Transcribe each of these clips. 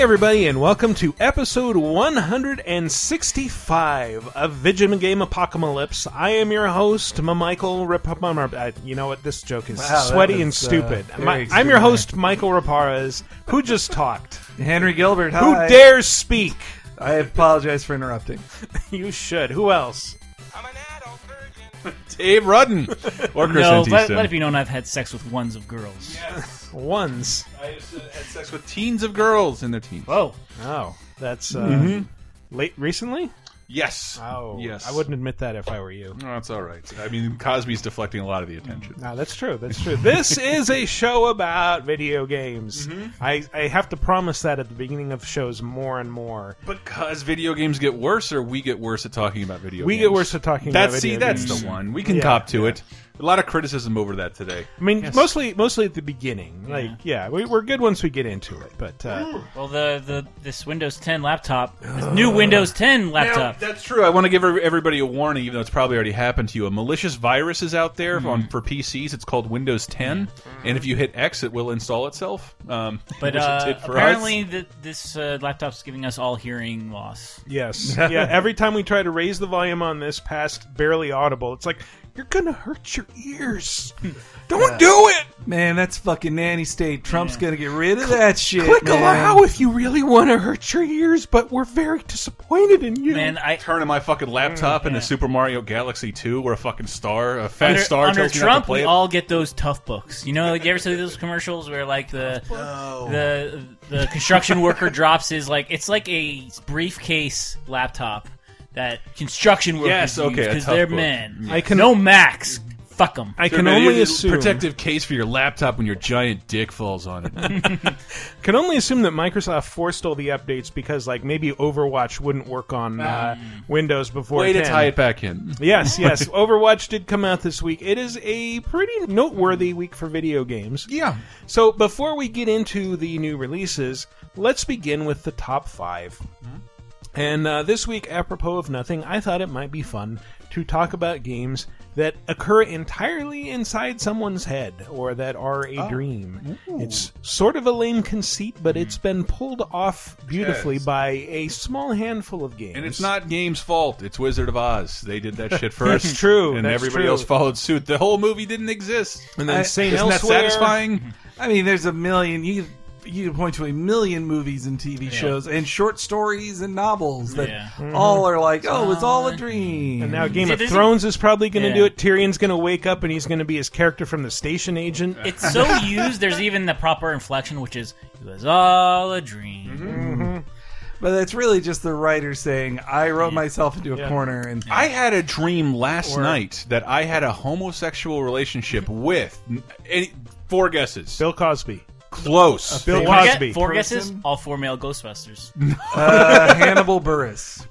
everybody, and welcome to episode 165 of Vigim Game Apocalypse. I am your host, M- Michael Rip. uh, You know what? This joke is Wow, that sweaty was, and uh, stupid. very My- I'm your extreme. host, Michael Raparez, who just talked. Henry Gilbert, Who hi. dares speak? I apologize for interrupting. You should. Who else? Dave Rudden or Chris no, let, Antista. let it be known I've had sex with ones of girls. Ones. I used to had sex with teens of girls in their teens. Whoa. Oh, that's uh, Mm-hmm. late recently. Yes. Oh, yes. I wouldn't admit that if I were you. Oh, that's all right. I mean, Cosby's deflecting a lot of the attention. No, that's true. That's true. This is a show about video games. Mm-hmm. I, I have to promise that at the beginning of shows more and more. Because video games get worse, or we get worse at talking about video We games. get worse at talking That's about see, video that's the one. We can Yeah, cop to yeah. it. A lot of criticism over that today. I mean, mostly mostly at the beginning. Like, yeah, we, we're good once we get into it. But uh, Well, the, the this Windows 10 laptop, this new Windows 10 laptop. That's true. I want to give every- everybody a warning, even though it's probably already happened to you. A malicious virus is out there on for PCs. It's called Windows 10, and if you hit X, it will install itself. Um, but which it uh, did for apparently, us. th this uh, laptop's giving us all hearing loss. yes, yeah. Every time we try to raise the volume on this past barely audible, it's like you're gonna hurt your ears. Hmm. Don't do it. Man, that's fucking nanny state. Trump's gonna get rid of that shit. Click man. allow if you really want to hurt your ears. But we're very disappointed in you. Man, I turning my fucking laptop mm, into yeah. Super Mario Galaxy 2 where a fucking star, a fat under, star under tells you not Trump, to play we it. all get those tough books. You know, like, you ever see those commercials where like the the the construction worker drops his like it's like a briefcase laptop that construction workers Yes, okay, a because tough they're book. men. I can- no Macs. Fuck them. I can only assume protective case for your laptop when your giant dick falls on it. can only assume that Microsoft forestalled the updates because like maybe Overwatch wouldn't work on uh, Windows before. Way to 10. tie it back in. Yes, yes. Overwatch did come out this week. It is a pretty noteworthy week for video games. Yeah. So before we get into the new releases, let's begin with the top 5 And uh, this week, apropos of nothing, I thought it might be fun to talk about games that occur entirely inside someone's head or that are a dream. It's sort of a lame conceit, but it's been pulled off beautifully Yes. by a small handful of games. And it's not game's fault. It's Wizard of Oz. They did that shit first. That's true, And that's everybody true. else followed suit. The whole movie didn't exist. And then I- Saint Isn't that satisfying? I mean, there's a million. You you can point to a million movies and TV shows and short stories and novels that Yeah. Mm-hmm. all are like, oh, it's all a dream. And now Game See, of there's a- Thrones is probably going to Yeah. do it. Tyrion's going to wake up and he's going to be his character from the station agent. It's so used. There's even the proper inflection, which is "It was all a dream." Mm-hmm. Mm-hmm. but it's really just the writer saying, I wrote myself into a Yeah. corner and I had a dream last Or- night that I had a homosexual relationship with any, four guesses. Bill Cosby. Close. Bill Four, Cosby. ge- four Person? guesses, all four male Ghostbusters. uh, Hannibal Buress.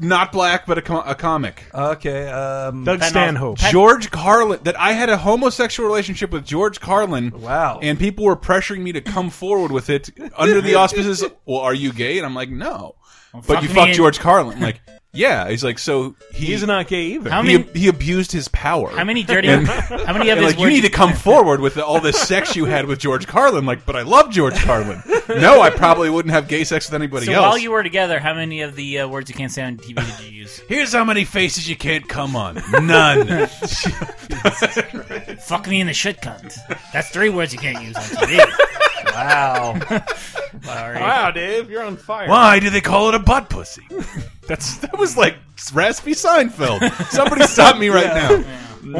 Not black, but a, com a comic. Okay, um, Doug Patton Stanhope. Pat- George Carlin. That I had a homosexual relationship with George Carlin. Wow. And people were pressuring me to come forward with it under the auspices. Well, are you gay? And I'm like, no. But fuck you me fucked and- George Carlin. Like, yeah. He's like, so he, He's not gay either. How many? he abused his power. How many dirty? how many of And his like, you need to come forward with all this sex you had with George Carlin. Like, but I love George Carlin. No, I probably wouldn't have gay sex with anybody So else. while you were together, how many of the uh, words you can't say on TV did you use? Here's how many faces you can't come on. None. Fuck me in the shit cunt. That's three words you can't use on TV. Wow. Sorry. Wow, Dave, you're on fire. Why do they call it a butt pussy? That's that was like raspy Seinfeld. Somebody stop me right now.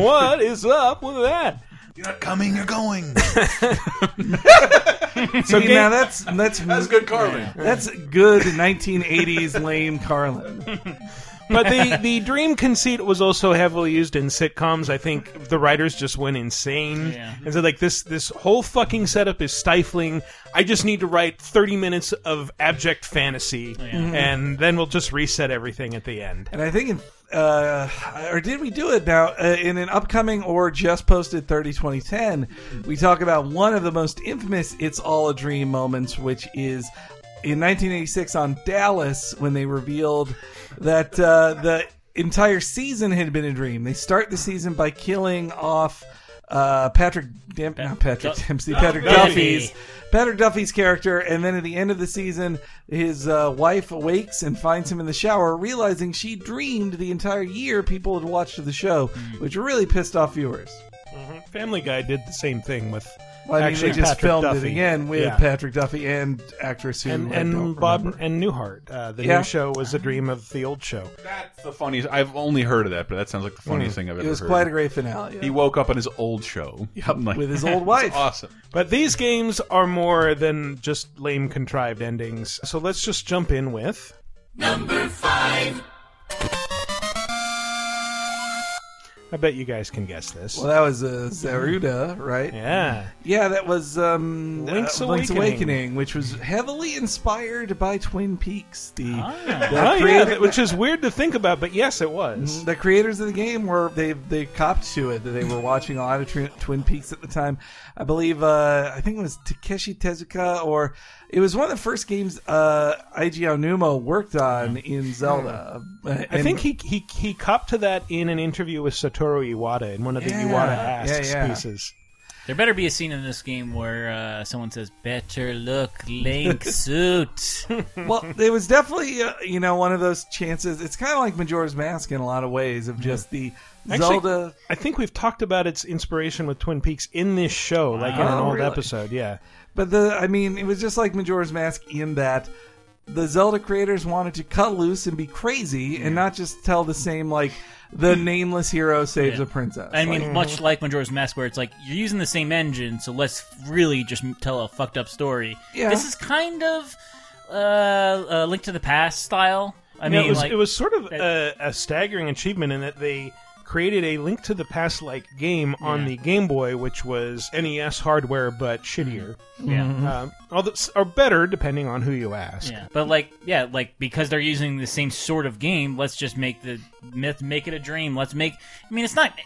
What is up with that? You're not coming. You're going. So See, game- now that's that's That's good Carlin. That's good 1980s lame Carlin. But the the dream conceit was also heavily used in sitcoms. I think the writers just went insane Yeah. and said like this this whole fucking setup is stifling. I just need to write 30 minutes of abject fantasy and then we'll just reset everything at the end. And I think in uh, or did we do it now uh, in an upcoming or just posted 30 2010 we talk about one of the most infamous it's all a dream moments which is in 1986 on Dallas when they revealed that uh, the entire season had been a dream they start the season by killing off uh, Patrick Dam- not Patrick Du- Dempsey, Patrick Duffy. Duffy's Patrick Duffy's character, and then at the end of the season, his uh, wife awakes and finds him in the shower, realizing she dreamed the entire year people had watched the show, Mm. which really pissed off viewers. Family Guy did the same thing with Well, I mean, actually they just Patrick filmed Duffy. it again with Yeah. Patrick Duffy and actress who and, I don't Bob remember. and Newhart. Uh, the Yeah. new show was a dream of the old show. That's the funniest. I've only heard of that, but that sounds like the funniest thing I've ever heard It was heard. quite a great finale. yeah. He woke up on his old show. I'm like, with his old "That's wife. Awesome. But these games are more than just lame contrived endings. So let's just jump in with I bet you guys can guess this. Well, that was uh, Zeruda, right? yeah. Yeah, that was um, Link's uh, Link's Awakening. Awakening, which was heavily inspired by Twin Peaks. The, the Oh creator- that- which is weird to think about, but yes, it was. the creators of the game were they they copped to it. That they were watching a lot of Twi- Twin Peaks at the time. I believe uh, I think it was Takashi Tezuka, or it was one of the first games uh, Eiji Aonuma worked on in Zelda. Hmm. I think he, he he copped to that in an interview with Satoru Iwata in one of the Yeah, Iwata yeah, Asks yeah. pieces. There better be a scene in this game where uh, someone says, "Better look, Link suit." well, it was definitely uh, you know one of those chances. It's kind of like Majora's Mask in a lot of ways of just the Actually, Zelda. I think we've talked about its inspiration with Twin Peaks in this show, like in an Oh, old really? episode. Yeah. But the I mean, it was just like Majora's Mask in that the Zelda creators wanted to cut loose and be crazy and not just tell the same like the nameless hero saves Yeah. a princess. I Like, mean, much like Majora's Mask, where it's like you're using the same engine, so let's really just m- tell a fucked up story. Yeah. This is kind of uh, a Link to the Past style. I Yeah, mean, it was like, it was sort of a, a staggering achievement in that they created a Link to the Past like game on the Game Boy, which was NES hardware but shittier, mm-hmm. yeah. Mm-hmm. um, although or better depending on who you ask. Yeah, but like, yeah, like because they're using the same sort of game, let's just make the myth, make it a dream. Let's make. I mean, it's not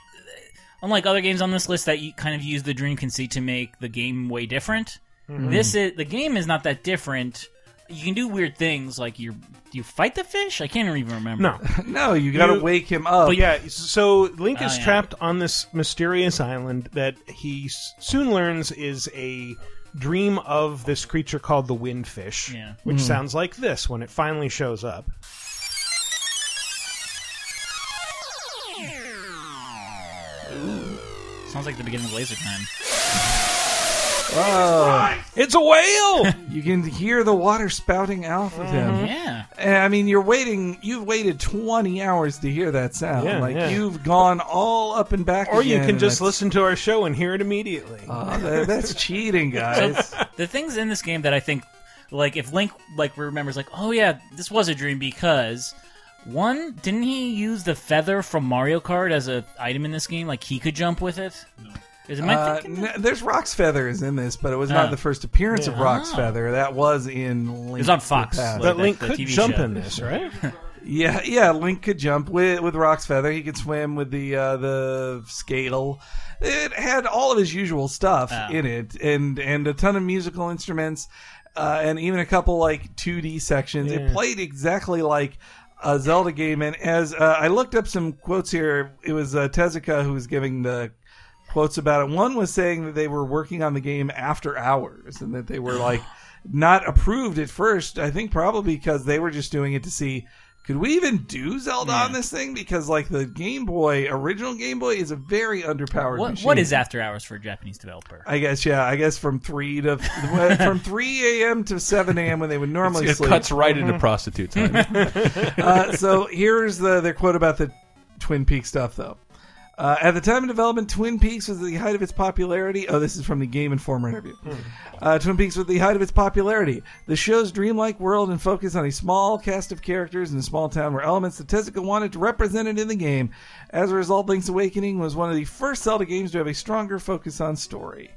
unlike other games on this list that you kind of use the dream conceit to make the game way different. Mm-hmm. This is the game is not that different. You can do weird things like you you fight the fish. I can't even remember. No, no, you got to You- wake him up. But yeah, so Link is Oh, yeah. trapped on this mysterious island that he s- soon learns is a dream of this creature called the Windfish, Yeah. which mm-hmm. sounds like this when it finally shows up. sounds like the beginning of Laser Time. Oh, It's a whale! you can hear the water spouting out of him. Mm-hmm. Yeah, And, I mean, you're waiting. You've waited 20 hours to hear that sound. Yeah, like yeah. you've gone all up and back. or you again, can just that's- listen to our show and hear it immediately. Oh, that- that's cheating, guys. the things in this game that I think, like, if Link like remembers, like, oh yeah, this was a dream because one, didn't he use the feather from Mario Kart as an item in this game? Like he could jump with it. Is it my Uh, thinking? n- there's Roc's Feathers in this, but it was Ah. not the first appearance of Roc's Oh. Feather. That was in Link was on to the Fox. Past. but the- Link the could TV jump show. in this, right? Yeah, yeah. Link could jump with with Roc's Feather. He could swim with the uh, the scale. It had all of his usual stuff Oh. in it, and and a ton of musical instruments, uh, and even a couple like 2D sections. It played exactly like a Zelda game. And as uh, I looked up some quotes here, it was uh, Tezuka who was giving the quotes about it. One was saying that they were working on the game after hours and that they were like not approved at first. I think probably because they were just doing it to see could we even do Zelda on this thing? Because like the Game Boy, original Game Boy, is a very underpowered What machine. what is after hours for a Japanese developer? I guess yeah. I guess from three to from three a.m. to seven a.m. when they would normally It sleep. cuts right into prostitute time. Uh, so here's the their quote about the Twin Peaks stuff, though. Uh, at the time of development, Twin Peaks was at the height of its popularity. Oh, this is from the Game Informer interview. Uh, Twin Peaks was at the height of its popularity. The show's dreamlike world and focus on a small cast of characters in a small town were elements that Tezuka wanted to represented in the game. As a result, Link's Awakening was one of the first Zelda games to have a stronger focus on story.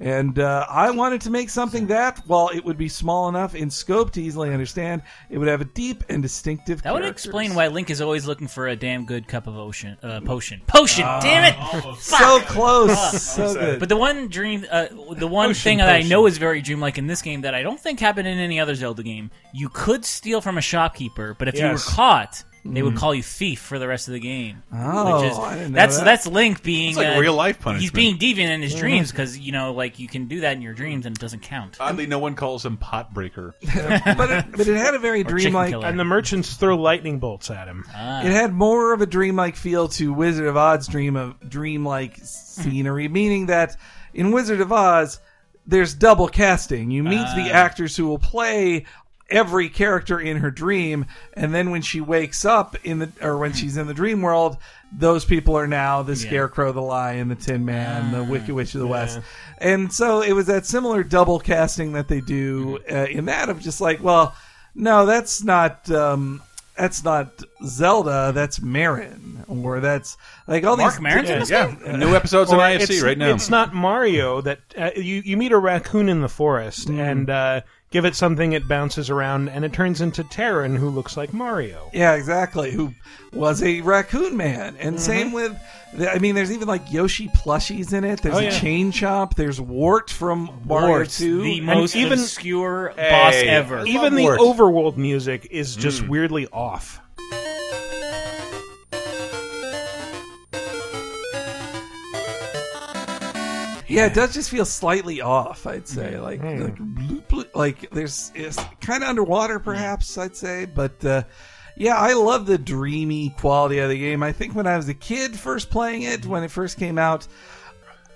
And uh, I wanted to make something that, while it would be small enough in scope to easily understand, it would have a deep and distinctive. That would characters. explain why Link is always looking for a damn good cup of ocean uh, potion. Potion, damn it! So close, so good. But the one dream, uh, the one Potion, thing that I potion. know is very dreamlike in this game that I don't think happened in any other Zelda game. You could steal from a shopkeeper, but if you were Yes. caught, they would call you thief for the rest of the game. Oh, which is, I didn't know that's that. that's Link being It's like uh, real life punishment. He's being deviant in his dreams because you know, like you can do that in your dreams and it doesn't count. Oddly, no one calls him Potbreaker. but it, but it had a very chicken dreamlike. killer. And the merchants throw lightning bolts at him. Ah. It had more of a dreamlike feel to Wizard of Oz dream of dreamlike scenery, meaning that in Wizard of Oz, there's double casting. You meet the actors who will play every character in her dream, and then when she wakes up in the or when she's in the dream world, those people are now the Scarecrow, the Lion, the Tin Man, the Wicked Witch of the West, and so it was that similar double casting that they do uh, in that of just like, well, no, that's not. Um, that's not Zelda. That's Marin, or that's like all Mark these. Maron's in yeah, this yeah, game? new episodes on IFC right now. It's not Mario that uh, you you meet a raccoon in the forest and uh, give it something, it bounces around and it turns into Tarin, who looks like Mario. Yeah, exactly. Who was a raccoon man, and mm-hmm. same with, I mean, there's even like Yoshi plushies in it. There's Oh, a yeah. chain chomp. There's Wart from Mario Wart, Two. the most even- obscure boss ever. Even the Wart. overworld music is just mm. weirdly off. Yeah, it does just feel slightly off. I'd say, like, like, like there's it's kind of underwater, perhaps. I'd say, but uh, yeah, I love the dreamy quality of the game. I think when I was a kid, first playing it when it first came out,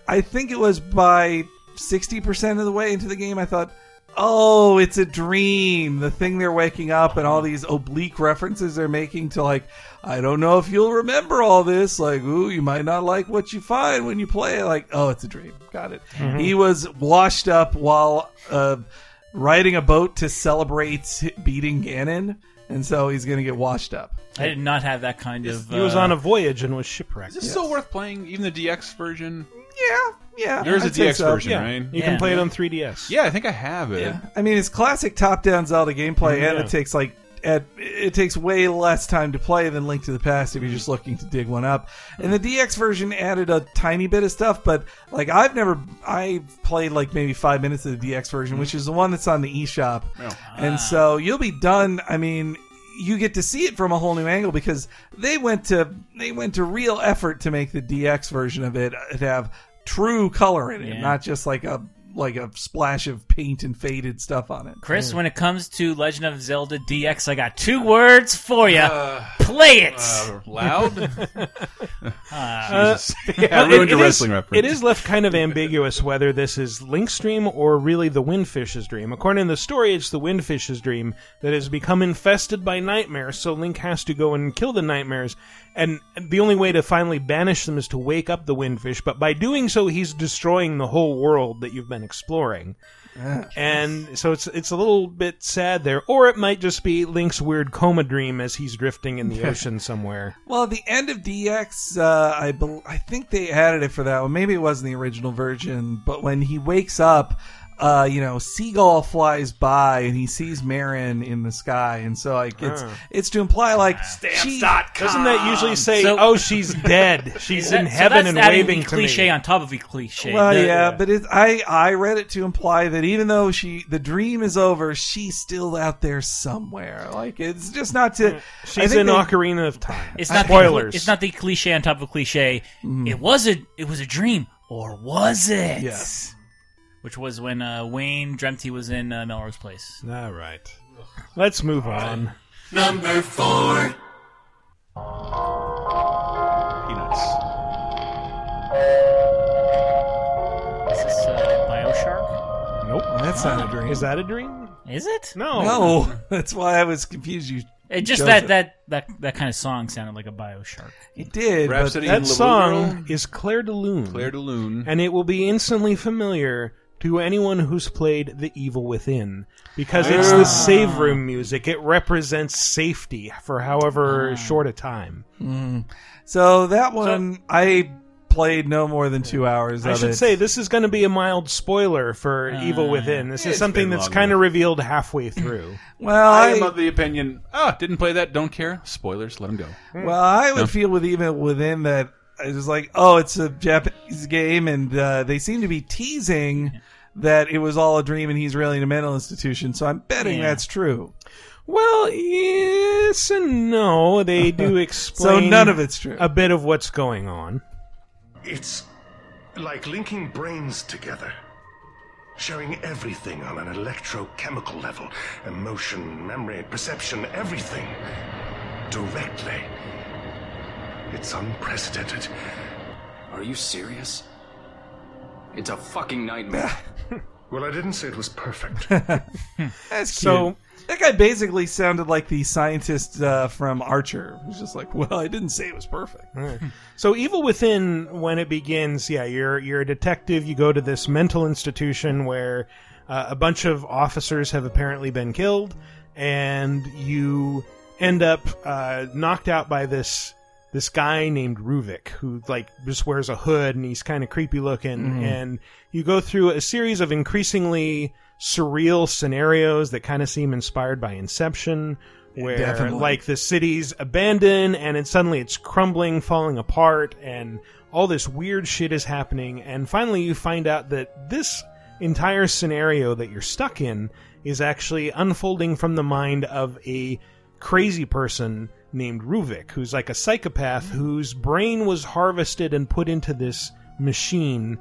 I think it was by sixty percent of the way into the game. I thought, oh, it's a dream. The thing they're waking up and all these oblique references they're making to like, I don't know if you'll remember all this. Like, ooh, you might not like what you find when you play. Like, oh, it's a dream. Got it. He was washed up while uh, riding a boat to celebrate beating Ganon. And so he's going to get washed up. I did not have that kind of. He was uh, on a voyage and was shipwrecked. Is this still worth playing? Even the DX version? Yeah, yeah. There's a I'd say DX so. version, yeah, right? you Yeah. can play it on 3DS. Yeah, I think I have it. Yeah. I mean, it's classic top-down Zelda gameplay, and Yeah. it takes like at, it takes way less time to play than Link to the Past if you're just looking to dig one up. And the DX version added a tiny bit of stuff, but like I've never I played like maybe five minutes of the DX version, which is the one that's on the eShop, Oh. and so you'll be done. I mean. You get to see it from a whole new angle because they went to they went to real effort to make the DX version of it uh, to have true color in it, Yeah. not just like a like a splash of paint and faded stuff on it. Chris, when it comes to Legend of Zelda DX, I got two words for you. Play it. Uh, loud? Uh, Jesus. yeah, I ruined it- your it is- wrestling reference. It is left kind of ambiguous whether this is Link's dream or really the Windfish's dream. According to the story, it's the Windfish's dream that has become infested by nightmares, so Link has to go and kill the nightmares. And the only way to finally banish them is to wake up the Windfish, but by doing so, he's destroying the whole world that you've been exploring. And so it's it's a little bit sad there, or it might just be Link's weird coma dream as he's drifting in the ocean somewhere. Well, at the end of DX, uh, I bel I think they added it for that one. Maybe it wasn't the original version, but when he wakes up, uh, you know, Seagull flies by and he sees Marin in the sky, and so like it's it's to imply like she, Doesn't that usually say, So- "Oh, she's dead. She's Is that- in so heaven that's and adding waving the to cliche me"? on top of a cliche. Well, The- yeah, but it, I I read it to imply that even though she the dream is over, she's still out there somewhere. Like it's just not to. I She's think in they- Ocarina of Time. It's not spoilers. The, it's not the cliche on top of cliche. It was a it was a dream, or was it? Yes. Which was when uh, Wayne dreamt he was in uh, Melrose Place. All right. Let's move on. Number four. Peanuts. Is this uh, BioShock? Nope. That's not a dream. Is that a dream? Is it? No. No, that's why I was confused. You It just Chose that, that that that kind of song sounded like a BioShock. it did, but Rhapsody That in song is Clair de Lune. Clair de Lune. and it will be instantly familiar to anyone who's played The Evil Within because it's the ah. save room music. It represents safety for however ah. short a time. Mm. So that one I played no more than two hours. I of should it. say this is going to be a mild spoiler for ah. Evil Within. This is it's something been that's long kind of enough. revealed halfway through. Well, I I, am of the opinion. Ah, didn't play that. Don't care. Spoilers. Let them go. Hmm. well, I would feel with even within that. I was like, oh, it's a Japanese game, and uh, they seem to be teasing that it was all a dream and he's really in a mental institution. So I'm betting Yeah. that's true. Well, yes and no. They do explain. So none of it's true. A bit of what's going on. It's like linking brains together. Sharing everything on an electrochemical level emotion, memory, perception, everything. Directly. It's unprecedented. Are you serious? It's a fucking nightmare. Well, I didn't say it was perfect. That's So- that guy basically sounded like the scientist uh, from Archer. He's just like, well, I didn't say it was perfect. So Evil Within, when it begins, yeah, you're you're a detective. You go to this mental institution where uh, a bunch of officers have apparently been killed, and you end up uh, knocked out by this this guy named Ruvik, who like just wears a hood and he's kind of creepy looking, mm-hmm. and you go through a series of increasingly surreal scenarios that kind of seem inspired by Inception. Where Definitely. like the city's abandoned and it suddenly it's crumbling, falling apart, and all this weird shit is happening. And finally, you find out that this entire scenario that you're stuck in is actually unfolding from the mind of a crazy person named Ruvik, who's like a psychopath whose brain was harvested and put into this machine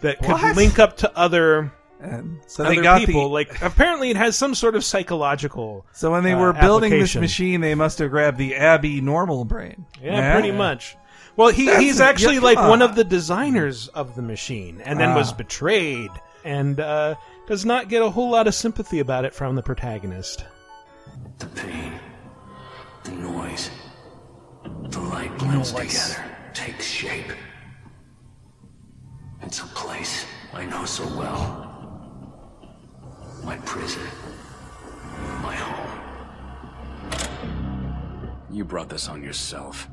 that could What? link up to other And so other they got people. the. like apparently, it has some sort of psychological. so when they uh, were building this application. machine, they must have grabbed the Abby normal brain. Yeah, pretty much. Well, he, That's- he's actually yeah, like come one on. of the designers of the machine, and then was Ah. betrayed, and uh, does not get a whole lot of sympathy about it from the protagonist. The pain, the noise, the light blends together, takes shape. It's a place I know so well. My prison, my home. You brought this on yourself.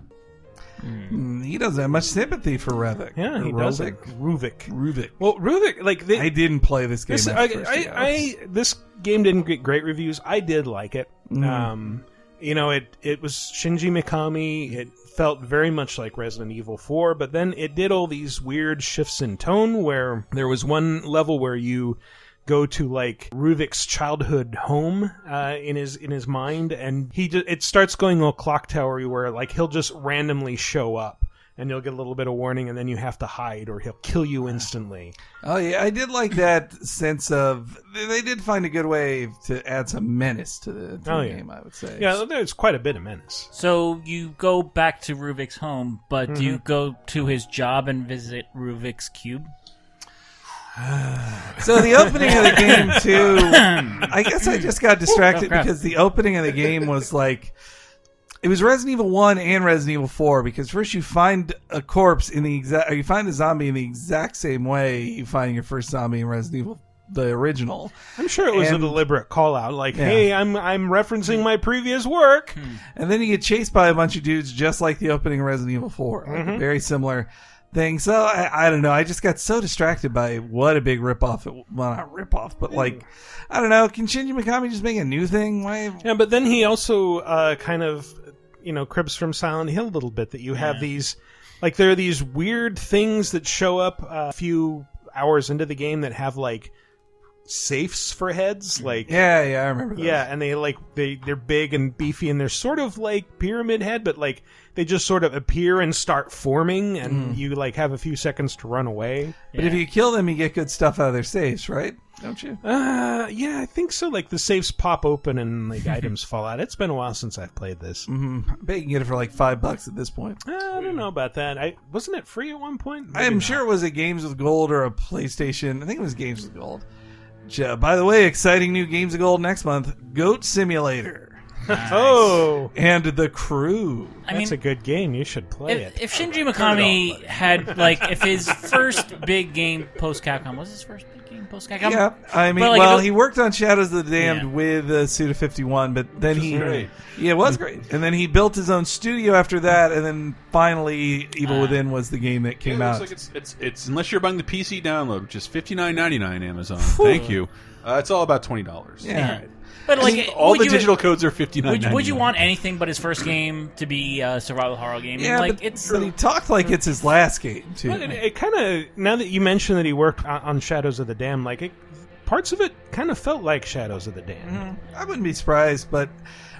Mm, He doesn't have much sympathy for Revik. Yeah, he does Rovik. it. Ruvik. Ruvik. Well, Ruvik, like they, I didn't play this game. This, I, first, I. I, this game didn't get great reviews. I did like it. Um, you know, it it was Shinji Mikami. It felt very much like Resident Evil 4, but then it did all these weird shifts in tone. Where there was one level where you go to like Ruvik's childhood home uh, in his in his mind, and he ju- it starts going all clock towery where like he'll just randomly show up. And you'll get a little bit of warning, and then you have to hide, or he'll kill you instantly. Oh yeah, I did like that sense of they they did find a good way to add some menace to the, to Oh, the yeah. game. I would say. Yeah, there's quite a bit of menace. So you go back to Ruvik's home, but Mm-hmm. you go to his job and visit Ruvik's cube? So the opening of the game too. I guess I just got distracted Oh, because the opening of the game was like. It was Resident Evil One and Resident Evil Four because first you find a corpse in the exact, or you find a zombie in the exact same way you find your first zombie in Resident Evil, the original. I'm sure it was And- a deliberate call out, like, Yeah. "Hey, I'm I'm referencing my previous work." And then you get chased by a bunch of dudes just like the opening of Resident Evil 4. Like Mm-hmm. a very similar thing. So I, I don't know. I just got so distracted by what a big ripoff. It, well, not ripoff, but like, I don't know. Can Shinji Mikami just make a new thing? Why? Yeah, but then he also uh, kind of, you know, cribs from Silent Hill a little bit. That you have these, like, there are these weird things that show up uh, a few hours into the game that have like safes for heads, like. Yeah, yeah, I remember that. Yeah, and they like they they're big and beefy and they're sort of like pyramid head, but like they just sort of appear and start forming, and you like have a few seconds to run away. But if you kill them, you get good stuff out of their safes right? Don't you? Uh, yeah, I think so. Like the safes pop open and like items fall out. It's been a while since I've played this. Mm-hmm. I bet you can get it for like five bucks at this point. Uh, I don't know about that. I wasn't it free at one point. I'm not. sure it was a Games with Gold or a PlayStation. I think it was Games with Gold. Which, uh, by the way, exciting new Games of Gold next month: Goat Simulator Oh, and The Crew. I that's mean, a good game. You should play if, it. if Shinji Mikami had like if his first big game post Capcom was his first big game post Capcom. Yeah, I mean, But, like, well, if it- he worked on Shadows of the Damned Yeah. with uh, Suda Fifty One, but then he, great. yeah, it was great. And then he built his own studio after that, and then finally, Evil Within was the game that It came looks out. like it's, it's it's unless you're buying the PC download, which is fifty nine ninety nine Amazon. Thank you. Uh, it's all about twenty dollars. yeah, But like all the you- digital codes are fifty nine. Would, would you want anything but his first game to be a survival horror game? yeah, like but, it's but he talked like it's his last game too. But it, it kind of now that you mention that he worked on, on Shadows of the Damned, like it parts of it kind of felt like Shadows of the Damned. Mm-hmm. I wouldn't be surprised, but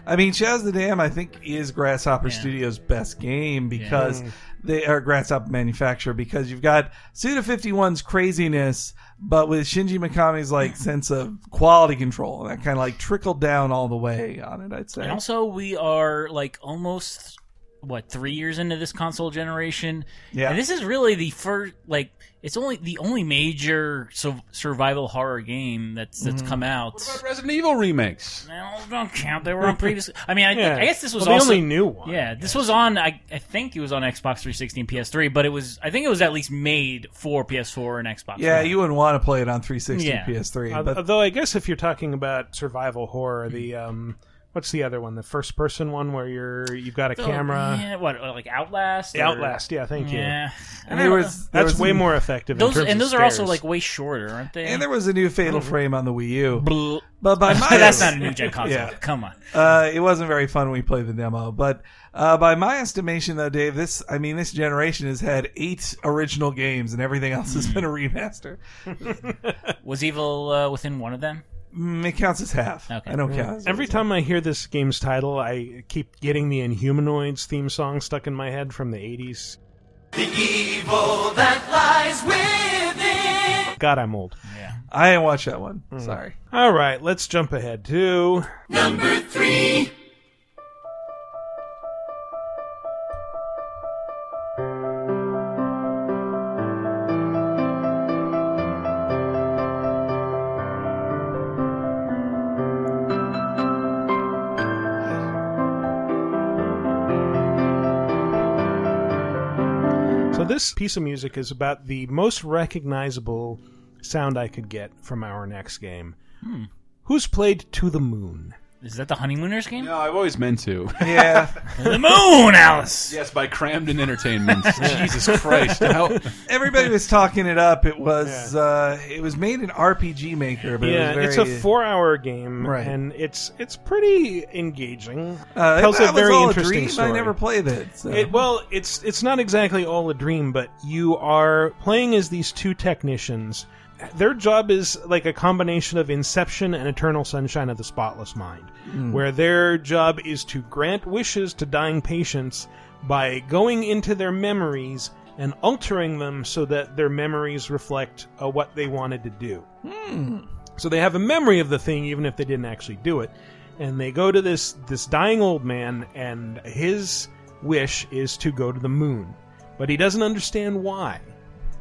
I mean, Shadows of the Damned, I think, is Grasshopper Studios' best game because they are Grasshopper manufacturer because you've got Suda 51's craziness, but with Shinji Mikami's like sense of quality control, and that kind of like trickled down all the way on it. I'd say. And also, we are like almost what three years into this console generation. Yeah. and this is really the first like it's only the only major su- survival horror game that's that's Mm-hmm. come out. What about Resident Evil remakes? No, don't count. They were on previous. I mean, I, Yeah. I guess this was Well, the only new one. Yeah, this was on. I, I think it was on Xbox 360 and PS3, but it was. I think it was at least made for PS4 and Xbox. yeah, One. you wouldn't want to play it on 360 Yeah. PS3, Uh, but Although I guess if you're talking about survival horror, the um, what's the other one? The first person one where you're you've got a Oh, camera. Yeah, what like Outlast? or- Outlast, yeah, thank you. Yeah, and there was there That's was way a- more effective. in those terms and of those are also stairs. like way shorter, aren't they? and there was a new Fatal Frame on the Wii U. Blah. But by my That's not a new gen console. Yeah. Come on. Uh, it wasn't very fun when we played the demo, but uh, by my estimation, though, Dave, this I mean this generation has had eight original games, and everything else has been a remaster. Was Evil uh, within one of them? Mm, it counts as half. Okay. I don't count. As Every time I hear this game's title, I keep getting the Inhumanoids theme song stuck in my head from the 80s. The evil that lies within. God, I'm old. Yeah. I didn't watch that one. Mm. Sorry. All right, let's jump ahead to Number three. This piece of music is about the most recognizable sound I could get from our next game. Hmm. Who's played To the Moon? Is that the Honeymooners game? No, I've always meant to. Yeah. The moon, Alice. yes, by Kramden Entertainment. Jesus Christ! How, Everybody was talking it up. It was uh, it was made in RPG Maker, but yeah, it was it's very, a four-hour game, Right. and it's it's pretty engaging. Uh, tells that a very was all interesting a dream. story. I never played it. So. It, well, it's it's not exactly all a dream, but you are playing as these two technicians. Their job is like a combination of Inception and Eternal Sunshine of the Spotless Mind, where their job is to grant wishes to dying patients by going into their memories and altering them so that their memories reflect uh, what they wanted to do. So they have a memory of the thing even if they didn't actually do it. And they go to this this dying old man and his wish is to go to the moon. But he doesn't understand why.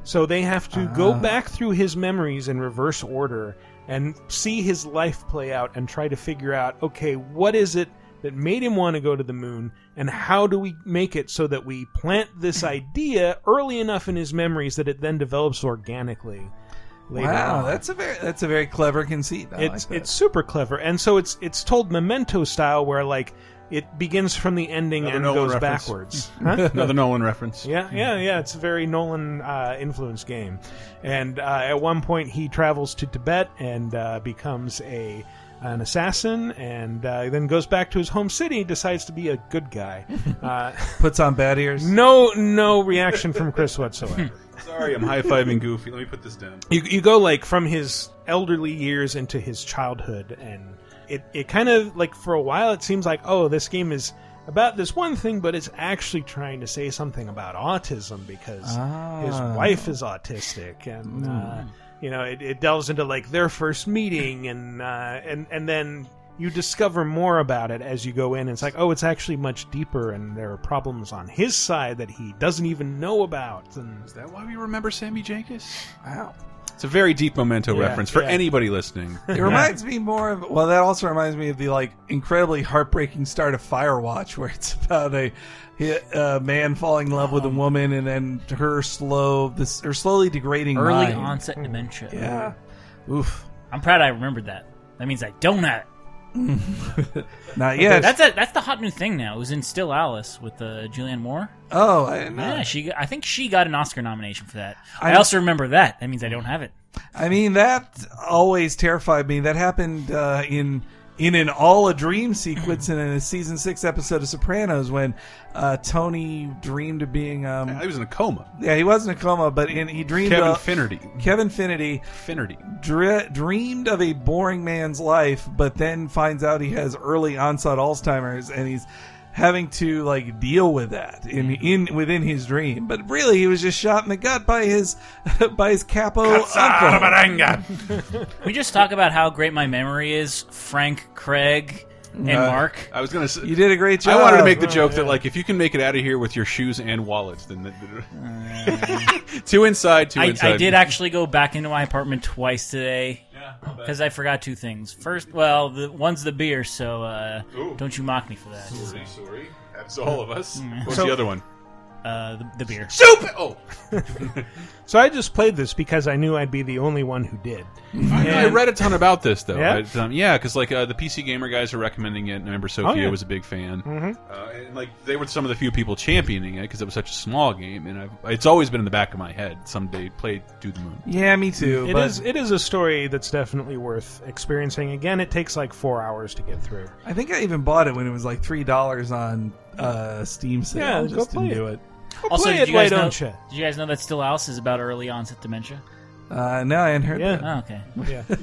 So they have to go ah. back through his memories in reverse order and see his life play out and try to figure out okay, what is it that made him want to go to the moon and how do we make it so that we plant this idea early enough in his memories that it then develops organically later wow, on. that's a very that's a very clever conceit. I it's like it's super clever, and so it's it's told memento style, where like it begins from the ending Another and Nolan goes reference. backwards. Huh? another Nolan reference. Yeah, yeah, yeah. It's a very Nolan uh, influenced game, and uh, at one point he travels to Tibet and uh, becomes a an assassin, and uh, then goes back to his home city. Decides to be a good guy. Uh, puts on bad ears. no, no reaction from Chris whatsoever. Sorry, I'm high fiving Goofy. Let me put this down. you you go like from his elderly years into his childhood and it, it kind of like for a while it seems like oh this game is about this one thing but it's actually trying to say something about autism because his Ah. wife is autistic and uh, you know it, it delves into like their first meeting and uh, and and then you discover more about it as you go in. It's like, oh, it's actually much deeper, and there are problems on his side that he doesn't even know about. And Is that why we remember Sammy Jankis? Wow. It's a very deep memento Yeah, reference for yeah. anybody listening. It reminds me more of well, that also reminds me of the like incredibly heartbreaking start of Firewatch, where it's about a, a man falling in love with a um, woman and then her slow this her slowly degrading Early mind. onset dementia. Yeah. Oof. I'm proud I remembered that. That means I don't have it. Not yet. That's a, that's the hot new thing now. It was in Still Alice with uh, Julianne Moore. oh, I didn't know. Yeah, she. I think she got an Oscar nomination for that. I, I- also remember that. That means I don't have it. I mean, that always terrified me. That happened uh, in in an all a dream sequence in a season six episode of Sopranos when uh, Tony dreamed of being. Um, He was in a coma. yeah, he was in a coma, but in, he dreamed Kevin of Finnerty. Kevin Finnerty Finnerty. dre- dreamed of a boring man's life, but then finds out he has early onset Alzheimer's, and he's having to like deal with that in in within his dream. But really, he was just shot in the gut by his by his capo uncle. we just talk about how great my memory is. Frank, Craig, and Uh, Mark. I was gonna say You did a great job. I wanted to make the joke that like if you can make it out of here with your shoes and wallets, then the, two inside, two I, inside. I did actually go back into my apartment twice today because I forgot two things. First, well, the one's the beer, so uh, don't you mock me for that. Sorry, sorry. That's all of us. What's So- the other one? Uh, the, the beer. Soup. Oh, So I just played this because I knew I'd be the only one who did. I read a ton about this though. Yeah? I- um, yeah, because like uh, the PC gamer guys are recommending it. and I remember Sophia yeah. was a big fan, uh, and like they were some of the few people championing it because it was such a small game, and I've, it's always been in the back of my head. Someday play To the Moon. Yeah, me too. It but is it is a story that's definitely worth experiencing. Again, it takes like four hours to get through. I think I even bought it when it was like three dollars on uh, Steam sale. Yeah, go just play didn't it. do it. Also, play did it, you guys know? don't? Did you guys know that Still Alice is about early onset dementia? Uh, no, I hadn't heard Yeah. that. Oh, okay. Yeah,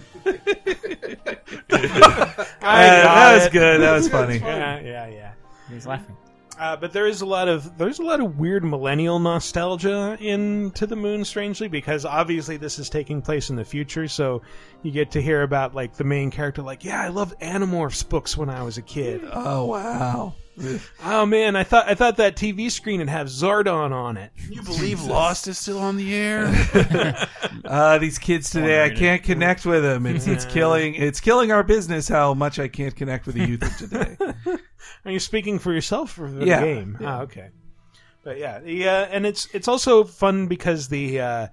Uh, that was it. good. That was funny. Yeah, yeah, yeah. He's laughing. Uh, but there is a lot of there's a lot of weird millennial nostalgia in To the Moon, strangely, because obviously this is taking place in the future. So you get to hear about like the main character, like, yeah, I loved Animorphs books when I was a kid. Oh wow. Oh man, I thought I thought that TV screen would have Zordon on it. You believe Lost is still on the air? Uh, these kids today, I can't connect with them. It's it's killing it's killing our business. How much I can't connect with the youth of today. Are you speaking for yourself or for the Yeah. game? Ah, okay. But yeah, the, uh, and it's it's also fun because the, uh,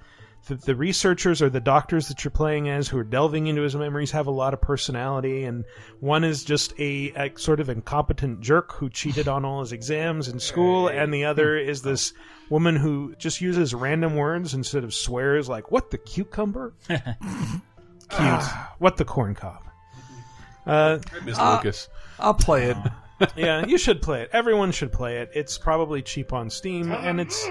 the the researchers or the doctors that you're playing as who are delving into his memories have a lot of personality, and one is just a, a sort of incompetent jerk who cheated on all his exams in school, and the other is this woman who just uses random words instead of swears, like "what the cucumber," cute, "what the corn cob." Uh, Miss Lucas. I'll play it. yeah, you should play it. Everyone should play it. It's probably cheap on Steam, and it's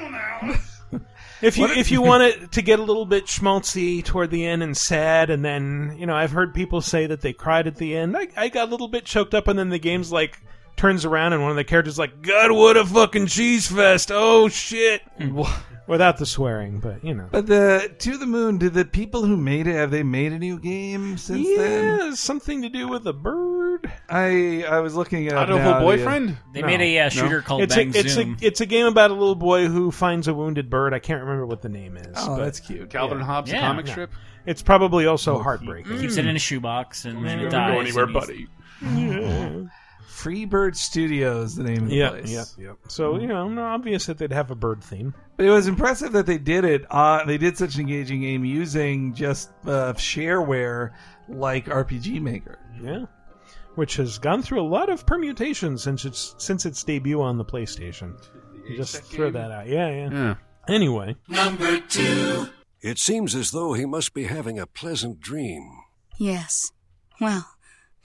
if you if you want it to get a little bit schmaltzy toward the end and sad, and then you know I've heard people say that they cried at the end. I, I got a little bit choked up, and then the game's like turns around, and one of the characters is like, "God, what a fucking cheese fest! Oh shit!" Without the swearing, but you know. But the To the Moon, did the people who made it have they made a new game since then? yeah, something to do with a bird. I I was looking at Audible boyfriend. They No. made a uh, shooter called It's Bang a it's Zoom. a it's a game about a little boy who finds a wounded bird. I can't remember what the name is. Oh, but that's cute. Calvin and Hobbes, the Yeah. comic Yeah. strip. it's probably also heartbreaking. Keeps it in a shoebox and then it dies. go anywhere, and he's- buddy. Freebird Studios, the name of the Yeah, place. yeah, yeah. So you know, no, obvious that they'd have a bird theme. But it was impressive that they did it. Uh, they did such an engaging game using just uh, shareware like RPG Maker. Yeah, which has gone through a lot of permutations since its since its debut on the PlayStation. Just throw that out. Yeah, yeah. Yeah. Anyway, Number two. It seems as though he must be having a pleasant dream. Yes. Well,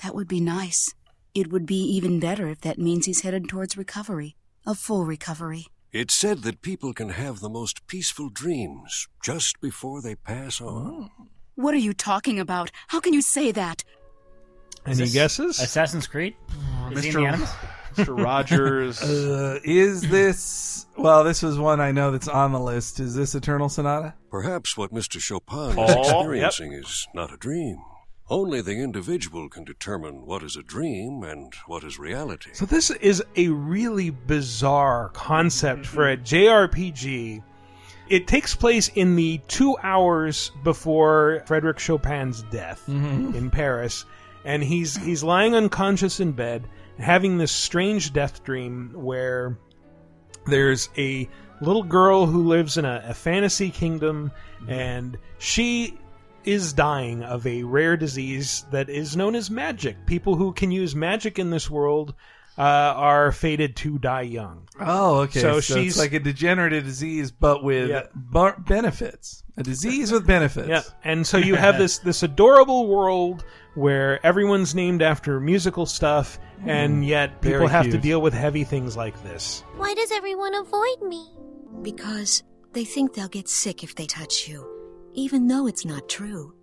that would be nice. It would be even better if that means he's headed towards recovery. A full recovery. It's said that people can have the most peaceful dreams just before they pass on. What are you talking about? How can you say that? any this guesses? Assassin's Creed? Is he in Mr. the Mr. Rogers. Uh, is this. Well, this was one I know that's on the list. Is this Eternal Sonata? Perhaps what Mr. Chopin is Oh, experiencing is not a dream. Only the individual can determine what is a dream and what is reality. So this is a really bizarre concept for a JRPG. It takes place in the two hours before Frederick Chopin's death mm-hmm. in Paris, and he's he's lying unconscious in bed, having this strange death dream where there's a little girl who lives in a, a fantasy kingdom, mm-hmm. and she is dying of a rare disease that is known as magic. People who can use magic in this world uh, are fated to die young. Oh, okay. So So, she's- it's like a degenerative disease, but with Yeah. bar- benefits. A disease with benefits. Yeah, and so you have this this adorable world where everyone's named after musical stuff, and yet people have to deal with heavy things like this. Why does everyone avoid me? Because they think they'll get sick if they touch you, even though it's not true.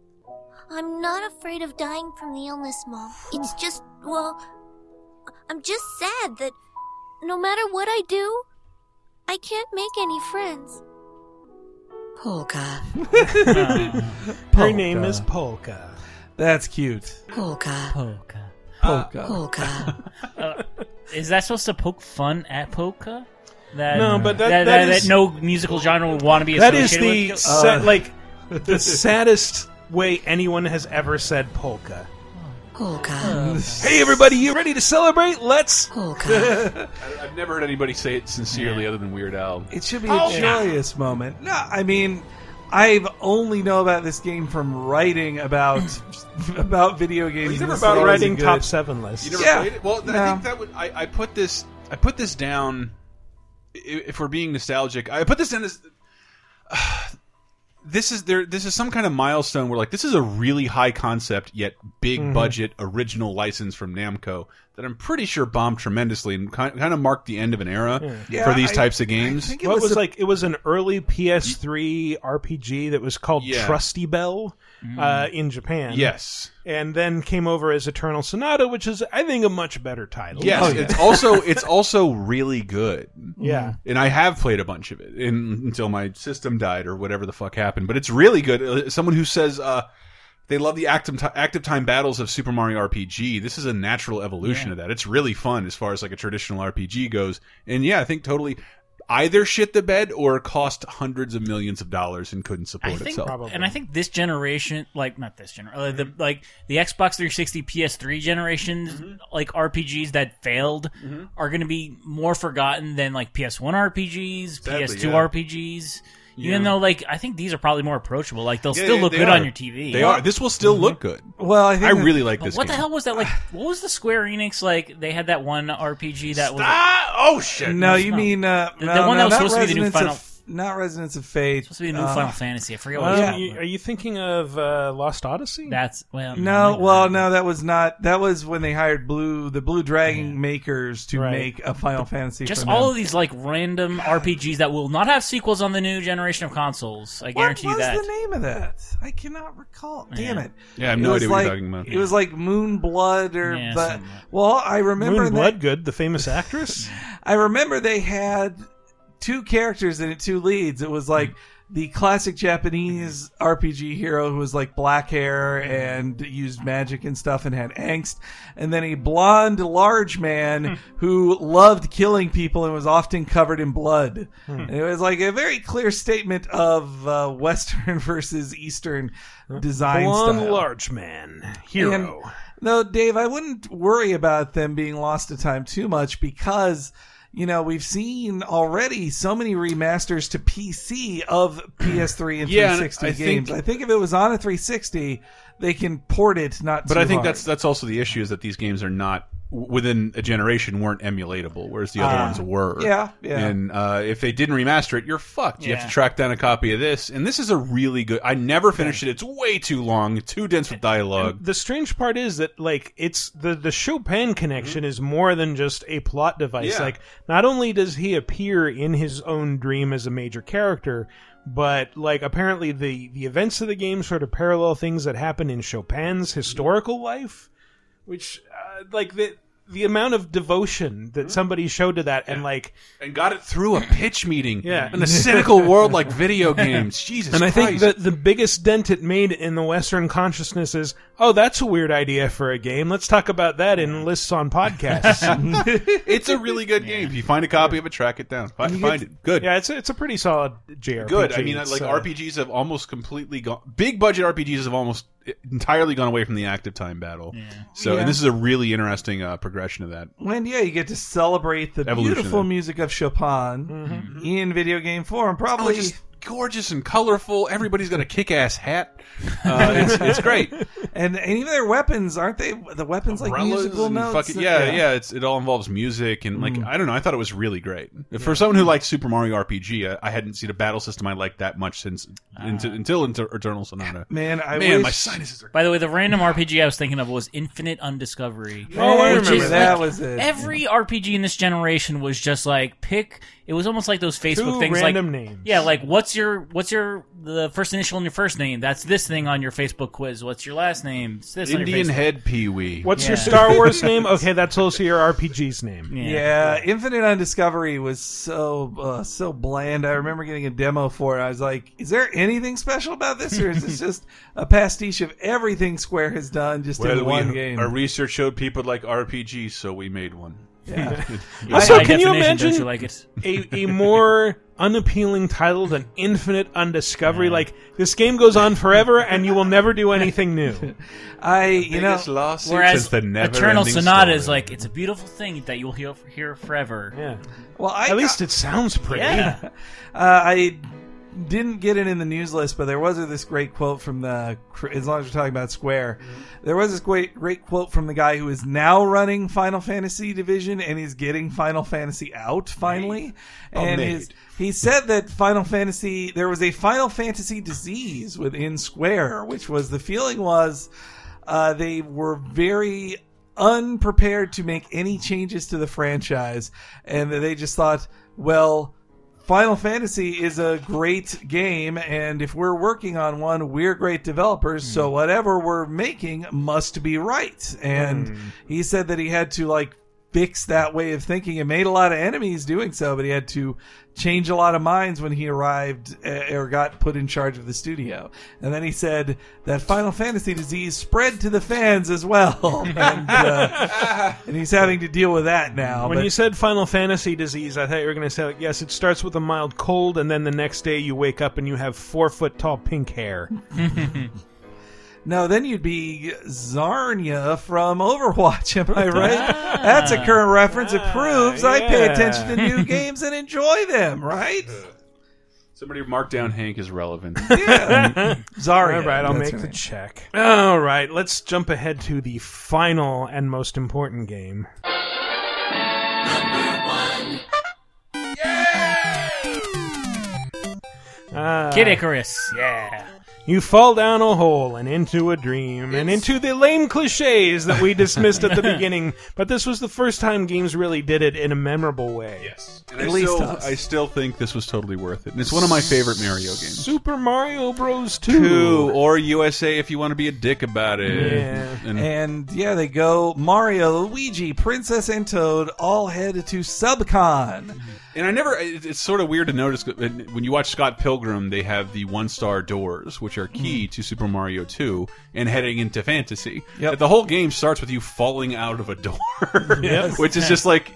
I'm not afraid of dying from the illness, Mom. It's just, well, I'm just sad that no matter what I do, I can't make any friends. Polka, Her name is Polka. That's cute. polka, Polka. Polka. polka. Is that supposed to poke fun at polka? That, No, but that- that, that that, is- no musical genre would want to be That is the with. sa- Uh, like the saddest way anyone has ever said polka. Polka, Hey, everybody, you ready to celebrate? Let's. polka. I've never heard anybody say it sincerely other than Weird Al. It should be Oh, a yeah. joyous moment. No, I mean, I've only know about this game from writing about about video games. you never about this Writing top seven lists. You never Yeah. played it? Well, No. I think that would. I, I put this. I put this down. i- If we're being nostalgic, I put this down as. this is there. This is some kind of milestone where like this is a really high concept yet big Mm-hmm. budget original license from Namco that I'm pretty sure bombed tremendously and kind kind of marked the end of an era Yeah, for these I- types of I games. think it What was, was, a- like? It was an early PS3 RPG that was called Yeah. Trusty Bell uh, in Japan. Yes. and then came over as Eternal Sonata, which is, I think, a much better title. Yes, Oh, yeah. it's also it's also really good. yeah. and I have played a bunch of it in, until my system died or whatever the fuck happened. But it's really good. Uh, Someone who says uh, they love the active ti active time battles of Super Mario RPG. This is a natural evolution of that. It's really fun as far as like a traditional RPG goes. And yeah, I think totally either shit the bed or cost hundreds of millions of dollars and couldn't support I think, itself. Probably. and I think this generation, like not this generation, uh, the like the Xbox 360, PS3 generations, Mm-hmm. like RPGs that failed, are going to be more forgotten than like PS1 RPGs, Sadly, PS2 yeah. RPGs. Yeah. Even though, like, I think these are probably more approachable. Like, they'll Yeah, still they- look they good are. on your TV. They are. This will still look good. well, I think I really like But this. what the game. hell was that? Like, what was the Square Enix? Like, they had that one RPG that was Ah! Oh shit! No, you not. mean uh, The- no, the one no, that was not supposed to be the new Resonance Final- of, not Resonance of Fate. supposed to be a new Uh, Final Fantasy. I forget Well, what it Yeah. was. you- are you thinking of uh, Lost Odyssey? That's well. No, well, no, that was not. That was when they hired Blue, the Blue Dragon makers, to Right. make a Final Fantasy. Just for all them. of these like random RPGs that will not have sequels on the new generation of consoles. I What guarantee was you that. the name of that? I cannot recall. Damn it! Yeah, I have It no was idea what like, you're talking about. It was like Moon Blood, or Yeah, but well, I remember Moon that. Bloodgood, the famous actress. I remember they had two characters in it, two leads. It was like the classic Japanese RPG hero who was like black hair and used magic and stuff and had angst, and then a blonde, large man who loved killing people and was often covered in blood. And it was like a very clear statement of uh, Western versus Eastern design Blonde style. large man. Hero. And- no, Dave, I wouldn't worry about them being lost to time too much because, you know, we've seen already so many remasters to PC of PS3 and Yeah, and 360 I games. think- I think if it was on a 360, they can port it not But I think hard. that's that's also the issue is that these games are not within a generation weren't emulatable, whereas the other Ah. ones were. Yeah, yeah. And uh, if they didn't remaster it, you're fucked. You have to track down a copy of this, and this is a really good. I never finished it. It's way too long, too dense with dialogue. The strange part is that like it's the the Chopin connection is more than just a plot device. Yeah. Like not only does he appear in his own dream as a major character, but like apparently the the events of the game sort of parallel things that happen in Chopin's historical life, which uh, like the the amount of devotion that somebody showed to that and like and got it through a pitch meeting. Yeah. In a cynical world like video games. Jesus and I think Christ. that the biggest dent it made in the Western consciousness is, oh, that's a weird idea for a game. Let's talk about that in lists on podcasts. it's a really good game. If you find a copy of it, track it down. Find, find it. Good. yeah, it's a, it's a pretty solid JRPG. Good. I mean, like uh, RPGs have almost completely gone. Big budget RPGs have almost entirely gone away from the active time battle. So, Yeah. and this is a really interesting uh, progression of that. when yeah, you get to celebrate the Evolution beautiful of music of Chopin in video game form. Probably Oh, just gorgeous and colorful. Everybody's got a kick-ass hat. Uh, it's, it's great. And, and even their weapons aren't they? The weapons like Umbrellas musical and notes. fucking- yeah, yeah. It's it all involves music and like Mm. I don't know. I thought it was really great for someone who likes Super Mario RPG. I, I hadn't seen a battle system I liked that much since into, until Inter Eternal Sonata. Man, I man, my wish- sinuses are. By the way, the random RPG I was thinking of was Infinite Undiscovery. Oh, I which remember is that like- was it. Every RPG in this generation was just like pick. It was almost like those Facebook Two things, random like names. yeah, like what's your what's your the first initial in your first name? That's this thing on your Facebook quiz. What's your last name? It's this on your Indian Facebook. head Pee Wee. What's your Yeah. Star Wars name? Okay, that's also your RPG's name. Yeah, Infinite Undiscovery was so uh, so bland. I remember getting a demo for it. I was like, "Is there anything special about this, or is this just a pastiche of everything Square has done just in Well, one we, game?" our research showed people like RPGs, so we made one. Yeah. Also, By can you imagine you like it? a, a more unappealing title than Infinite Undiscovery? Like this game goes on forever, and you will never do anything new. I, you know, Biggest lawsuit Whereas since the Eternal never-ending Sonata story. is like it's a beautiful thing that you'll hear hear forever. Yeah. well, I, At least it sounds pretty. Yeah. Uh, I didn't get it in the news list, but there was this great quote from the. As long as we're talking about Square, there was this great great quote from the guy who is now running Final Fantasy Division and he's getting Final Fantasy out finally. Oh, And his, he said that Final Fantasy there was a Final Fantasy disease within Square, which was the feeling was uh, they were very unprepared to make any changes to the franchise, and they just thought, well. Final Fantasy is a great game, and if we're working on one, we're great developers, so hmm. whatever we're making must be right. And hmm. he said that he had to like fix that way of thinking and made a lot of enemies doing so, but he had to change a lot of minds when he arrived uh, or got put in charge of the studio. And then he said that Final Fantasy disease spread to the fans as well, and, uh, and he's having to deal with that now. When but- you said Final Fantasy disease, I thought you were going to say, like, yes, it starts with a mild cold, and then the next day you wake up and you have four foot tall pink hair. No, then you'd be Zarnia from Overwatch. Am I right? Ah. That's a current reference. It ah, proves I pay attention to new games and enjoy them, right? Uh, somebody mark down Hank is relevant. Yeah. Zarya. All right, I'll that's make the name. check. All right, let's jump ahead to the final and most important game. Ah. Kid Icarus, yeah. You fall down a hole and into a dream and into the lame cliches that we dismissed at the beginning. But this was the first time games really did it in a memorable way. Yes. And At I least still. I still think this was totally worth it. And it's one of my favorite Mario games. Super Mario Bros. 2. Two or USA if you want to be a dick about it. Yeah. And, And yeah, they go Mario, Luigi, Princess, and Toad all head to Subcon. And I never. It's sort of weird to notice when you watch Scott Pilgrim, they have the one star doors, which are key hmm. to Super Mario 2 and heading into fantasy. Yep. The whole game starts with you falling out of a door, Yes. which is just like.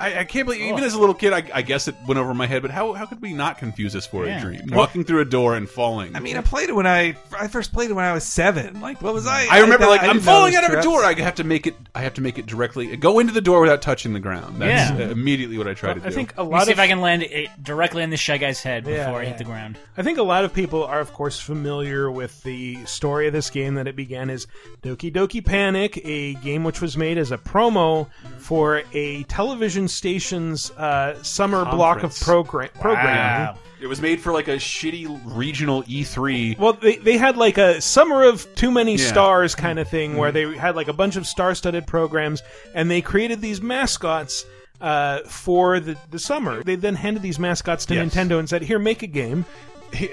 I, I can't believe, even as a little kid, I, I guess it went over my head. But how how could we not confuse this for Yeah. a dream? Walking through a door and falling. I mean, I played it when I I first played it when I was seven. Like, what was I? I remember, like, I I'm falling out of a door. I have to make it. I have to make it directly. Go into the door without touching the ground. That's Yeah. uh, immediately what I try to do. I think a Let me lot see of if I can land it directly in this shy guy's head before Yeah, I yeah. hit the ground. I think a lot of people are, of course, familiar with the story of this game that it began as Doki Doki Panic, a game which was made as a promo for a television station's uh, summer block of Conference. program programming. Wow. It was made for like a shitty regional E E3. Well, they, they had like a summer of too many Yeah. Mm-hmm. stars kind of thing where they had like a bunch of star studded programs and they created these mascots uh, for the, the summer. They then handed these mascots to Yes. Nintendo and said, Here, make a game.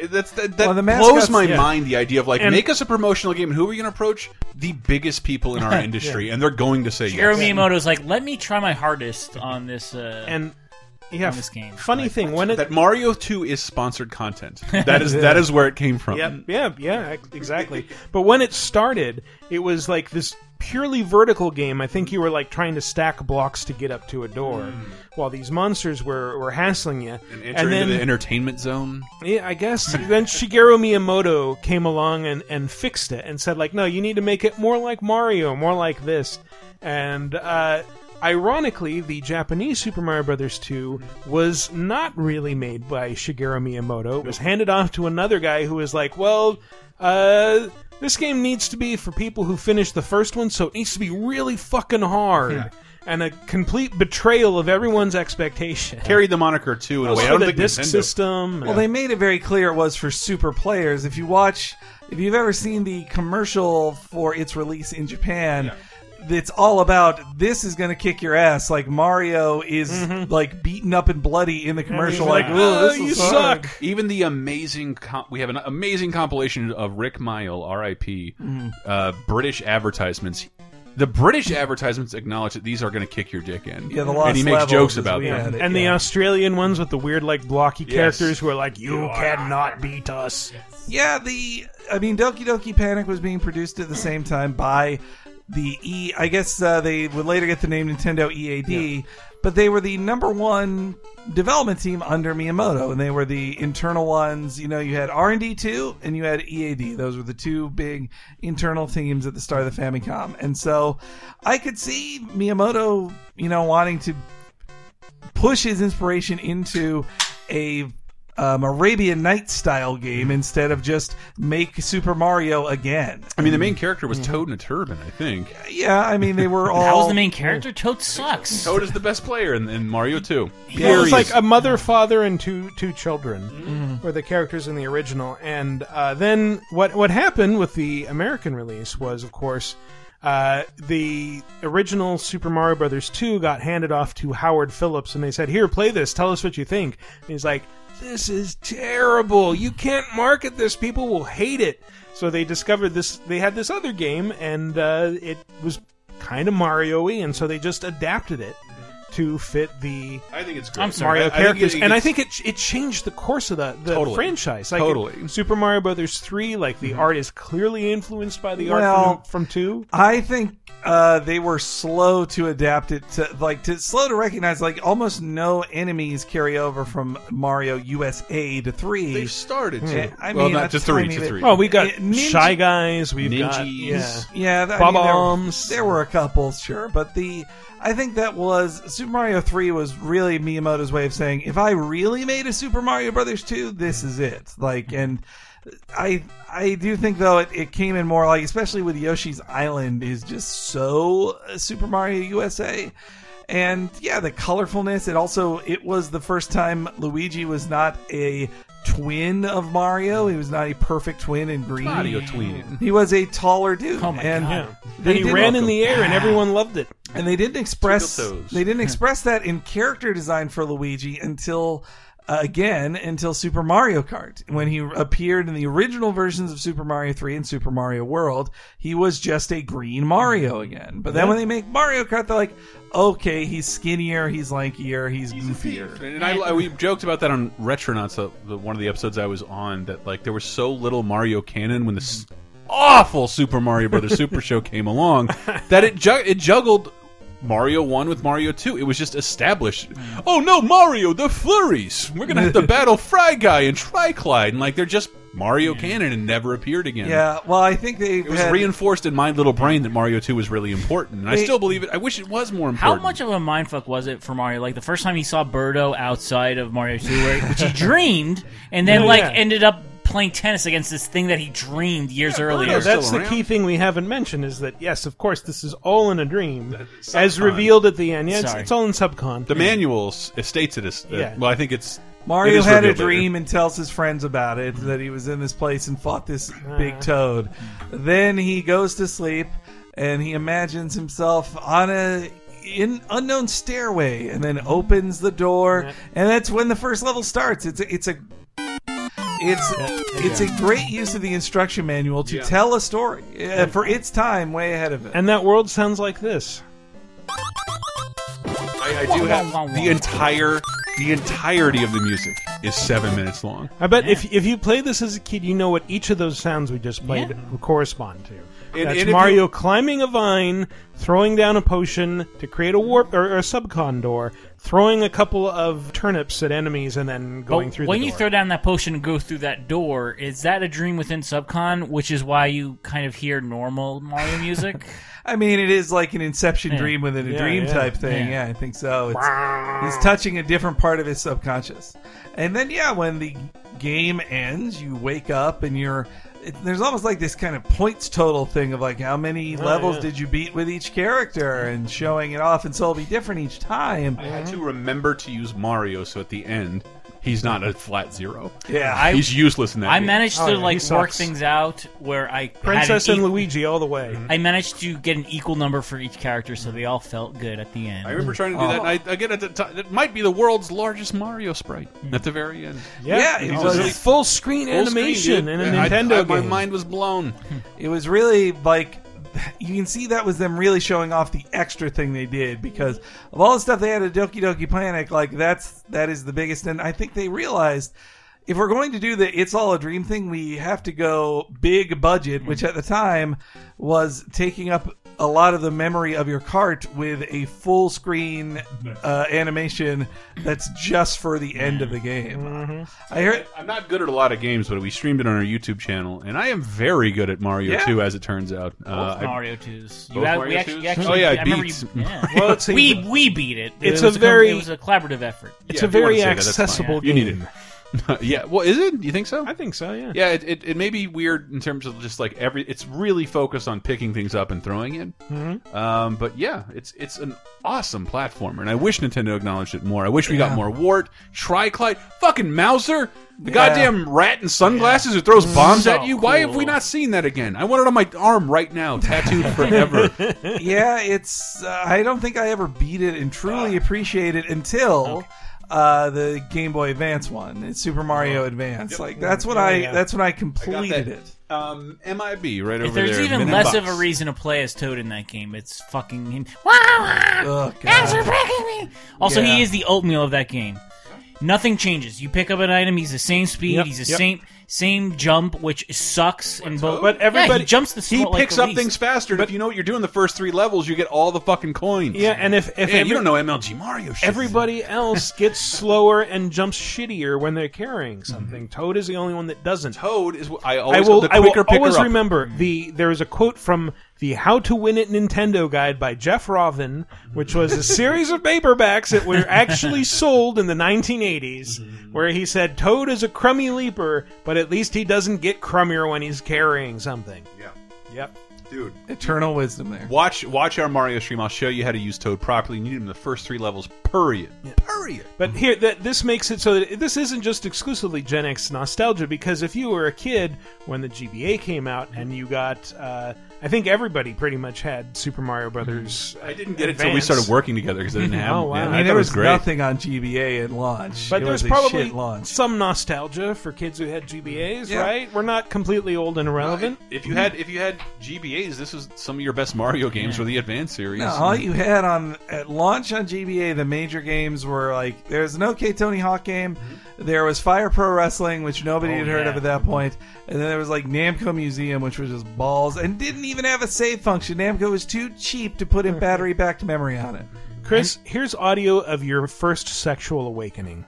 That's that, that Well, the blows my yeah. mind. The idea of like And- make us a promotional game, and who are we going to approach? The biggest people in our industry, and they're going to say Shigeru yes. Miyamoto's like, let me try my hardest on this. Uh, And yeah, On this game. funny Like, thing, when it. That Mario Two is sponsored content. That is that is where it came from. Yep, yeah, yeah, exactly. but when it started, it was like this purely vertical game. I think you were like trying to stack blocks to get up to a door, while these monsters were, were hassling you. And enter into the entertainment zone. Yeah, I guess. then Shigeru Miyamoto came along and, and fixed it and said, like, no, you need to make it more like Mario, more like this. And uh, ironically, the Japanese Super Mario Brothers 2 was not really made by Shigeru Miyamoto. It was handed off to another guy who was like, "Well, uh, this game needs to be for people who finished the first one, so it needs to be really fucking hard." Yeah. And a complete betrayal of everyone's expectation. Carried the moniker too in a way. I Also don't the think disc Nintendo- system. Well, they made it very clear it was for super players. If you watch, if you've ever seen the commercial for its release in Japan, it's all about this is going to kick your ass. Like Mario is like beaten up and bloody in the commercial. he's Like, like, "Oh, "Oh, this you is hard." suck. Even the amazing, com we have an amazing compilation of Rik Mayall, R.I.P. Mhm. Uh, British advertisements. The British advertisements acknowledge that these are going to kick your dick in. Yeah, the and he makes Levels jokes is about we them. it. and the Australian ones with the weird, like, blocky Yes. characters who are like, "You cannot beat us." Yeah, the I mean, Doki Doki Panic was being produced at the same time by the E. I guess uh, they would later get the name Nintendo EAD, but they were the number one development team under Miyamoto, and they were the internal ones. You know, you had R and D two, and you had EAD. Those were the two big internal teams at the start of the Famicom, and so I could see Miyamoto, you know, wanting to push his inspiration into a um, Arabian Nights style game instead of just make Super Mario again. I mean, the main character was Toad in a turban, I think. Yeah, I mean they were all. That was the main character. Toad sucks. Toad is the best player in, in Mario 2. Yeah, it was like a mother, father, and two two children Mm-hmm. were the characters in the original. And uh, then what what happened with the American release was, of course, uh, the original Super Mario Brothers two got handed off to Howard Phillips, and they said, "Here, play this. Tell us what you think." And he's like, "This is terrible. You can't market this. People will hate it." So they discovered this. They had this other game, and uh, it was kind of Mario-y, and so they just adapted it to fit the I think it's great. I'm sorry, Mario I- I think characters, it- and I it's- think it it changed the course of the, the Totally. franchise. Like Totally. Super Mario Brothers three, like the art is clearly influenced by the Well, art from, from two. I think uh, they were slow to adapt it to like to slow to recognize like almost no enemies carry over from Mario USA to three. They've started to. Yeah, I Well, mean, not a to three, tiny to bit. three. Oh, we got Ninja- Shy Guys. We've got Ninjas. yeah, Yeah, that, I mean, there, Bob-ombs. there were a couple, sure, but the I think that was Super Mario Three was really Miyamoto's way of saying if I really made a Super Mario Brothers two, this is it. Like, and I I do think though it, it came in more like, especially with Yoshi's Island, is just so uh, Super Mario USA. And yeah, the colorfulness. It also it was the first time Luigi was not a twin of Mario. He was not a perfect twin in green. Mario twin. He was a taller dude. Oh my and God. They And he did- ran in the air, and everyone loved it. and they didn't express Twinkle toes. they didn't express that in character design for Luigi until again until Super Mario Kart. When he appeared in the original versions of Super Mario 3 and Super Mario World he was just a green Mario again. But then when they make Mario Kart they're like okay he's skinnier he's lankier he's, goofier. And I, I- we joked about that on Retronauts, uh, the, one of the episodes I was on, that like there was so little Mario canon when this awful Super Mario Brothers Super Show came along that it ju it juggled Mario One with Mario Two. It was just established. Oh no, Mario, the flurries! We're gonna have to battle Fry Guy and Tryclyde, and like they're just Mario canon and never appeared again. yeah well I think they It was had, reinforced in my little brain that Mario 2 was really important, and I still believe it. I wish it was more important. How much of a mindfuck was it for Mario? Like the first time he saw Birdo outside of Mario 2, where, which he dreamed, and then Yeah, like yeah. ended up playing tennis against this thing that he dreamed years earlier. Birdo's That's the key thing we haven't mentioned is that yes, of course, this is all in a dream, as revealed at the end. Yeah, it's, it's all in Subcon. The manual states it as. Uh, Yeah. Well, I think it's. Mario it is had a revealed later. dream and tells his friends about it that he was in this place and fought this big toad. Then he goes to sleep and he imagines himself on a in unknown stairway and then opens the door and that's when the first level starts. It's a, it's a it's it's a great use of the instruction manual to tell a story uh, for its time way ahead of it. And that world sounds like this. I, I do have the entire the entirety of the music is seven minutes long. I bet if if you played this as a kid, you know what each of those sounds we just played Yeah. correspond to. And- That's and if Mario you- climbing a vine, throwing down a potion to create a warp or, or a subcon door. Throwing a couple of turnips at enemies and then going through. But through. when you throw down that potion and go through that door, is that a dream within Subcon, which is why you kind of hear normal Mario music? I mean, it is like an Inception Yeah. dream within a Yeah, dream yeah. type thing. Yeah. Yeah. I think so. It's, he's touching a different part of his subconscious. And then, yeah, when the game ends, you wake up and you're. It, there's almost like this kind of points total thing of like how many Oh, levels yeah. did you beat with each character and showing it off, and so it'll be different each time. I had to remember to use Mario, so at the end, he's not a flat zero. Yeah. I- he's useless in that. I game. managed Oh, to yeah, he like work sucks. things out where I Princess had and an equal- Luigi all the way. I managed to get an equal number for each character, so they all felt good at the end. I remember trying to do that. And I, I get at the time. It might be the world's largest Mario sprite mm. at the very end. Yeah, it it was- was full screen Full screen, animation dude. in a And I- Nintendo I- My game. mind was blown. It was really like you can see that was them really showing off the extra thing they did because of all the stuff they had at Doki Doki Panic. Like that's that is the biggest, and I think they realized if we're going to do the "It's All a Dream" thing, we have to go big budget, which at the time was taking up a lot of the memory of your cart with a full screen uh, animation that's just for the end of the game. I heard. I'm not good at a lot of games, but we streamed it on our YouTube channel, and I am very good at Mario Yeah. 2, as it turns out. Both Uh, Mario 2s. Both have- Mario we actually, 2s? you actually, Oh, yeah, I I beat. you- yeah. Well, it's a- we we beat it. It's it a was very- it was a collaborative effort. It's Yeah, a if you wanna very say that, that's fine. accessible You game. need it. yeah. Well, is it? You think so? I think so. Yeah. Yeah, it, it, it may be weird in terms of just like every. It's really focused on picking things up and throwing it. Mhm. Um, but yeah, it's it's an awesome platformer, and I wish Nintendo acknowledged it more. I wish we got more Wart, Tryclyde, fucking Mouser, the Yeah. goddamn rat in sunglasses who throws bombs So at you. Why have we not seen that again? I want it on my arm right now, tattooed forever. yeah, it's. Uh, I don't think I ever beat it and truly appreciate it until uh, the Game Boy Advance one. It's Super Mario Advance. Like that's when I. yeah. That's when I I completed that. it. Um, MIB right If over there's there. even Minute less bucks. of a reason to play as Toad in that game, it's fucking him. Wah, wah, Oh Guys are god. breaking me. Also, Yeah. he is the oatmeal of that game. Nothing changes. You pick up an item, he's the same speed, Yep, he's the yep. same same jump, which sucks in both. But everybody- yeah, he jumps the same. He small- like picks up least. things faster. and if you know what you're doing the first three levels, you get all the fucking coins. Yeah, and if if Man, every- you don't know MLG Mario shit. everybody else gets slower and jumps shittier when they're carrying mm-hmm. something, Toad is the only one that doesn't. Toad is. I I always will. the I will always up. remember the. There is a quote from the "How to Win It Nintendo Guide" by Jeff Rovin, which was a series of paperbacks that were actually sold in the 1980s, where he said Toad is a crummy leaper, but at least he doesn't get crummier when he's carrying something. Yeah, Yep. dude. Eternal wisdom there. Watch watch our Mario stream. I'll show you how to use Toad properly. You need him in the first three levels. Period. Period. But here, that this makes it so that this isn't just exclusively Gen X nostalgia. Because if you were a kid when the GBA came out and you got, uh, I think everybody pretty much had Super Mario Brothers. I didn't get it until we started working together because I didn't have. Oh, wow. yeah, I I mean, mean, there it was great. nothing on GBA at launch. But it there's was a probably shit launch. some nostalgia for kids who had GBAs, Yeah. right? We're not completely old and irrelevant. If you had if you had GBA's, this was some of your best Mario games for the Advance series. No, all you had on at launch on GBA, the major games were like there's an OK Tony Hawk game, mm-hmm. there was Fire Pro Wrestling, which nobody Oh, had heard yeah. of at that point, and then there was like Namco Museum, which was just balls and didn't even have a save function. Namco was too cheap to put in battery backed memory on it. Chris, here's audio of your first sexual awakening.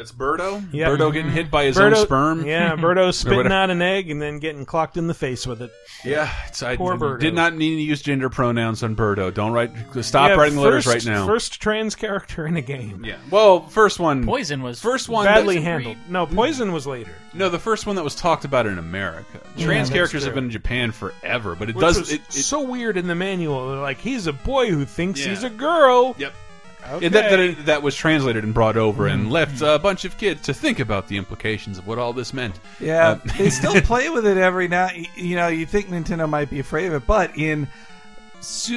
That's Birdo. Yep. Birdo getting hit by his Birdo- own sperm. Yeah, Birdo spitting out an egg and then getting clocked in the face with it. Yeah, it's, I Poor Birdo. did not need to use gender pronouns on Birdo. Don't write. Stop Yeah, writing letters right now. First trans character in a game. Yeah. Well, first one. Poison was First one. Badly that- handled. No, Poison was later. No, the first one that was talked about in America. Trans that's characters true. have been in Japan forever, but it Which does. was It, it, so weird in the manual. They're like, he's a boy who thinks Yeah. he's a girl. Yep. Okay. that, that, that was translated and brought over Mm-hmm. and left a bunch of kids to think about the implications of what all this meant. Yeah, Uh, they still play with it every now. You know, you think Nintendo might be afraid of it, but in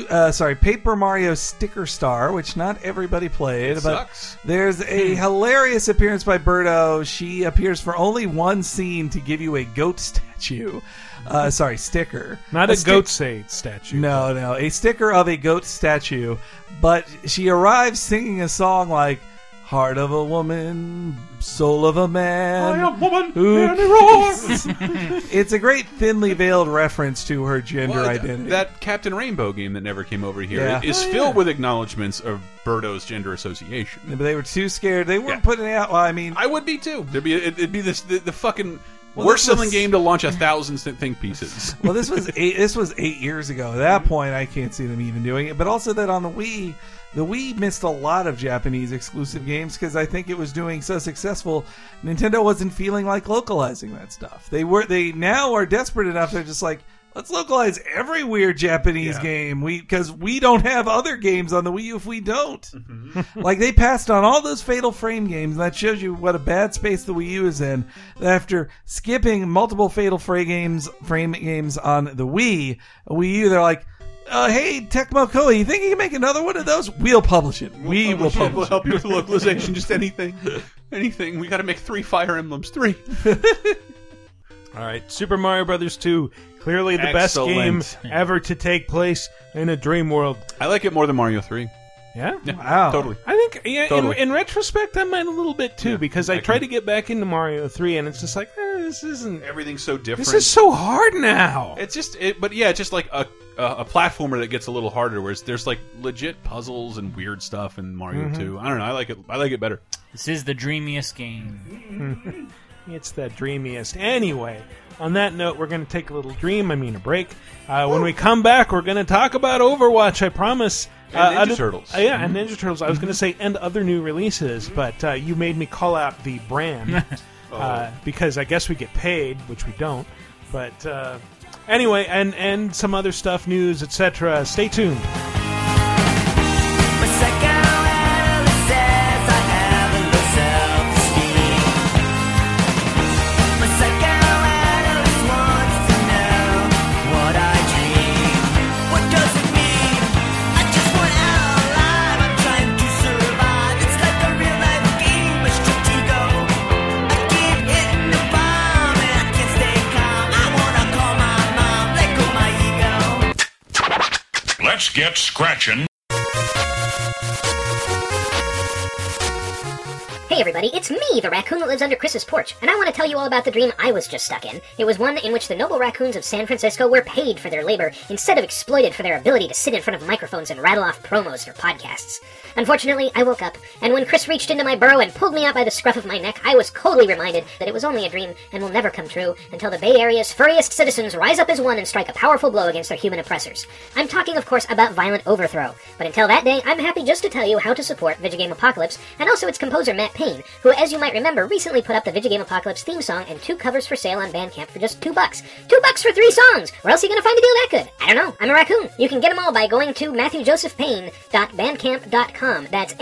uh, sorry, Paper Mario Sticker Star, which not everybody played, It but sucks. there's a hilarious appearance by Birdo. She appears for only one scene to give you a goat statue. Uh, sorry, sticker, Not a, stick- goat say statue. No, no, a sticker of a goat statue. But she arrives singing a song like Heart of a woman, soul of a man. I am woman, Who- hear it's a great thinly veiled reference to her gender Well, identity. That Captain Rainbow game that never came over here Yeah. is Oh, filled yeah. with acknowledgments of Birdo's gender association. but they were too scared. They weren't putting it out. Well, I mean, I would be too. There'd be it'd be this the, the fucking Well, worst this was- selling game to launch a thousand think pieces. well, this was eight. This was eight years ago. At that point, I can't see them even doing it. But also that on the Wii, the Wii missed a lot of Japanese exclusive games because I think it was doing so successful. Nintendo wasn't feeling like localizing that stuff. They were. They now are desperate enough. They're just like. Let's localize every weird Japanese Yeah. game. We because we don't have other games on the Wii U if we don't. Mm-hmm. like they passed on all those Fatal Frame games. That shows you what a bad space the Wii U is in. After skipping multiple Fatal Frame games, frame games on the Wii, Wii U, they're like, uh, "Hey, Tecmo Koei, you think you can make another one of those? We'll publish it. We will publish We'll help you with the localization. Just anything, anything. We got to make three Fire Emblems. Three. All right, Super Mario Brothers 2, clearly the best game ever to take place in a dream world. I like it more than Mario Three. Yeah? Yeah, Wow. totally. I think, yeah, Totally. in, in retrospect, I might a little bit too, Yeah, because I, I tried can- to get back into Mario 3, and it's just like, eh, this isn't. Everything's so different. This is so hard now. It's just, it, but yeah, it's just like a, a a platformer that gets a little harder. Whereas there's like legit puzzles and weird stuff in Mario Mhm. Two. I don't know. I like it. I like it better. This is the dreamiest game. It's the dreamiest. Anyway, on that note, we're going to take a little dream, I mean a break. Uh, when we come back, we're going to talk about Overwatch, I promise. And Uh, Ninja other- Turtles. uh, yeah, and Ninja Turtles. I was going to say, and other new releases, but uh, you made me call out the brand uh, because I guess we get paid, which we don't. But uh, anyway, and, and some other stuff, news, etc. Stay tuned. Let's get scratching. Hey everybody, it's me, the raccoon that lives under Chris's porch, and I want to tell you all about the dream I was just stuck in. It was one in which the noble raccoons of San Francisco were paid for their labor instead of exploited for their ability to sit in front of microphones and rattle off promos for podcasts. Unfortunately, I woke up, and when Chris reached into my burrow and pulled me out by the scruff of my neck, I was coldly reminded that it was only a dream and will never come true until the Bay Area's furriest citizens rise up as one and strike a powerful blow against their human oppressors. I'm talking, of course, about Violent Overthrow, but until that day, I'm happy just to tell you how to support Vidjagame Apocalypse and also its composer Matt Payne, who, as you might remember, recently put up the Vidjagame Apocalypse theme song and two covers for sale on Bandcamp for just two bucks. Two bucks for three songs! Where else are you gonna find a deal that good? I don't know. I'm a raccoon. You can get them all by going to MatthewJosephPayne.bandcamp.com. That's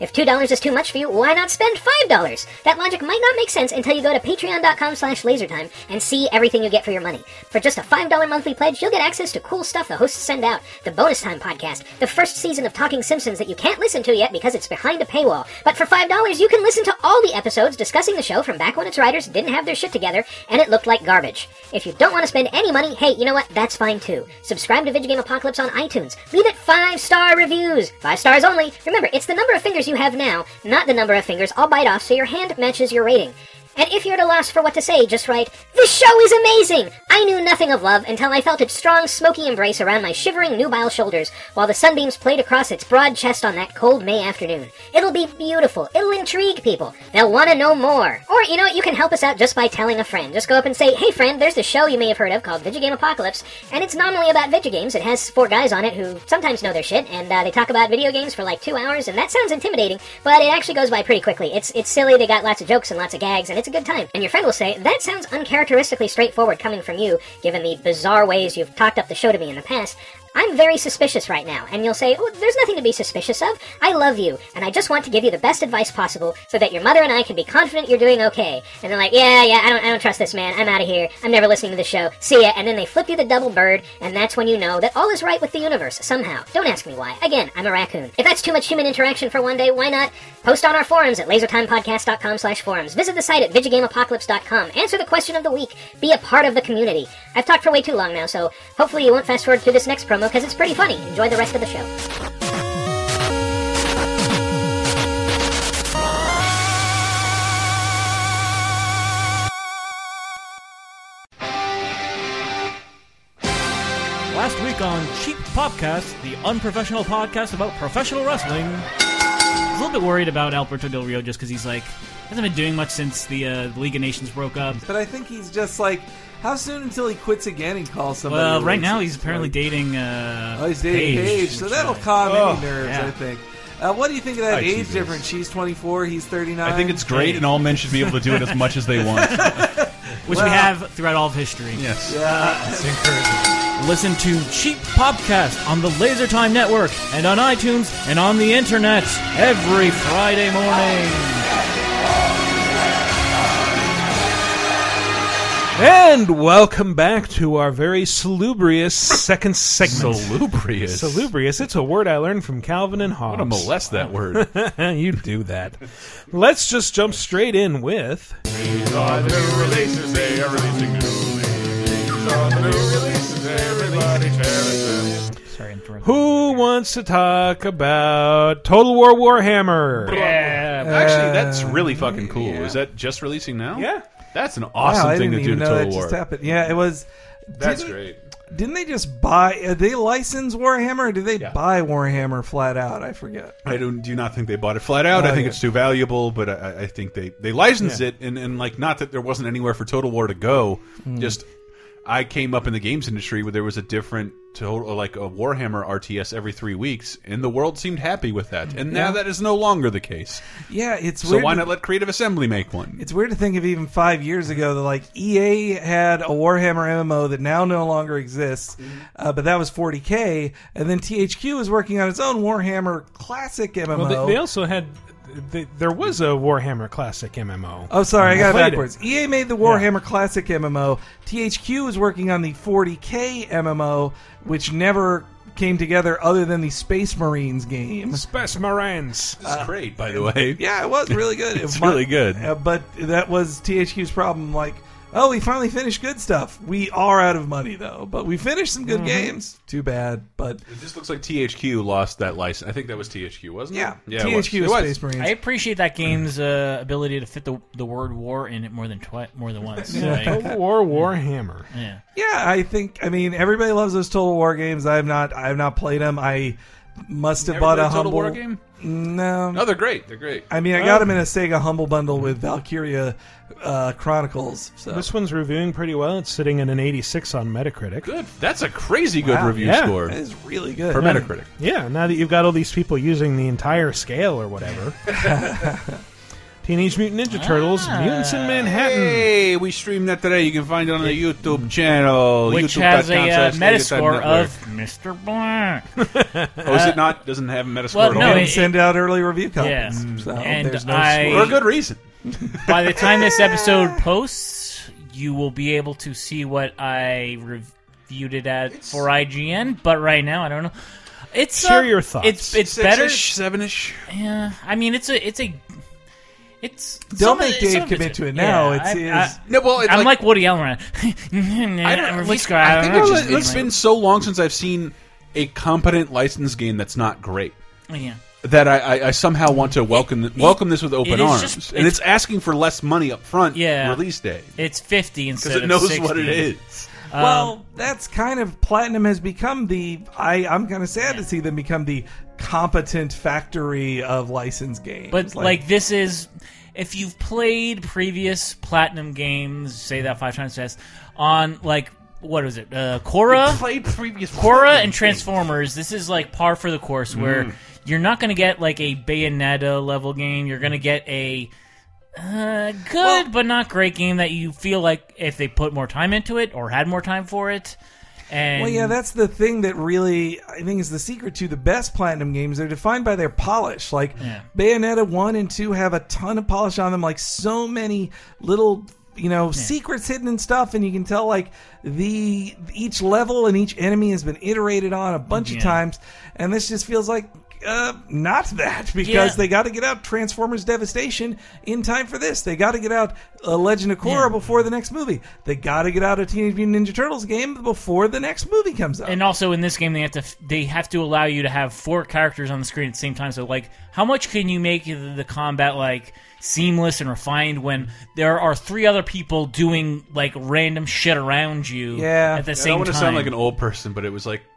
If $2 is too much for you, why not spend $5? That logic might not make sense until you go to patreon.com slash lasertime and see everything you get for your money. For just a $5 monthly pledge, you'll get access to cool stuff the hosts send out, the Bonus Time podcast, the first season of Talking Simpsons that you can't listen to yet because it's behind a paywall. But for $5, you can listen to all the episodes discussing the show from back when its writers didn't have their shit together and it looked like garbage. If you don't want to spend any money, hey, you know what? That's fine too. Subscribe to Vidjagame Apocalypse on iTunes. Leave it five star reviews. Five stars only. Remember, it's the number of fingers you have now, not the number of fingers I'll bite off so your hand matches your rating. And if you're at a loss for what to say, just write, This show is amazing! I knew nothing of love until I felt its strong, smoky embrace around my shivering, nubile shoulders while the sunbeams played across its broad chest on that cold May afternoon. It'll be beautiful. It'll intrigue people. They'll want to know more. Or, you know what, you can help us out just by telling a friend. Just go up and say, Hey friend, there's this show you may have heard of called Vidjagame Apocalypse, and it's nominally about Vidjagames. It has four guys on it who sometimes know their shit, and uh, they talk about video games for like two hours, and that sounds intimidating, but it actually goes by pretty quickly. It's, it's silly, they got lots of jokes and lots of gags, and it's a good time. And your friend will say, That sounds uncharacteristically straightforward coming from you, given the bizarre ways you've talked up the show to me in the past. I'm very suspicious right now. And you'll say, oh, there's nothing to be suspicious of. I love you, and I just want to give you the best advice possible so that your mother and I can be confident you're doing okay. And they're like, yeah, yeah, I don't, I don't trust this man. I'm out of here. I'm never listening to the show. See ya. And then they flip you the double bird, and that's when you know that all is right with the universe somehow. Don't ask me why. Again, I'm a raccoon. If that's too much human interaction for one day, why not post on our forums at lasertimepodcast.com slash forums. Visit the site at VidjagameApocalypse.com. Answer the question of the week. Be a part of the community. I've talked for way too long now, so hopefully you won't fast forward through this next promo because it's pretty funny. Enjoy the rest of the show. Last week on Cheap Popcast, the unprofessional podcast about professional wrestling. I was a little bit worried about Alberto Del Rio just because he's like hasn't been doing much since the, uh, the League of Nations broke up. But I think he's just like, how soon until he quits again? and calls somebody. Well, right now he's apparently dating. Uh, Oh, he's dating Paige, so that'll uh, calm oh, any nerves, yeah. I think. Uh, what do you think of that I age difference? She's 24, he's 39. I think it's great, and all men should be able to do it as much as they want. Which Well- we have throughout all of history. Yes. Yeah. It's encouraging. Listen to Cheap Podcast on the Laser Time Network and on iTunes and on the internet every Friday morning. And welcome back to our very salubrious second segment. Salubrious? Salubrious. It's a word I learned from Calvin and Hobbes. I'm gonna molest that word. you do that. Let's just jump straight in with. These are the new releases, they are releasing new releases. These are the new releases, everybody cherish them. Sorry, interrupt. Who wants to talk about Total War Warhammer? Yeah. Actually, that's uh, really fucking cool. Is that just releasing now? Yeah. That's an awesome wow, thing to do to Total War. just happened. Yeah, it was. That's didn't- great. Didn't they just buy? Uh, they license Warhammer, or did they buy Warhammer flat out? I forget. I don't do not think they bought it flat out. Oh, I think yeah. it's too valuable, but I, I think they they licensed Yeah. it, and, and like not that there wasn't anywhere for Total War to go. Mm. Just I came up in the games industry where there was a different total like a Warhammer RTS every three weeks, and the world seemed happy with that. And now Yeah. that is no longer the case. Yeah, it's so weird why to- not let Creative Assembly make one? It's weird to think of even five years ago that like EA had a Warhammer MMO that now no longer exists, Mm-hmm. uh, but that was 40k, and then THQ was working on its own Warhammer Classic MMO. Well, they, they also had. They, there was a Warhammer Classic MMO. Oh, sorry, I got it played backwards. EA made the Warhammer Classic MMO. THQ was working on the 40k MMO, which never came together other than the Space Marines game. Space Marines. It's great, by the way. Yeah, it was really good. it's It mu- really good. Uh, but that was THQ's problem. Like, oh, we finally finished good stuff. We are out of money though, but we finished some good Mhm. games. Too bad, but It just looks like THQ lost that license. I think that was THQ, wasn't Yeah. it? Yeah, it was. THQ It is was. Space Marines. I appreciate that game's uh, ability to fit the the word war in it more than twi- more than once. Like- Total War Warhammer. Yeah. yeah, I think. I mean, everybody loves those Total War games. I've not. I've not played them. I must have Never bought played a Total humble War game? No, No, they're great. They're great. I mean, I got them in a Sega Humble Bundle with Valkyria uh, Chronicles. So This one's reviewing pretty well. It's sitting at an 86 on Metacritic. Good. That's a crazy good Wow, review yeah. score. that is really good. for Metacritic. Yeah, now that you've got all these people using the entire scale or whatever. Teenage Mutant Ninja Turtles, Ah. Mutants in Manhattan. Hey, we streamed that today. You can find it on the YouTube channel, Which YouTube.com has a uh, Metascore of Mr. Black. Oh, is it not? Doesn't have a Metascore well, at all? no, and it- send out early review copies. Yeah. So And there's no I- For a good reason. By the time this episode posts, you will be able to see what I reviewed it at for IGN. But right now, I don't know. It's Share uh, your thoughts. It's it's better. Six-ish, seven-ish. Yeah, I mean it's a it's a it's Don't make Dave some of it's- commit to it now. Yeah, It's- I, it's- I, No, well, it's I'm like- like, Woody Allen. I I don't don't like, I think it's, just, it's been so long since I've seen a competent licensed game that's not great. yeah. That I, I, I somehow want to welcome welcome this with open arms, just- and it's, it's- asking for less money up front. Yeah. release day It's fifty instead because it of knows 60. what it is. Um, Well, that's kind of Platinum has become the. I I'm kind of sad to see them become the competent factory of licensed games. But like, this is, if you've played previous platinum games, say that five times fast, on like what is it, uh, Korra, played previous Korra Platinum and Transformers. This is like par for the course, where Mm. you're not going to get like a Bayonetta level game. You're going to get a uh, good but not great game that you feel like if they put more time into it or had more time for it, And well, yeah, that's the thing that really I think is the secret to the best Platinum games. They're defined by their polish. Like Yeah. Bayonetta one and two have a ton of polish on them. Like so many little you know secrets hidden and stuff, and you can tell like the each level and each enemy has been iterated on a bunch Yeah. of times, and this just feels like. Uh, not that because Yeah. they got to get out Transformers Devastation in time for this. They got to get out a Legend of Korra before the next movie. They got to get out a Teenage Mutant Ninja Turtles game before the next movie comes out. And also in this game, they have to they have to allow you to have four characters on the screen at the same time. So like, how much can you make the the combat like seamless and refined when there are three other people doing like random shit around you? Yeah. at the same I same don't want time. to sound like an old person, but it was like too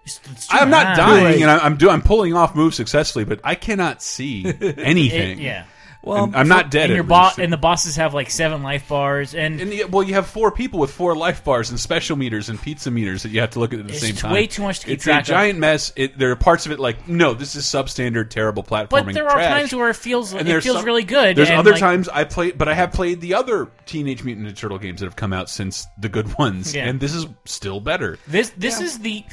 I'm not loud. dying, Right. and I, I'm do I'm pulling off moves successfully, but I cannot see anything. It- yeah. And I'm not dead. And your at bo- least. and the bosses have like seven life bars, and, And the- well, you have four people with four life bars and special meters and pizza meters that you have to look at at the It's same time. way too much to keep it's track a of. giant mess. It, there are parts of it like no, this is substandard, terrible platforming. but there are trash. times where it feels And it there's feels some- really good. There's and, other like, times I play, but I have played the other Teenage Mutant Ninja Turtle games that have come out since the good ones, Yeah. and this is still better. This this is the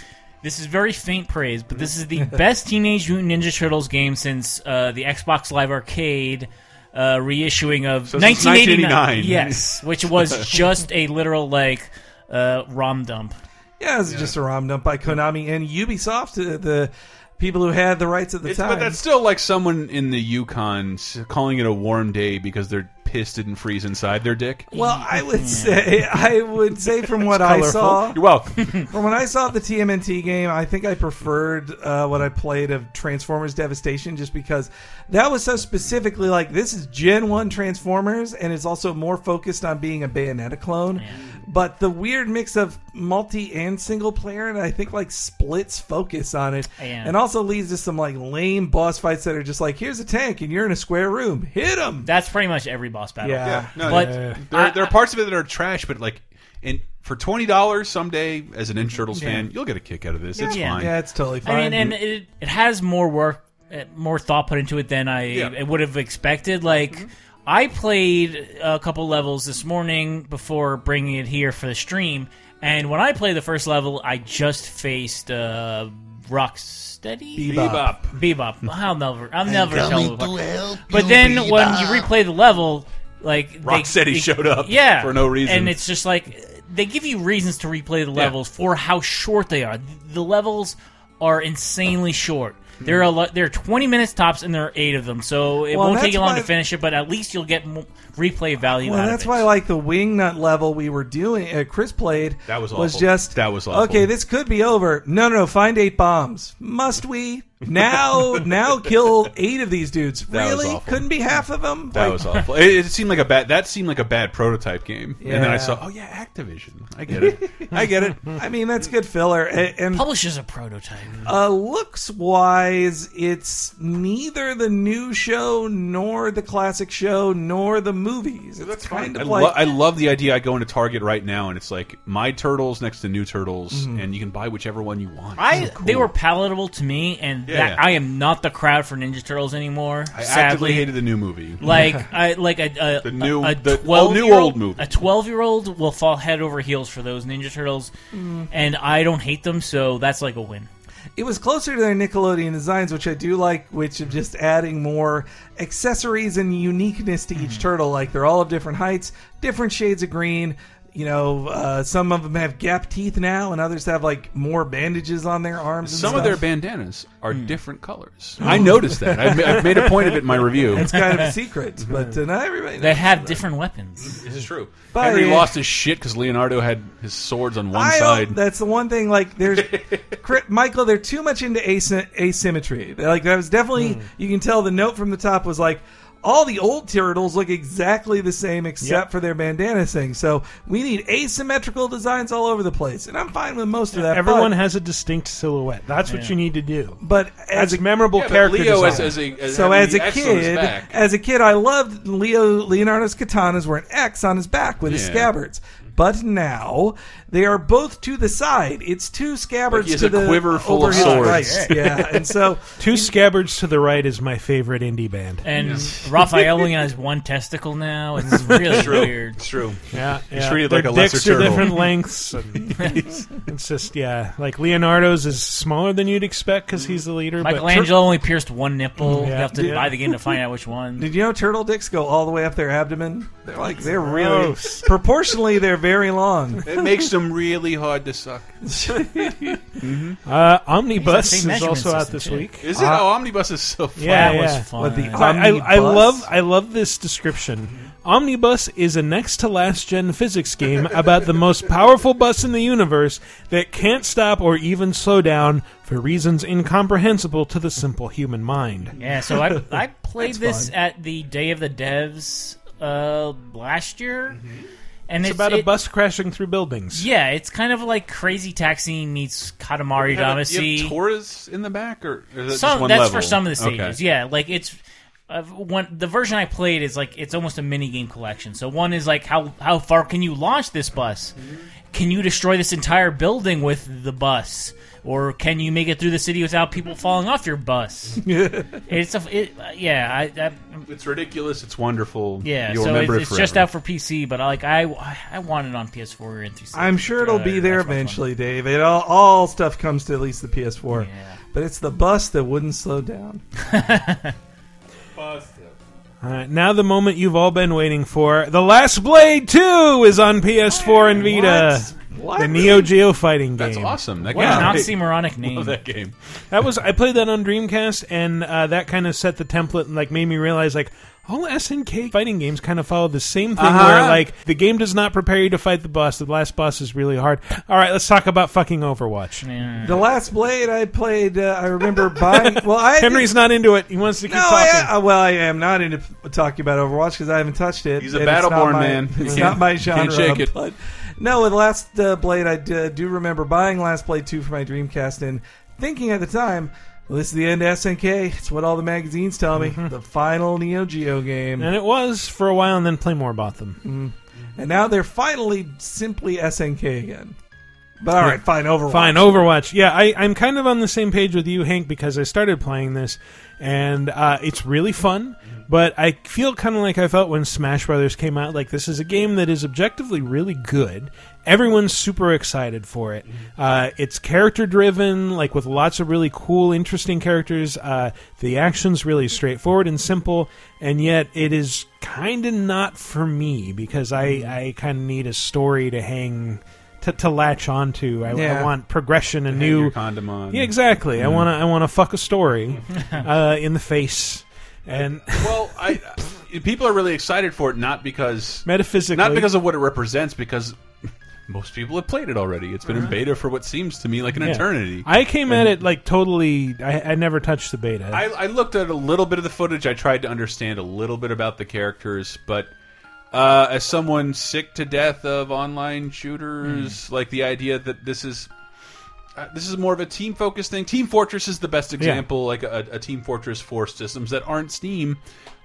this is very faint praise, but this is the best Teenage Mutant Ninja Turtles game since uh, the Xbox Live Arcade uh, reissuing of So 1989. 1989. Yes, which was just a literal like uh, ROM dump. Yeah, it's just a ROM dump by Konami and Ubisoft, uh, the people who had the rights at the It's, time. but that's still like someone in the Yukon calling it a warm day because they're pissed didn't freeze inside their dick. well, I would say, I would say from what I colorful. saw, You're welcome. from when I saw the TMNT game, I think I preferred uh, what I played of Transformers Devastation, just because that was so specifically like this is Gen One Transformers, and it's also more focused on being a Bayonetta clone. But the weird mix of multi and single player, and I think like splits focus on it, Yeah. and also leads to some like lame boss fights that are just like, here's a tank, and you're in a square room, hit him. That's pretty much every boss battle. Yeah. No, but there, I- there are parts of it that are trash, but like, and for twenty dollars someday, as an Ninja Turtles Yeah. fan, you'll get a kick out of this. It's Yeah. fine. Yeah, it's totally I fine. mean, and it, it has more work, uh, more thought put into it than I Yeah. Would have expected. Like, I played a couple levels this morning before bringing it here for the stream, and when I played the first level, I just faced uh, Rocksteady. Bebop. Bebop. I'll never, I'll never tell. coming you to what- help But you, then when you replay the level, like they- Rocksteady they- showed up yeah, for no reason. and it's just like they give you reasons to replay the levels for how short they are. The levels are insanely short. There are lo- there are twenty minutes tops, and there are eight of them, so it Well, won't take that's you long why- to finish it. But at least you'll get mo- replay value Well, out that's of it. why, like the wingnut level we were doing, uh, Chris played. That was was awful. just That was awful. Okay, this could be over. No, no, no. Find eight bombs. Must we now? now kill eight of these dudes. That was really? awful. Couldn't be half of them. That Like, was awful. It, it seemed like a bad. That seemed like a bad prototype game. And then I Yeah. saw, oh yeah, Activision. I get it. I get it. I mean, that's good filler. And, and Publishes a prototype. uh, looks wise, it's neither the new show nor the classic show nor the movies. It's kind I, of lo- like I love the idea. I go into Target right now, and it's like my turtles next to new turtles, Mhm. and you can buy whichever one you want. I It's cool. they were palatable to me, and Yeah, that, yeah. I am not the crowd for Ninja Turtles anymore. I sadly. actively hated the new movie. Like I like a, a The new- a, the- twelve new year old old movie. A twelve year old will fall head over heels for those Ninja Turtles, Mm. and I don't hate them, so that's like a win. it was closer to their Nickelodeon designs, which I do like, which of just adding more accessories and uniqueness to each turtle. Like they're all of different heights, different shades of green. You know, uh, some of them have gap teeth now, and others have like more bandages on their arms. and Some of their bandanas are different colors. I noticed that. I've, I've made a point of it in my review. It's kind of a secret, but uh, not everybody. They knows have that. different weapons. This is true. But- Henry lost his shit because Leonardo had his swords on one I side. that's the one thing. Like, there's Michael. They're too much into asy- asymmetry. They're like that was definitely. Hmm. You can tell the note from the top was like. All the old turtles look exactly the same except Yep. for their bandana thing. So we need asymmetrical designs all over the place, and I'm fine with most of that. Everyone but, has a distinct silhouette. That's what you need to do. but as That's a memorable Yeah, character Leo as- design. as a- as so as the a X on his kid, as a kid, I loved Leo Leonardo's katanas were an X on his back with his scabbards. but now they are both to the side. It's two scabbards he has to a the quiver full over of his swords. right. Yeah, and so Two Scabbards to the right is my favorite indie band. And Raphael only has one testicle now. It's really True. weird. It's true. Yeah, He's yeah. treated Their like a lesser dicks are turtle. different lengths. and it's just yeah, like Leonardo's is smaller than you'd expect because he's the leader. but Michelangelo only pierced one nipple. Mm, you have to Yeah. buy the game to find out which one. Did you know turtle dicks go all the way up their abdomen? They're like they're really proportionally they're very long. It makes them really hard to suck. Uh, Omnibus same is measurement also out system, this too. week. Is it? Uh, oh, Omnibus is so fun. Yeah, That was yeah. fun. What, the I, I, I Omnibus? love I love this description. Omnibus is a next to last gen physics game about the most powerful bus in the universe that can't stop or even slow down for reasons incomprehensible to the simple human mind. Yeah, so I I played That's this at the Day of the Devs uh, last year, and It's it's, about a bus crashing through buildings. Yeah, it's kind of like Crazy Taxi meets Katamari You have, a- Damacy. you have Torres in the back, or is that some just one that's level? for some of the stages. Okay. Yeah, like it's uh, one the version I played is like it's almost a mini game collection. So one is like how how far can you launch this bus? Can you destroy this entire building with the bus? Or can you make it through the city without people falling off your bus? it's a it, uh, yeah, I, I It's ridiculous. It's wonderful. yeah. You'll so remember it's, it it's just out for PC, but like I I want it on PS4 and 360. I'm sure it'll Uh, be there that's my eventually, Dave. It all, all stuff comes to at least the PS4. But it's the bus that wouldn't slow down. bus. All right, now the moment you've all been waiting for. The Last Blade 2 is on PS4 and Vita. What? The Neo Geo fighting game. That's awesome. That What an game's oxymoronic name. Love that game. That was I played that on Dreamcast, and uh, that kind of set the template and like made me realize like all SNK fighting games kind of follow the same thing Uh-huh. where like the game does not prepare you to fight the boss. The last boss is really hard. All right, let's talk about fucking Overwatch. The last Blade I played, uh, I remember buying. Well, I Henry's not into it. He wants to keep no, talking. I, uh, well, I am not into talking about Overwatch because I haven't touched it. He's a and it's not Battleborn my- man. You It's can't- not my you genre. can't shake it. But no, with Last uh, Blade, I d- do remember buying Last Blade two for my Dreamcast and thinking at the time, well, this is the end of SNK. It's what all the magazines tell me. The final Neo Geo game. and it was for a while, and then Playmore bought them. And now they're finally simply SNK again. But all right, fine, Overwatch. Fine, Overwatch. Yeah, I, I'm kind of on the same page with you, Hank, because I started playing this, and uh, it's really fun. But I feel kind of like I felt when Smash Brothers came out. Like this is a game that is objectively really good. Everyone's super excited for it. Uh, it's character driven, like with lots of really cool, interesting characters. Uh, the action's really straightforward and simple, and yet it is kind of not for me because I, I kind of need a story to hang to, to latch onto. I, I want progression and Hang new your condom on. Yeah, exactly. I Mm. want to I want to fuck a story uh, in the face and well, I people are really excited for it not because Metaphysically. not because of what it represents, because most people have played it already. It's been Uh-huh. in beta for what seems to me like an Yeah. eternity. I came at it like totally. I, I never touched the beta. I, I looked at a little bit of the footage. I tried to understand a little bit about the characters, but uh, as someone sick to death of online shooters, like the idea that this is this is more of a team focused thing. Team Fortress is the best example, like a, a Team Fortress Force systems that aren't Steam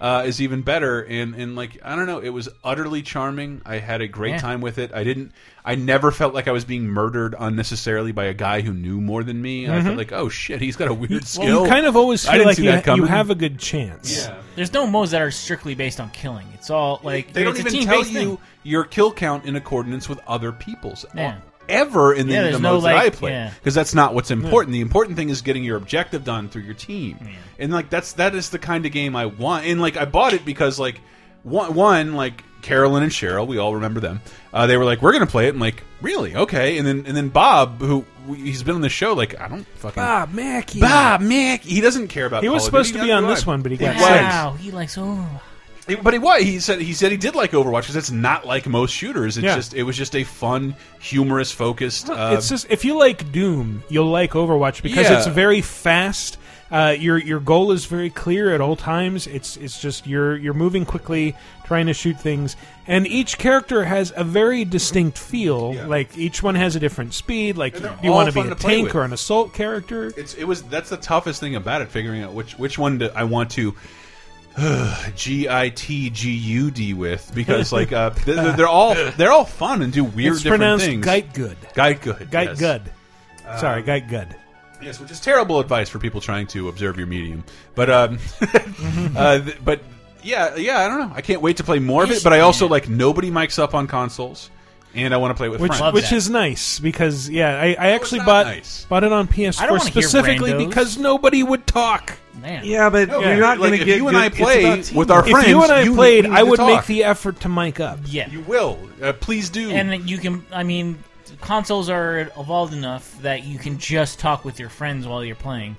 uh, is even better. And and like I don't know, it was utterly charming. I had a great Yeah. time with it. I didn't. I never felt like I was being murdered unnecessarily by a guy who knew more than me. I Mhm. felt like, oh shit, he's got a weird well, skill. you kind of always I feel didn't like see you, that you have a good chance. Yeah. There's no modes that are strictly based on killing. It's all like They don't even tell you thing. your kill count in accordance with other people's. Yeah. Ever in the, Yeah, the there's no, modes that like- I play, yeah. because that's not what's important. The important thing is getting your objective done through your team, and like that's that is the kind of game I want. And like I bought it because like one, one like Carolyn and Cheryl, we all remember them. Uh, they were like, "We're gonna play it." I'm like, "Really? Okay." And then and then Bob, who he's been on the show, like I don't fucking Bob Mackey. Bob Mackey. He doesn't care about. He was Call of supposed Duty, to be on this one, but he got Wow, he likes oh. But he what he said he said he did like Overwatch because it's not like most shooters. It's Yeah. just it was just a fun, humorous, focused. Uh, it's just if you like Doom, you'll like Overwatch because Yeah. it's very fast. Uh, your your goal is very clear at all times. It's it's just you're you're moving quickly, trying to shoot things, and each character has a very distinct feel. Like each one has a different speed. Like, do you want to be a to tank with. or an assault character? it's it was that's the toughest thing about it, figuring out which which one do I want to G I T G U D with because like uh, they're, they're all they're all fun and do weird It's different pronounced things. Gite good. Gite good. Gite yes. good. Sorry, Um, Gite good. Yes, which is terrible advice for people trying to observe your medium. But um, uh, but yeah, yeah, I don't know. I can't wait to play more of it. But I also like nobody mics up on consoles, and I want to play with Which, friends. which is nice because yeah, I, I actually not bought nice. bought it on PS4 specifically because nobody would talk. Man. Yeah, but No, you're but not like, going to if get you and good- I it's play about with teamwork. our if friends, you and I you played, I would make the effort to mic up. Yeah. You will. Uh, please do. And you can, I mean, consoles are evolved enough that you can just talk with your friends while you're playing.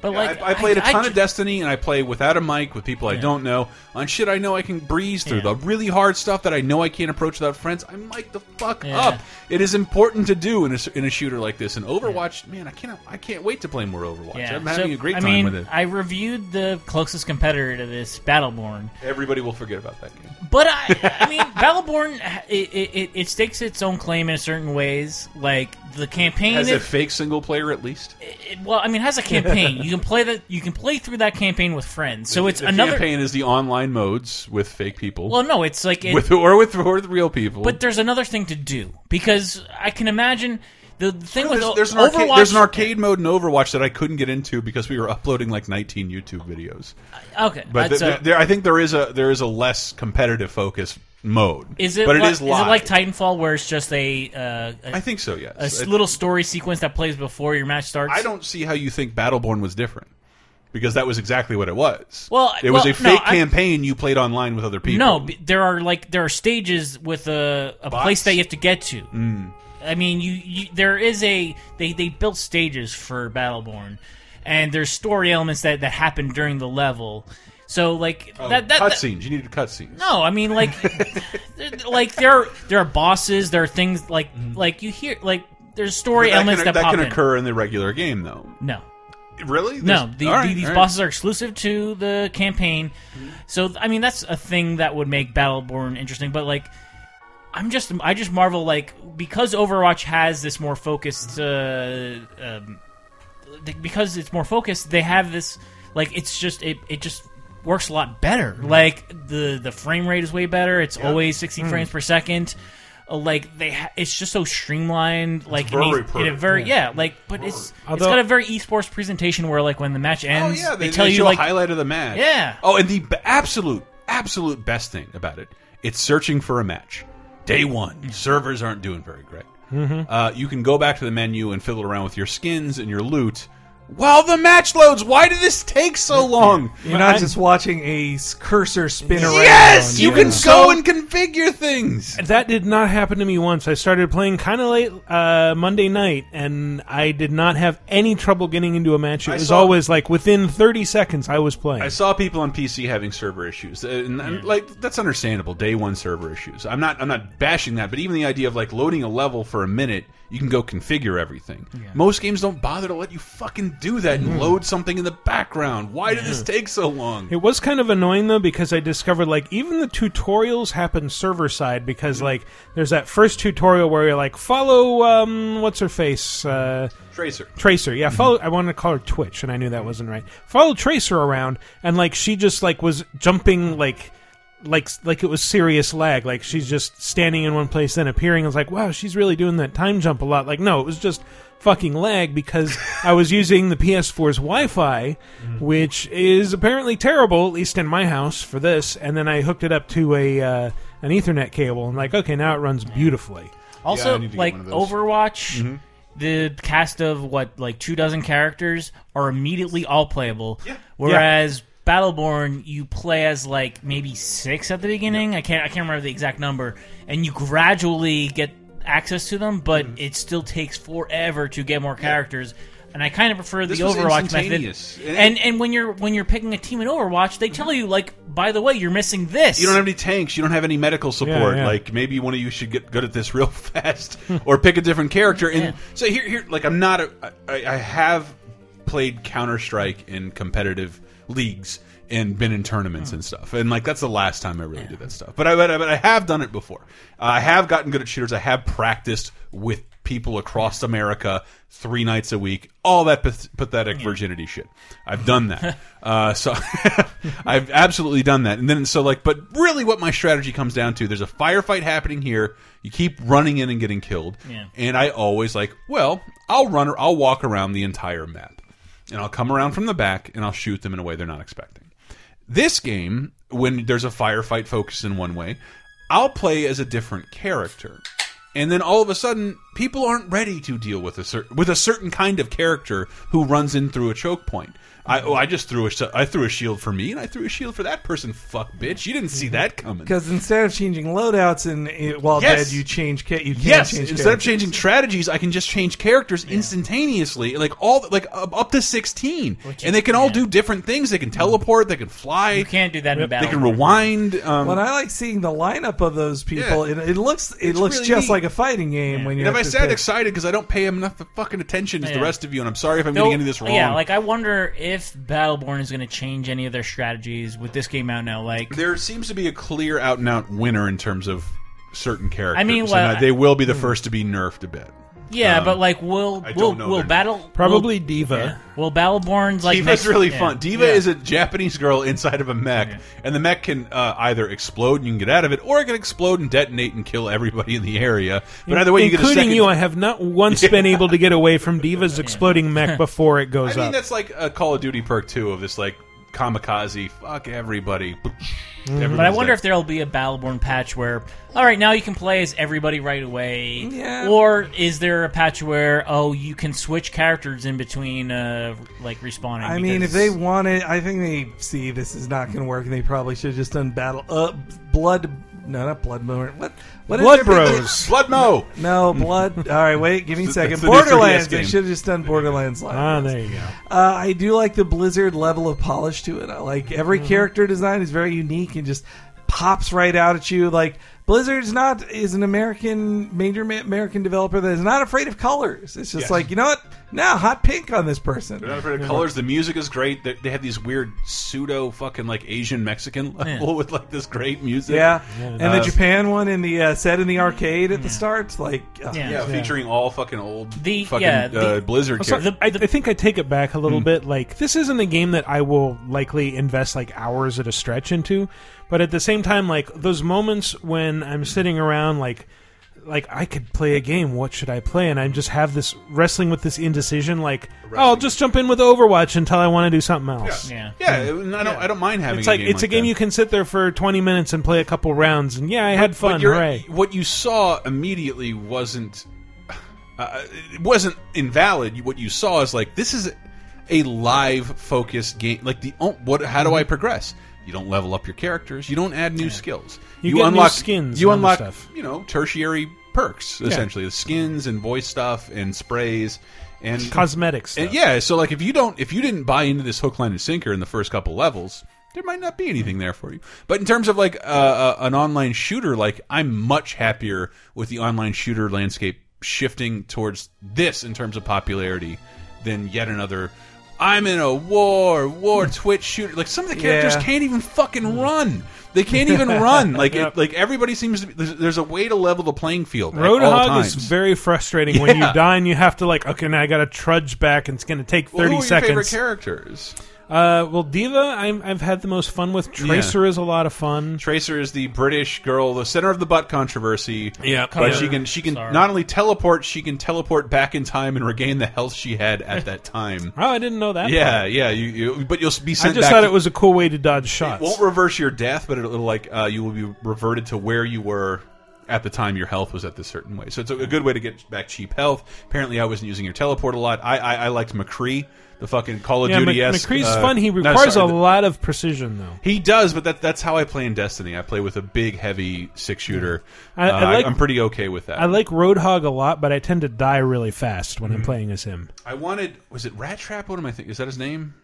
But Yeah, like, I, I played a I ton ju- of Destiny, and I play without a mic with people I don't know on shit I know I can breeze through. The really hard stuff that I know I can't approach without friends, I mic the fuck Yeah. up. It is important to do in a, in a shooter like this. And Overwatch, man, I can't I can't wait to play more Overwatch. Yeah. I'm having So, a great I time mean, with it. I reviewed the closest competitor to this, Battleborn. Everybody will forget about that game. But I, I mean, Battleborn, it, it, it stakes its own claim in certain ways. Like the campaign, Has a fake single player at least. it- well, I mean, it has a campaign. you can play that. You can play through that campaign with friends. So it's the another. campaign is the online modes with fake people. Well, no, it's like it- with or with or with real people. But there's another thing to do because I can imagine the, the thing with there's, there's an Overwatch. arcade, there's an arcade mode in Overwatch that I couldn't get into because we were uploading like 19 YouTube videos. Uh, okay, but that's th- a- th- there, I think there is a there is a less competitive focus mode. Is it? But it is live. it like Titanfall, where it's just a? Uh, a I think so, yes. A It- little story sequence that plays before your match starts. I don't see how you think Battleborn was different because that was exactly what it was. Well, it was well, a fake no, I- campaign you played online with other people. No, there are like there are stages with a, a Bots? place that you have to get to. Mm. I mean, you, you there is a they they built stages for Battleborn, and there's story elements that that happen during the level. So like Oh, that that, that cutscenes. You needed cutscenes. no, I mean like like there are there are bosses, there are things like like you hear like there's story that elements can, that, pop can in. occur in the regular game, though. No. Really? No, the, right, the, these right. bosses are exclusive to the campaign. So I mean, that's a thing that would make Battleborn interesting. But like, I'm just I just marvel like because Overwatch has this more focused, uh, um, because it's more focused, they have this like it's just it it just works a lot better. Like the the frame rate is way better. It's Yeah. always 60 Mm. frames per second. Uh, Like they, ha- it's just so streamlined. Like in very a- in a very Yeah. yeah. Like but it's it's Although- got a very esports presentation where like when the match ends, Oh ends, yeah, they, they, tell they you like highlight of the match. Yeah. Oh, and the b- absolute, absolute best thing about it, it's searching for a match. Day one, servers aren't doing very great. Mhm. Uh, you can go back to the menu and fiddle around with your skins and your loot. While the match loads, why did this take so long? You're not just watching a cursor spin around. Yes, you Yeah. can go and configure things. That did not happen to me once. I started playing kind of late uh, Monday night, and I did not have any trouble getting into a match. It I was saw- always like within 30 seconds I was playing. I saw people on PC having server issues, and, and, like that's understandable. Day one server issues. I'm not I'm not bashing that, but even the idea of like loading a level for a minute, you can go configure everything. Most games don't bother to let you fucking do that and Mhm. load something in the background. Why did this take so long? It was kind of annoying though because I discovered like even the tutorials happen server side because like there's that first tutorial where you're like follow um what's her face uh Tracer. Tracer yeah follow I wanted to call her Twitch and I knew that wasn't right follow Tracer around and like she just like was jumping like like like it was serious lag. Like she's just standing in one place then appearing. I was like wow she's really doing that time jump a lot. Like no it was just fucking lag because I was using the PS4's Wi-Fi which is apparently terrible at least in my house for this. And then I hooked it up to a uh, an ethernet cable. And like okay now it runs beautifully. Also, like Overwatch, Mm-hmm. the cast of what like two dozen characters are immediately all playable. Yeah. Whereas Battleborn, you play as like maybe six at the beginning. I can't I can't remember the exact number, and you gradually get access to them, but Mm-hmm. it still takes forever to get more characters. And I kind of prefer the This was Overwatch method. instantaneous. And- And and when you're when you're picking a team in Overwatch, they tell you like, by the way, you're missing this. You don't have any tanks. You don't have any medical support. yeah. Like maybe one of you should get good at this real fast, or pick a different character. And so here, here, like I'm not. A, I, I have played Counter Strike in competitive leagues and been in tournaments and stuff. And like that's the last time I really did that stuff. But I, but I, but I have done it before. Uh, I have gotten good at shooters. I have practiced with people across America three nights a week, all that path pathetic virginity shit. I've done that. uh, so I've absolutely done that. And then so like, but really, what my strategy comes down to: there's a firefight happening here. You keep running in and getting killed, Yeah. and I always like, well, I'll run or I'll walk around the entire map, and I'll come around from the back and I'll shoot them in a way they're not expecting. This game, when there's a firefight focused in one way, I'll play as a different character. And then all of a sudden, people aren't ready to deal with a with a certain kind of character who runs in through a choke point. I, oh, I just threw a sh- I threw a shield for me, and I threw a shield for that person. Fuck, bitch! You didn't see that coming. Because instead of changing loadouts and it, while Yes. dead, you change. Ca- you can Yes, change instead of characters. changing strategies, I can just change characters instantaneously, like all like up up to sixteen, and they can all do different things. They can teleport, they can fly. You can't do that in battle. They can rewind. Um, when I like seeing the lineup of those people, Yeah. it, it looks it It's looks really just neat. like a fighting game when you. and if have I to sound pick. excited because I don't pay enough fucking attention as the Yeah. rest of you, and I'm sorry if I'm Though- getting any of this wrong. Yeah, like I wonder if Battleborn is going to change any of their strategies with this game out now. Like there seems to be a clear out and out winner in terms of certain characters. I mean, and well, they will be the hmm. first to be nerfed a bit. Yeah, Um, but like, will I will don't know will their battle Probably will, D.Va. yeah. Will Battleborn's like D.Va's next- really yeah. fun. D.Va Yeah. is a Japanese girl inside of a mech, and the mech can uh, either explode and you can get out of it, or it can explode and detonate and kill everybody in the area. But either way, you get a including second. you, I have not once been able to get away from D.Va's exploding mech before it goes I mean, up. that's like a Call of Duty perk too of this like kamikaze. Fuck everybody. But I wonder dead. if there'll be a Battleborn patch where, all right, now you can play as everybody right away. Yeah. Or is there a patch where, oh, you can switch characters in between, uh, like respawning? I mean, if because- they wanted, I think they see this is not going to work, and they probably should have just done battle. Uh, blood. No, not blood. What? What is Blood Bros. Blood Mo. No, blood. All right, wait, give me a That's second. the new 3DS Borderlands. They game. should have just done Borderlands Live. Ah, there you go. Uh, I do like the Blizzard level of polish to it. I like every character design is very unique and just pops right out at you. Like Blizzard's not is an American major ma- American developer that is not afraid of colors. It's just Yes. like you know what? Now hot pink on this person. They're not afraid of colors. The music is great. They, they have these weird pseudo fucking like Asian Mexican level with like this great music. Yeah, and Uh, the Japan one in the uh, set in the arcade at the start, like uh, yeah, featuring all fucking old The- fucking yeah, uh, the- Blizzard Also, characters. I, I think I take it back a Hmm. little bit. Like this isn't a game that I will likely invest like hours at a stretch into, but at the same time, like those moments when I'm sitting around, like like I could play a game. What should I play? And I just have this wrestling with this indecision. Like oh, I'll just jump in with Overwatch until I want to do something else. Yeah. yeah, and I don't. I don't mind having. It's like a game it's a game that. you can sit there for 20 minutes and play a couple rounds, and yeah, I had fun. But you're- Hooray! What you saw immediately wasn't uh, it wasn't invalid. What you saw is like this is a live focused game. Like the oh, what? How do I progress? You don't level up your characters. You don't add new skills. You get new unlock skins You unlock stuff. you know tertiary perks essentially the skins and voice stuff and sprays and Cosmetics. and yeah, so like if you don't, if you didn't buy into this hook, line, and sinker in the first couple levels, there might not be anything there for you. But in terms of like uh, uh, an online shooter, like I'm much happier with the online shooter landscape shifting towards this in terms of popularity than yet another. I'm in a war, war Twitch shooter. Like some of the characters Yeah. can't even fucking mm. run. They can't even run. Like it, like everybody seems to. Be, there's, there's a way to level the playing field. Roadhog is very frustrating when you die and you have to like, okay, now I got to trudge back and it's going to take Well, thirty who are your favorite seconds. characters? Uh, well, D.Va, I'm, I've had the most fun with. Tracer is a lot of fun. Tracer is the British girl, the center of the butt controversy. Yeah, but she can she can Sorry. not only teleport, she can teleport back in time and regain the health she had at that time. Oh, I didn't know that. yeah, part. yeah. You, you but you'll be sent. I just back thought to- it was a cool way to dodge shots. It won't reverse your death, but it'll, like uh, you will be reverted to where you were at the time your health was at this certain way. So it's a, a good way to get back cheap health. Apparently, I wasn't using your teleport a lot. I I, I liked McCree, the fucking Call of yeah, Duty. Mc- McCree's fun. He requires a lot of precision, though. He does, but that that's how I play in Destiny. I play with a big, heavy six shooter. I- I uh, like- I'm pretty okay with that. I like Roadhog a lot, but I tend to die really fast when I'm playing as him. I wanted was it Rat Trap? What am I thinking? Is that his name?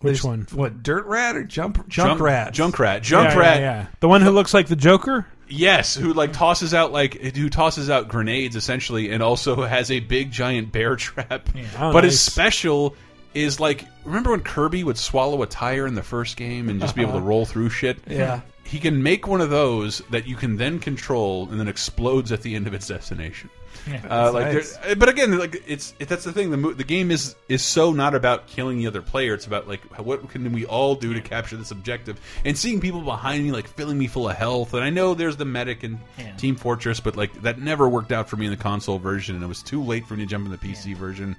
Which one? What Dirt Rat or Jump Junk Junk- Rat? Junkrat. Yeah, Junkrat. yeah, yeah. The one who looks like the Joker. Yes, who like tosses out like who tosses out grenades essentially, and also has a big giant bear trap. Oh, but his special is like remember when Kirby would swallow a tire in the first game and just be able to roll through shit? Yeah. he can make one of those that you can then control and then explodes at the end of its destination. Yeah. uh, like, nice. but again, like it's it, that's the thing. The the game is is so not about killing the other player. It's about like what can we all do to capture this objective and seeing people behind me like filling me full of health. And I know there's the medic and Yeah. Team Fortress, but like that never worked out for me in the console version, and it was too late for me to jump in the PC version.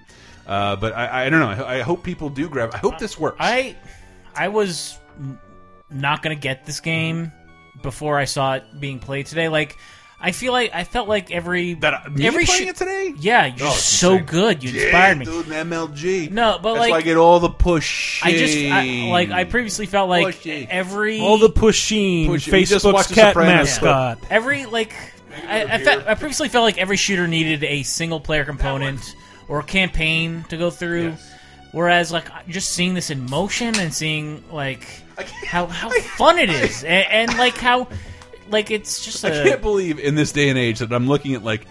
Uh, but I, I don't know. I, I hope people do grab. I hope this works. I I was not gonna get this game before I saw it being played today. Like I feel like I felt like every that me every playing it today. Yeah, you're Oh, so insane. good. You Yeah, inspired me. dude, MLG. No, but That's like why I get all the push. I just I, like I previously felt like Pushy. every All the pushing, Push- we just Facebook's watched cat Sopranos. mascot. every like I, I, fe- I previously felt like every shooter needed a single player component or a campaign to go through. Whereas, like, just seeing this in motion and seeing like how how fun it is, and, and like how like it's just I a- can't believe in this day and age that I'm looking at like.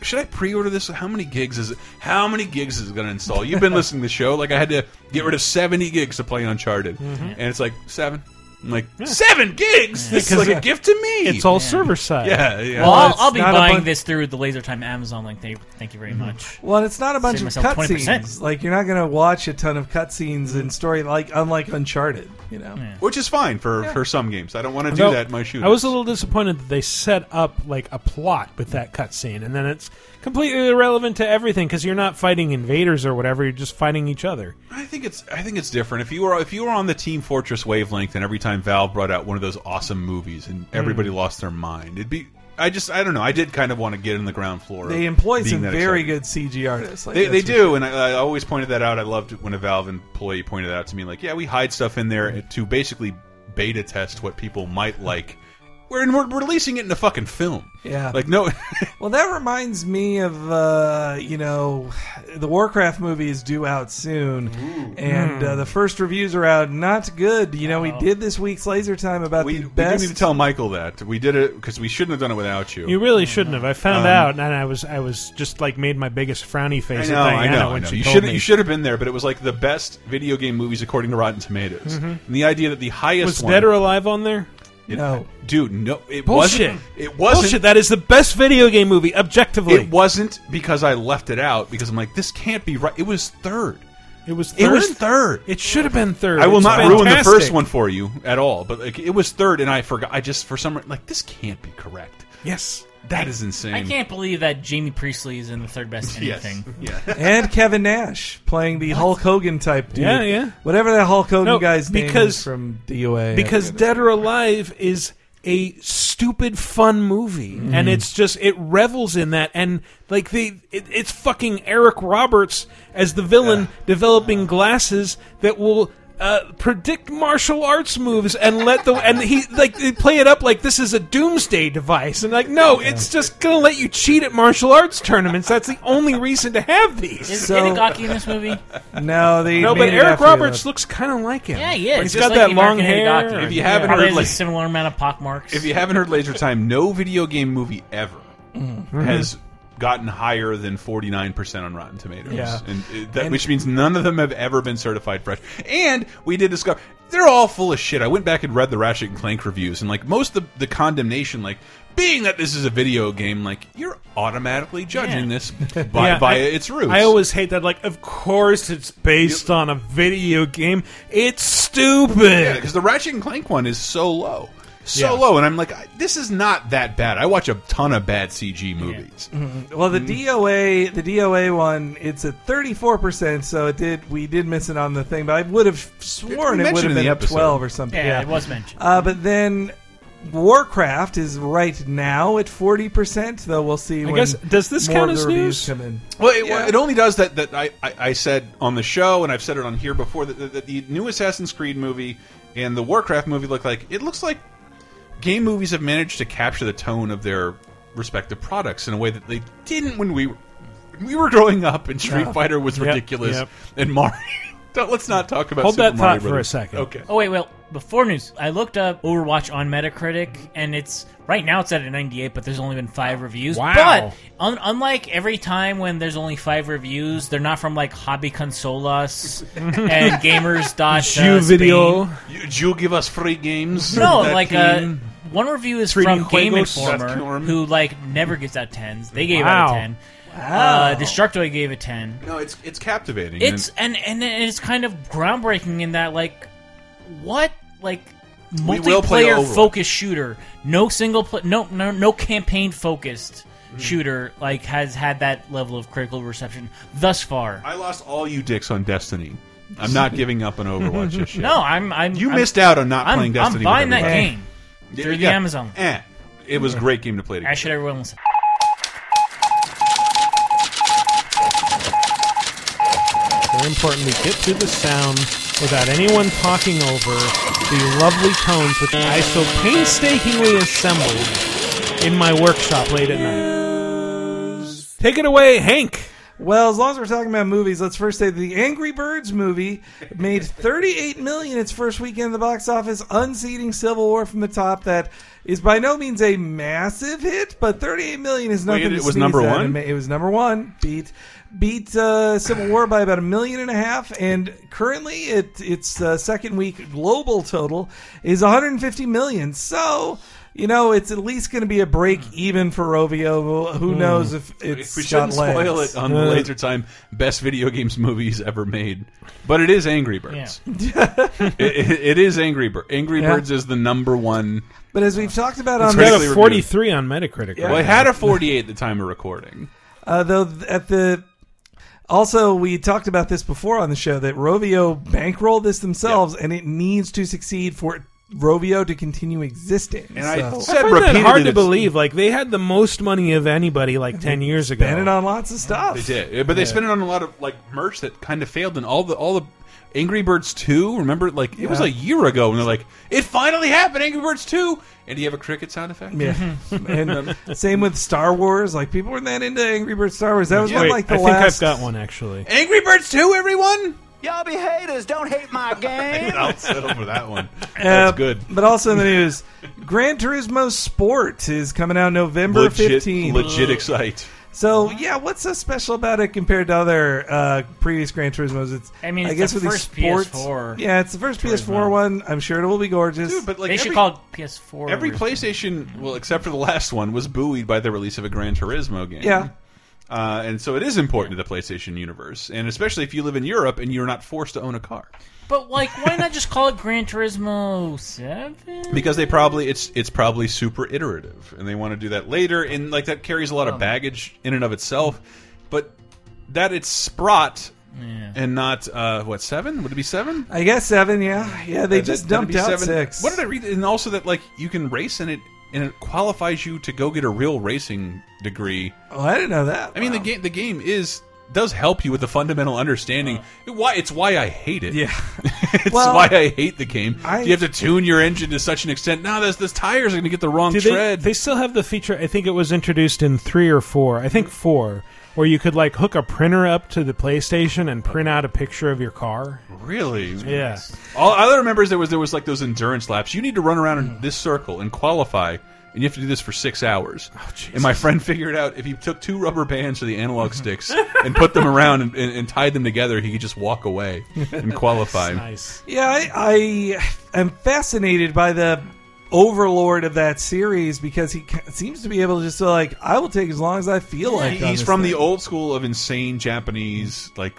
Should I pre-order this? How many gigs is it? How many gigs is it going to install? You've been listening to the show. Like I had to get rid of 70 gigs to play Uncharted, Mhm. and it's like seven. I'm like seven gigs. This is like a gift to me. It's all server side. Yeah, yeah. Well, I'll, I'll be not a buying bunch- this through the Laser Time Amazon link. Thank, thank you very mm-hmm. much. Well, it's not a bunch Save of myself 20%. cutscenes. Like you're not going to watch a ton of cutscenes and story like unlike Uncharted. You know, which is fine for for some games. I don't want to do Though, that in my shooters. I was a little disappointed that they set up like a plot with that cutscene, and then it's completely irrelevant to everything because you're not fighting invaders or whatever. You're just fighting each other. I think it's I think it's different. If you were if you were on the Team Fortress wavelength, and every time Valve brought out one of those awesome movies, and everybody Mm. lost their mind, it'd be. I just I don't know. I did kind of want to get in the ground floor. they employ some very good CG artists. Like they they do, sure. and I, I always pointed that out. I loved when a Valve employee pointed that out to me. Like, yeah, we hide stuff in there to basically beta test what people might like. We're, we're releasing it in a fucking film. Yeah. like no. well, that reminds me of uh, you know the Warcraft movie is due out soon, and uh, the first reviews are out. Not good. You know, we did this week's Laser Time about we, the we best. didn't even tell Michael that we did it because we shouldn't have done it without you. You really shouldn't have. I found Um, out, and I was I was just like made my biggest frowny face. I know, at I Diana know, I when know. she You told should me. you should have been there, but it was like the best video game movies according to Rotten Tomatoes. Mhm. And the idea that the highest was one, Dead or Alive on there? No. dude, no, it Bullshit. wasn't. It wasn't. Bullshit. That is the best video game movie, objectively. It wasn't because I left it out because I'm like, this can't be right. It was third. It was. Third? It was third? It should have been third. I will It's not ruin the first one for you at all, but like it was third, and I forgot. I just for some reason like this can't be correct. Yes, that is insane. I can't believe that Jaime Pressly is in the third best Yes. anything. Yeah. and Kevin Nash playing the Hulk Hogan type dude. Yeah, yeah. Whatever that Hulk Hogan No, guy's name because- is from DOA. because Dead or Alive is a stupid fun movie, Mm. and it's just it revels in that, and like the it, it's fucking Eric Roberts as the villain developing glasses that will. Uh, predict martial arts moves and let the and he like they play it up like this is a doomsday device and like no it's just gonna let you cheat at martial arts tournaments that's the only reason to have these Is So- Itagaki in this movie? no, they no made but it Eric after Roberts the- looks kind of like him Yeah, he is. he's just got like that the long American hair Itagaki. If you haven't Probably heard, has like- a similar amount of pockmarks. If you haven't heard Laser Time, no video game movie ever Mhm. has gotten higher than 49% on Rotten Tomatoes. Yeah. And, uh, that, And- which means none of them have ever been certified fresh. And we did discover they're all full of shit. I went back and read the Ratchet and Clank reviews and like most of the condemnation like being that this is a video game like you're automatically judging this by, Yeah, by I- its roots. I always hate that. Like, of course it's based on a video game. It's stupid. Yeah, because the Ratchet and Clank one is so low. So Yeah. low, and I'm like, this is not that bad. I watch a ton of bad CG movies. Mhm. Well, the DOA, the DOA one, it's at thirty four percent. So it did. We did miss it on the thing, but I would have sworn We it would have been the at episode. twelve or something. Yeah, it was mentioned. Uh, but then Warcraft is right now at forty percent. Though we'll see. I when guess- does this count as news? Come in. Well, it, Yeah. it only does that. That I, I, I said on the show, and I've said it on here before. That, that, that the new Assassin's Creed movie and the Warcraft movie look like it looks like game movies have managed to capture the tone of their respective products in a way that they didn't when we were, when we were growing up. And Street Yeah. Fighter was Yep, ridiculous, yep. and Mario Don't, let's not talk about Hold Super that Mario thought for a second. Okay. Oh wait, well, before news, I looked up Overwatch on Metacritic, and it's right now it's at a 98, but there's only been five reviews. Wow. But un- unlike every time when there's only five reviews, they're not from like Hobby Consolas and Gamers dot Jew uh, video. You, you give us free games? No, like uh, team? One review is 3D from Game Informer, who like never gives out tens. They gave Wow. out a ten. Wow. Uh, Destructoid gave a ten. No, it's it's captivating. It's and and it's kind of groundbreaking in that like what like We will multiplayer focused shooter, no single pla no no no campaign focused Mm-hmm. shooter like has had that level of critical reception thus far. I lost all you dicks on Destiny. I'm not giving up on Overwatch just yet. No, I'm I'm You I'm- missed out on not I'm- playing Destiny. I'm buying with that game Yeah, through the yeah. Amazon. Eh. It was a great game to play together. I should everyone listen. Very important we get through the sound without anyone talking over the lovely tones which I so painstakingly assembled in my workshop late at night. Take it away, Hank. Well, as long as we're talking about movies, let's first say the Angry Birds movie made 38 million its first weekend in the box office, unseating Civil War from the top. That is by no means a massive hit, but 38 million is Wait, nothing. it was number at. one? It It was number one. Beat beat uh, Civil War by about a million and a half, and currently it its uh, second week global total is 150 million. So. You know, it's at least going to be a break even for Rovio. Who knows if it's Hmm. we shouldn't spoil legs. it on the Laser Time best video games movies ever made, but it is Angry Birds. it, it- it is Angry Birds. Angry Yeah. Birds is the number one. But as we've talked about It's on got critically a reviewed. 43 on Metacritic. Yeah. right Well, it had a 48 at the time of recording. Uh, though th- at the also we talked about this before on the show that Rovio bankrolled this themselves, and it needs to succeed for Rovio to continue existing. And I So- said I find that hard to believe. Like they had the most money of anybody like 10 years ago. Spent it on lots of stuff. They did, Yeah, but they spent it on a lot of like merch that kind of failed, and all the all the Angry Birds Two. Remember, like it was a year ago, and they're like, "It finally happened, Angry Birds 2. And do you have a cricket sound effect? Yeah, and um, same with Star Wars. Like people weren't that into Angry Birds Star Wars. That was one Wait, like the I think. I've got one actually. Angry Birds 2, everyone. Y'all be haters. Don't hate my game. I'll settle for that one. Uh, That's good. But also in the news, Gran Turismo Sport is coming out November Legit, 15th. legit excite. So yeah, what's so special about it compared to other uh, previous Gran Turismos? It's I mean, I it's guess the with these sports, PS4 Yeah, it's the first PS4 Turismo. one. I'm sure it will be gorgeous. Dude, but like they every, should call it PS4. every version. PlayStation, well, except for the last one, was buoyed by the release of a Gran Turismo game. Yeah. Uh, and so it is important to the PlayStation universe, and especially if you live in Europe and you're not forced to own a car, But like, why not just call it Gran Turismo Seven? because they probably it's it's probably super iterative, and they want to do that later, and like that carries a lot Um. of baggage in and of itself. But that it's Sport Yeah. and not uh, what seven? Would it be seven? I guess seven. Yeah, yeah. They That- just that'd dumped out seven. six. What did I read? And also that like you can race in it, and it qualifies you to go get a real racing degree. Oh, I didn't know that. I mean, the game the game is does help you with the fundamental understanding. Uh. why it's why I hate it. Yeah. it's Well, why I hate the game. I- you have to tune your engine to such an extent. Now, this this tires are going to get the wrong Do they, tread. they still have the feature. I think it was introduced in three or four. I think four, where you could like hook a printer up to the PlayStation and print out a picture of your car. Really? Yeah. All, all I remember is there was there was like those endurance laps. You need to run around in mm. this circle and qualify, and you have to do this for six hours. Oh, and my friend figured out if he took two rubber bands or the analog sticks and put them around and, and, and tied them together, he could just walk away and qualify. Nice. Yeah, I, I am fascinated by the overlord of that series because he seems to be able to just like I will take as long as I feel like. He's from thing. the old school of insane Japanese, like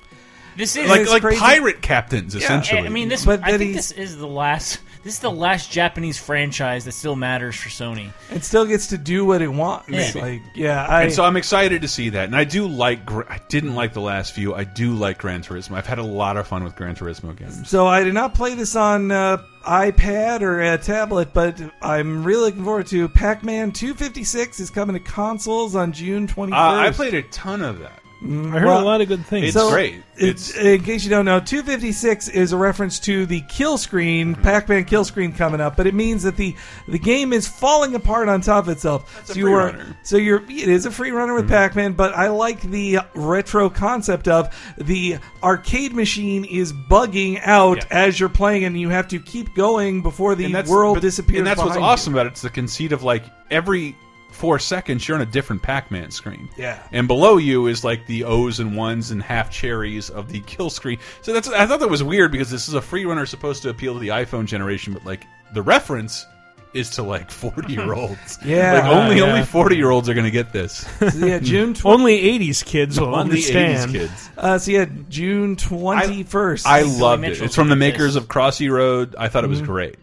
This is like like crazy. pirate captains, essentially. I mean, this. But I think this is the last. This is the last Japanese franchise that still matters for Sony. It still gets to do what it wants. Maybe. Like, yeah, I. and so I'm excited to see that. And I do like. I didn't like the last few. I do like Gran Turismo. I've had a lot of fun with Gran Turismo games. So I did not play this on uh, iPad or a tablet, but I'm really looking forward to Pac-Man 256 is coming to consoles on June 21st. Uh, I played a ton of that. I heard a lot of good things. It's so, great. It's, in case you don't know, 256 is a reference to the kill screen, mm-hmm. Pac-Man kill screen coming up, but it means that the the game is falling apart on top of itself. That's so you are runner. so you're it is a free runner with mm-hmm. Pac-Man, but I like the retro concept of the arcade machine is bugging out as you're playing, and you have to keep going before the world but- disappears. And that's what's you. awesome about it. It's the conceit of like every four seconds you're on a different Pac-Man screen. Yeah. And below you is like the O's and ones and half cherries of the kill screen. So that's I thought that was weird because this is a free runner supposed to appeal to the iPhone generation, but like the reference is to like 40 year olds. Yeah. Like only Yeah. only 40 year olds are going to get this. So, yeah, June tw- Only 80s kids will Only 80s understand. kids. Uh, so yeah, June twenty first. I loved it. It's from the makers of Crossy Road. I thought it was Mhm. great.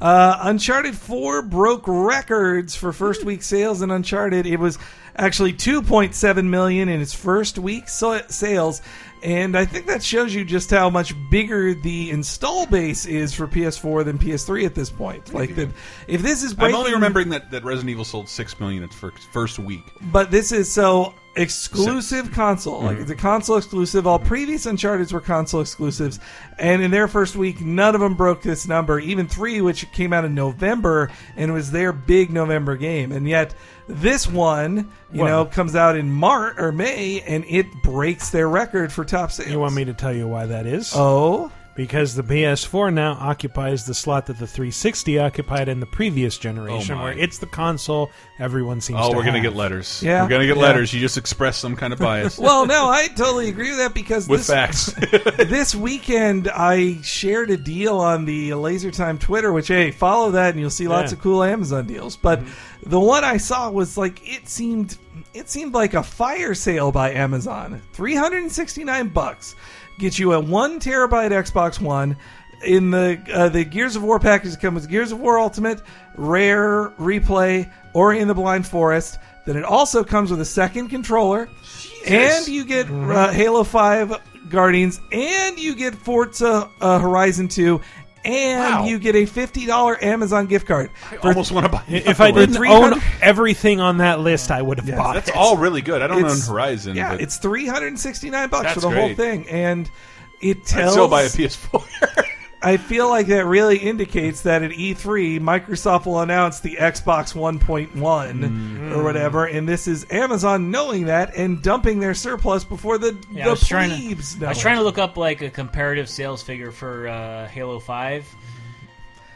Uh, Uncharted 4 broke records for first week sales in Uncharted. It was actually 2.7 million in its first week sales, and I think that shows you just how much bigger the install base is for PS4 than PS3 at this point. Like that, if this is breaking, I'm only remembering that, that Resident Evil sold 6 million its first, first week. but this is so exclusive console. Like Mhm. it's a console exclusive. All previous Uncharted were console exclusives, and in their first week, none of them broke this number. Even three, which came out in November and was their big November game, and yet this one, you Well- know, comes out in March or May, and it breaks their record for top sales. You want me to tell you why that is? Oh. Because the PS4 now occupies the slot that the 360 occupied in the previous generation, Oh, where it's the console everyone seems Oh, to we're gonna get letters. Yeah. we're gonna get Yeah. letters. You just express some kind of bias. well, no, I totally agree with that because With this, facts. this weekend I shared a deal on the Laser Time Twitter, which hey, follow that and you'll see lots Yeah. of cool Amazon deals. But mm-hmm. the one I saw was like it seemed it seemed like a fire sale by Amazon. Three hundred and sixty nine bucks gets you a one terabyte Xbox One. In the uh, the Gears of War package that come with Gears of War Ultimate, Rare, Replay, Ori and the Blind Forest. Then it also comes with a second controller, and you get uh, Halo Five Guardians, and you get Forza uh, Horizon Two, and you get a fifty dollar Amazon gift card. I almost want to buy. If I didn't own everything on that list, I would have bought That's it. all really good. I don't It's- own Horizon. Yeah, but it's three hundred and sixty nine bucks for That's the whole thing, and it I'd tells. still buy a PS4. I feel like that really indicates that at E3, Microsoft will announce the Xbox 1.1 Mm. or whatever, and this is Amazon knowing that and dumping their surplus before the, Yeah, the I was plebes to. I was trying to look up like a comparative sales figure for uh, Halo Five,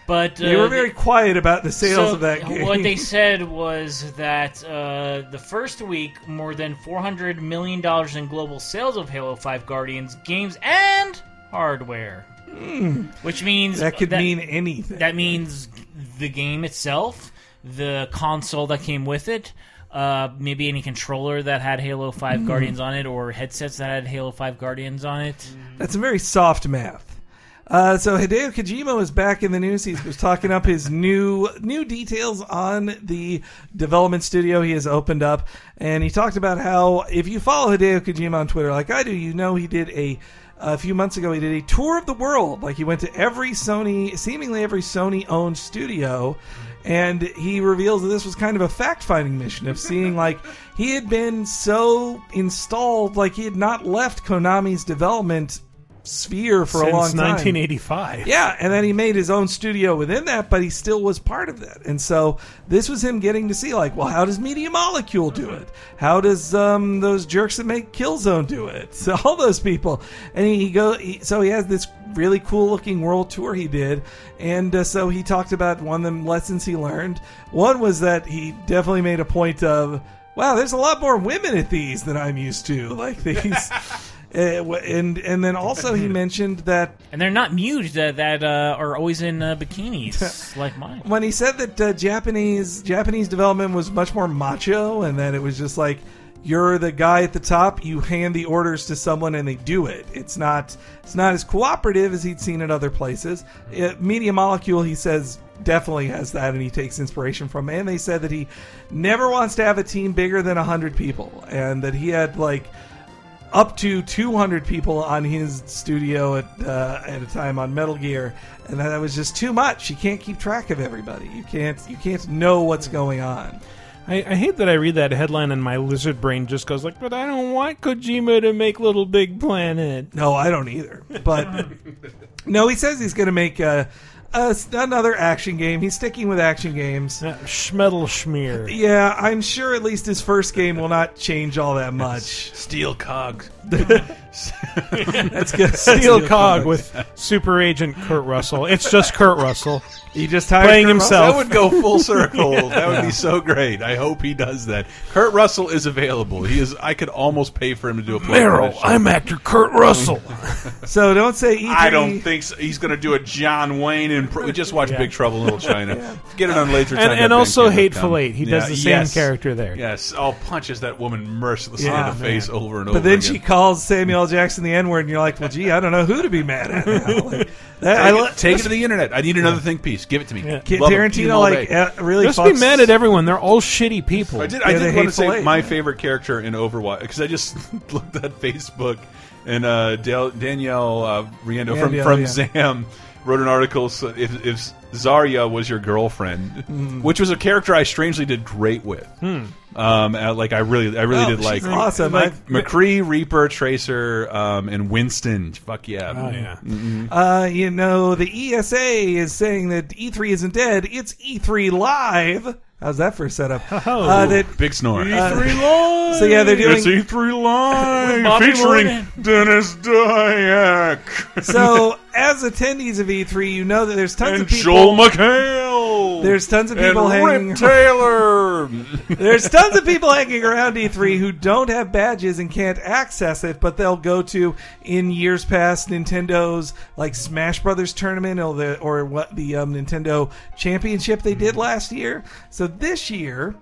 but They uh, were very quiet about the sales so of that game. What they said was that uh, the first week, more than four hundred million dollars in global sales of Halo Five Guardians games and hardware, Which means That could mean anything. That means the game itself, the console that came with it. Uh, maybe any controller that had Halo 5 Hmm. Guardians on it, or headsets that had Halo 5 Guardians on it. That's a very soft math. Uh, so Hideo Kojima is back in the news. He was talking up his new new details on the development studio he has opened up, and he talked about how if you follow Hideo Kojima on Twitter like I do, you know he did a a few months ago he did a tour of the world. Like he went to every Sony, seemingly every Sony owned studio, and he reveals that this was kind of a fact finding mission of seeing like he had been so installed, like he had not left Konami's development sphere for Since a long time. 1985. Yeah, and then he made his own studio within that, but he still was part of that. And so this was him getting to see, like, well, how does Media Molecule do it? How does um, those jerks that make Killzone do it? So all those people, and he, he go, he, so he has this really cool looking world tour he did, and uh, so he talked about one of the lessons he learned. One was that he definitely made a point of, wow, there's a lot more women at these than I'm used to. Like these. W- and and then also he mentioned that And they're not mute that, that uh, are always in uh, bikinis like mine. when he said that uh, Japanese Japanese development was much more macho, and that it was just like you're the guy at the top, you hand the orders to someone and they do it. It's not it's not as cooperative as he'd seen at other places. Uh, Media Molecule, he says, definitely has that, and he takes inspiration from. And they said that he never wants to have a team bigger than hundred people, and that he had like up to 200 people on his studio at uh, at a time on Metal Gear, and that was just too much. You can't keep track of everybody. You can't you can't know what's going on. I, I hate that I read that headline and my lizard brain just goes like, "But I don't want Kojima to make Little Big Planet." No, I don't either. But no, he says he's going to make uh, uh, another action game. He's sticking with action games. Schmeddle schmear. Yeah, I'm sure at least his first game will not change all that much. Steel cog. That's good. Steel Cog with Super Agent Kurt Russell. It's just Kurt Russell. He just hired playing Kurt Russell? himself. That would go full circle. That would be so great. I hope he does that. Kurt Russell is available. He is. I could almost pay for him to do a play. Meryl, I'm actor Kurt Russell. So don't say E3. I don't think so. he's going to do a John Wayne. And we just watched Yeah. Big Trouble in Little China. Get it on laser And- and also Hateful Eight. He does the same character there. Yes. Oh, punches that woman mercilessly Yeah, in the man. face over and over. But then again. she calls Samuel L. Jackson the N word, and you're like, well, gee, I don't know who to be mad at. Now. Like, that, Take, I it, lo- take it to the internet. I need another think piece. Give it to me. Kid Love it. Tarantino, Eat 'em all like, uh, really Just fucks- be mad at everyone. They're all shitty people. I did. I did they want to say hateful eight. my favorite character in Overwatch because I just looked at Facebook and uh, Del- Danielle uh, Riendeau from from yeah. Zam wrote an article. So if, if Zarya was your girlfriend, Mm. which was a character I strangely did great with. Hmm. Um, uh, like I really, I really Oh, did like awesome. Like McCree, Reaper, Tracer, um, and Winston. Fuck yeah! Oh, yeah. Mhm. Uh, you know, the ESA is saying that E3 isn't dead. It's E3 Live. How's that for a setup? Uh, that, Big snore. E3 uh, so yeah, they're doing. It's E3 Live featuring Denis Dyack. so as attendees of E3, you know that there's tons and of people. Joel McHale. There's tons of people and people Rip hanging. Taylor. There's tons of people hanging around E3 who don't have badges and can't access it, but they'll go to in years past Nintendo's like Smash Brothers tournament or the or what the um, Nintendo Championship they did last year. So this year,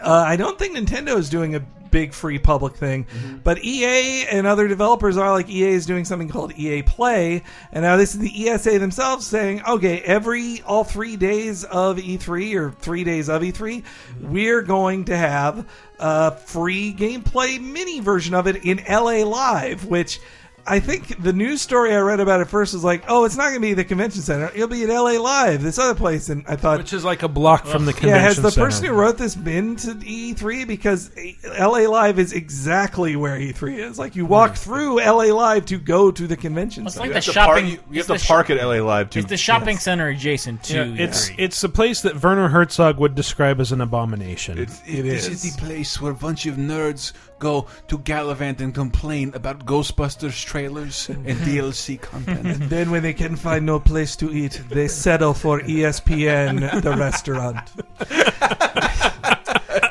uh, I don't think Nintendo is doing a big free public thing, mm-hmm. but EA and other developers are like EA is doing something called EA Play, and now this is the ESA themselves saying, okay, every all three days of E3 or three days of E3, mm-hmm. we're going to have a free gameplay mini version of it in LA Live, which. I think the news story I read about it first was like, oh, it's not going to be the convention center. It'll be at LA Live, this other place. And I thought, Which is like a block from the convention yeah, convention has the center. person who wrote this been to E3? Because LA Live is exactly where E3 is. Like you walk through LA Live to go to the convention. It's center. like the shopping. you it's have the to park at LA Live too. It's the shopping center adjacent to. Yeah, it's E3. it's a place that Werner Herzog would describe as an abomination. It's, It this is. is the place where a bunch of nerds go to gallivant and complain about Ghostbusters trailers and DLC content. Then when they can find no place to eat, they settle for ESPN, the restaurant.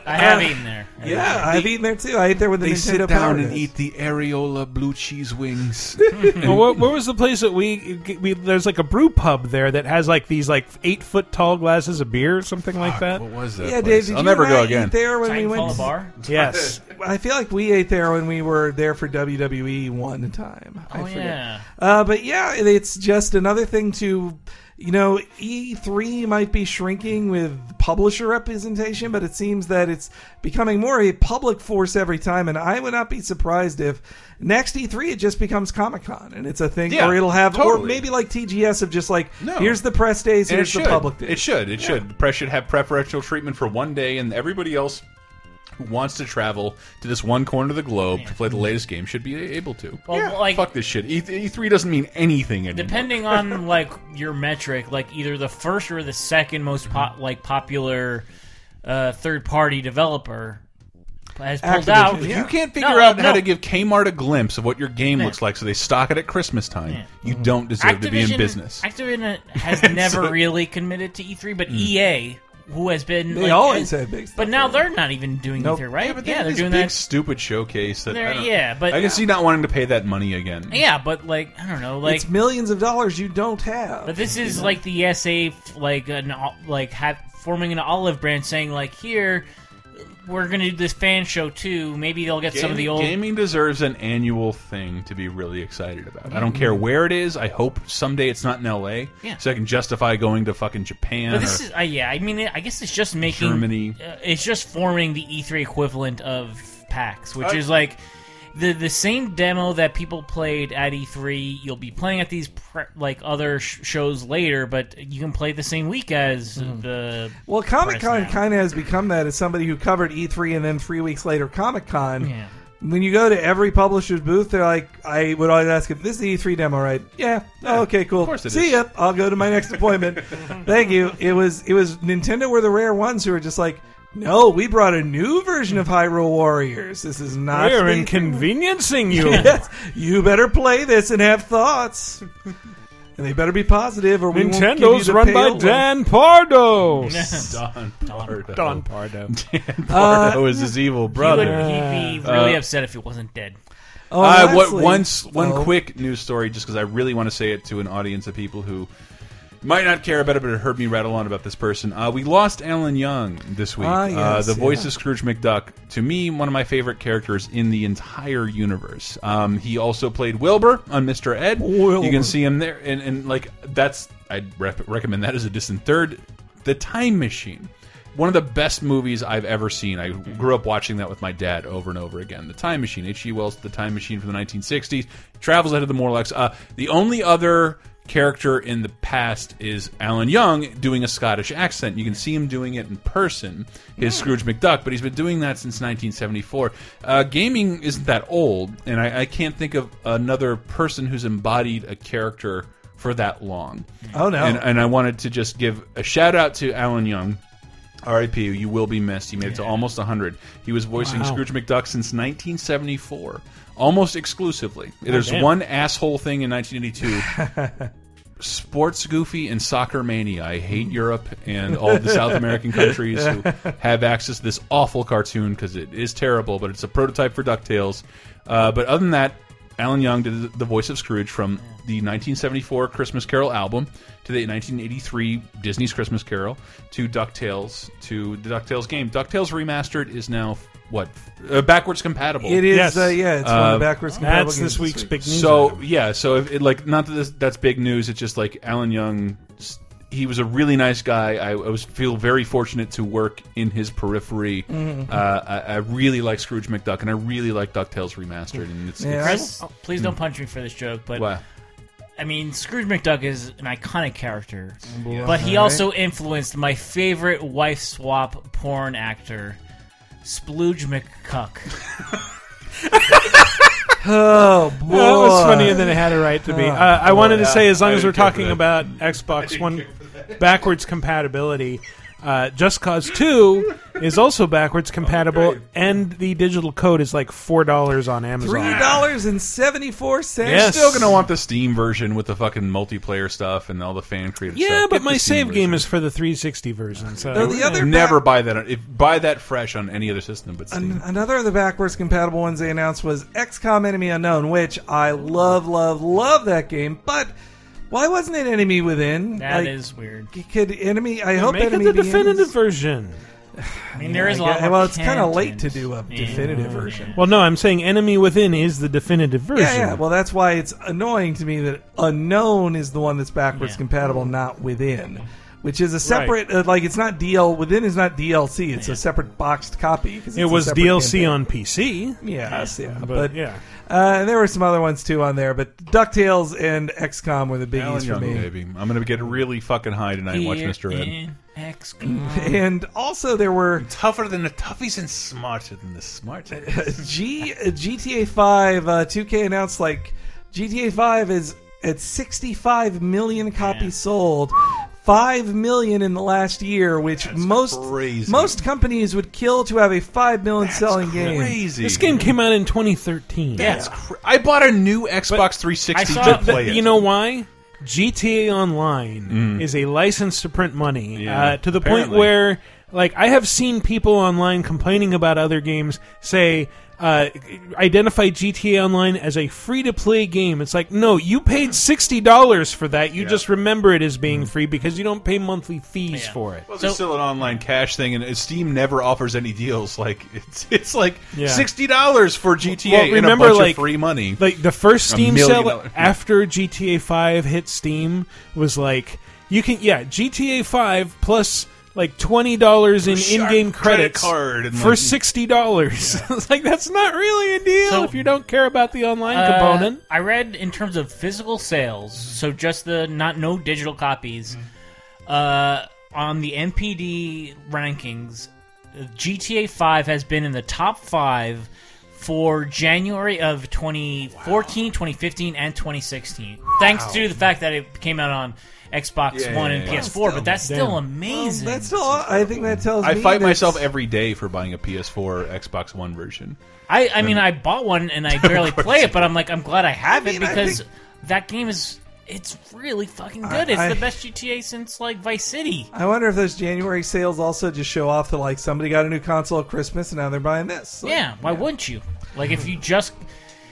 I have eaten there. Yeah, I've eaten there too. I ate there with the they Nintendo sit Power down and Disc. eat the areola blue cheese wings. well, what, where was the place that we, we? There's like a brew pub there that has like these like eight foot tall glasses of beer or something like that. What was that? Yeah, place? Dave, did I'll you never and go I again. eat there when we went? Titanfall went? bar. Yes, I feel like we ate there when we were there for WWE one time. I Oh, forget. yeah. Uh, but yeah, it's just another thing to, you know, E3 might be shrinking with publisher representation, but it seems that it's becoming more a public force every time. And I would not be surprised if next E3 it just becomes Comic Con and it's a thing, Yeah, or it'll have, or maybe like TGS of just like, No. here's the press days, And here's the public days. It should. It should. The press should have preferential treatment for one day, and everybody else who wants to travel to this one corner of the globe to play the latest game should be able to. Well, like- fuck this shit. E E3 doesn't mean anything anymore. Depending on like your metric, like either the first or the second most po- mm-hmm. like popular uh, third party developer has pulled Activision, out. If yeah. you can't figure No, out no, how to give Kmart a glimpse of what your game Yeah. looks like, so they stock it at Christmas time, Yeah. you mm-hmm. don't deserve to be in business. Activision has never really committed to E3, but mm. EA, who has been They like, always had big stuff but now there. they're not even doing Nope. E3, right? Yeah, but yeah, they they're have this doing big that. stupid showcase that I don't- yeah, but- I can see not wanting to pay that money again. Yeah, but like I don't know, like it's millions of dollars you don't have. But this is like the ESA, like an like have, forming an olive branch, saying like here we're gonna do this fan show too. Maybe they'll get some of the old. Gaming deserves an annual thing to be really excited about. I don't care where it is. I hope someday it's not in LA, Yeah. so I can justify going to fucking Japan. But this is, uh, yeah, I mean, I guess it's just making Germany. Uh, it's just forming the E3 equivalent of PAX, which I- is like the the same demo that people played at E3, you'll be playing at these pre- like other sh- shows later, but you can play the same week as hmm. the. Well, Comic Con kind of has become that as somebody who covered E3 and then three weeks later Comic Con. Yeah. When you go to every publisher's booth, they're like, I would always ask if "This is the E3 demo, right?" Yeah. Oh, okay, cool. course it See is. ya. I'll go to my next appointment. Thank you. It was it was Nintendo were the rare ones who were just like, "No, we brought a new version of Hyrule Warriors. This is not We're the- inconveniencing you. Yes. You better play this and have thoughts." And they better be positive, or we won't give you Nintendo's the run by pale- Dan Pardo. Don Pardo. Don Pardo. Dan Pardo is his evil He brother. would, he'd be really Uh, upset if he wasn't dead. Oh, uh, what lastly- once one Oh. quick news story, just because I really want to say it to an audience of people who might not care about it, but it heard me rattle on about this person. Uh, we lost Alan Young this week. Ah, uh, the voice yeah. of Scrooge McDuck. To me, one of my favorite characters in the entire universe. Um, he also played Wilbur on Mr. Ed. Wilbur. You can see him there, and, and like that's I'd recommend that as a distant third. The Time Machine. One of the best movies I've ever seen. I grew up watching that with my dad over and over again. The Time Machine, H.G. Wells' The Time Machine from the 1960s, travels ahead of the Morlocks. Uh, the only other character in the past is Alan Young doing a Scottish accent. You can see him doing it in person, his Scrooge McDuck, but he's been doing that since 1974. Uh, gaming isn't that old, and I, I can't think of another person who's embodied a character for that long. Oh, no. And, and I wanted to just give a shout out to Alan Young. R.I.P. You will be missed. He made it to almost 100. He was voicing Wow. Scrooge McDuck since 1974, almost exclusively. There's damn. one asshole thing in 1982. Sport Goofy and Soccer Mania. I hate Europe and all the South American countries who have access to this awful cartoon because it is terrible, but it's a prototype for DuckTales. Uh, but other than that, Alan Young did the voice of Scrooge from the 1974 Christmas Carol album to the 1983 Disney's Christmas Carol to DuckTales to the DuckTales game. DuckTales Remastered is now what uh, backwards compatible. It is, Yes. uh, yeah, it's one of the backwards compatible That's games this week's week. big news. So item. yeah, so if it, like not that this, that's big news. It's just like Alan Young. He was a really nice guy. I, I was feel very fortunate to work in his periphery. Mhm. Uh, I, I really like Scrooge McDuck, and I really like Ducktales remastered. And it's, Yeah, it's Chris, please don't punch me for this joke, but Why? I mean, Scrooge McDuck is an iconic character, Yeah. but he also influenced my favorite wife swap porn actor, Splooge McCuck. Oh boy, That was funnier than it had a right to be. Oh, uh, I wanted to boy. say, as long I as we're didn't care for talking about Xbox One backwards compatibility, uh, Just Cause Two is also backwards compatible, and the digital code is like four dollars on Amazon. three dollars and seventy four cents. Yes. Still gonna want the Steam version with the fucking multiplayer stuff and all the fan created Yeah, stuff. but Get my Steam save game version. is for the 360 version. So No, the other never buy that. If buy that fresh on any other system, but Steam. An- another of the backwards compatible ones they announced was XCOM Enemy Unknown, which I love, love, love that game. But why wasn't it Enemy Within? That Like, is weird. Could Enemy? I hope make Enemy it the Begins- definitive version. I mean, there is a lot guess- more. Well, it's kind of late to content. do a Yeah. definitive version. Well, no, I'm saying Enemy Within is the definitive version. Yeah, yeah. Well, that's why it's annoying to me that Unknown is the one that's backwards Yeah. compatible, not Within, which is a separate. Uh, like it's not DL. Within is not DLC. It's a separate boxed copy. it was DLC campaign. on PC. Yes, yeah, But, but, yeah. Uh, and there were some other ones too on there, but Ducktales and XCOM were the biggies Alan for Young, me. baby. I'm gonna get really fucking high tonight and watch Mr. Ed. XCOM. And also there were Tougher than the toughies and smarter than the smartest. G uh, GTA Five. Uh, 2K announced like GTA Five is at 65 million copies sold. Five million in the last year, which most crazy. most companies would kill to have a five million selling game. Crazy. This game came out in 2013. That's cra- I bought a new Xbox 360 to play it. You know why? GTA Online is a license to print money Mm. Yeah, uh, to the point apparently. where, like, I have seen people online complaining about other games say, uh, identify GTA Online as a free to play game. It's like, no, you paid sixty dollars for that. You just remember it as Mm. being free because you don't pay monthly fees Yeah. for it. Well, it's So- still an online cash thing, and Steam never offers any deals. Like it's it's like Yeah. sixty dollars for GTA Well, and remember, a bunch like- of free money. Like the first Steam sale dollars. after GTA 5 hit Steam was like you can yeah GTA 5 plus like twenty dollars in in-game credit credits card for like- sixty dollars. it's like that's not really a deal So- if you don't care about the online Uh, component. I read in terms of physical sales, so just the not no digital copies. Uh, on the NPD rankings, GTA 5 has been in the top five for January of 2014, 2015, and 2016. Thanks to the fact that it came out on Xbox Yeah, One yeah, and yeah. PS4, but that's still Damn. amazing. That's still. I think that tells I me fight that- myself every day for buying a PS4 Xbox One version. I, I mean, I bought one and I barely course play it, but I'm like, I'm glad I have I mean, it I because think- that game is it's really fucking I- good. it's I- the best GTA since like Vice City. I wonder if those January sales also just show off that like somebody got a new console at Christmas and now they're buying this. Like, yeah, why wouldn't you? Like if you just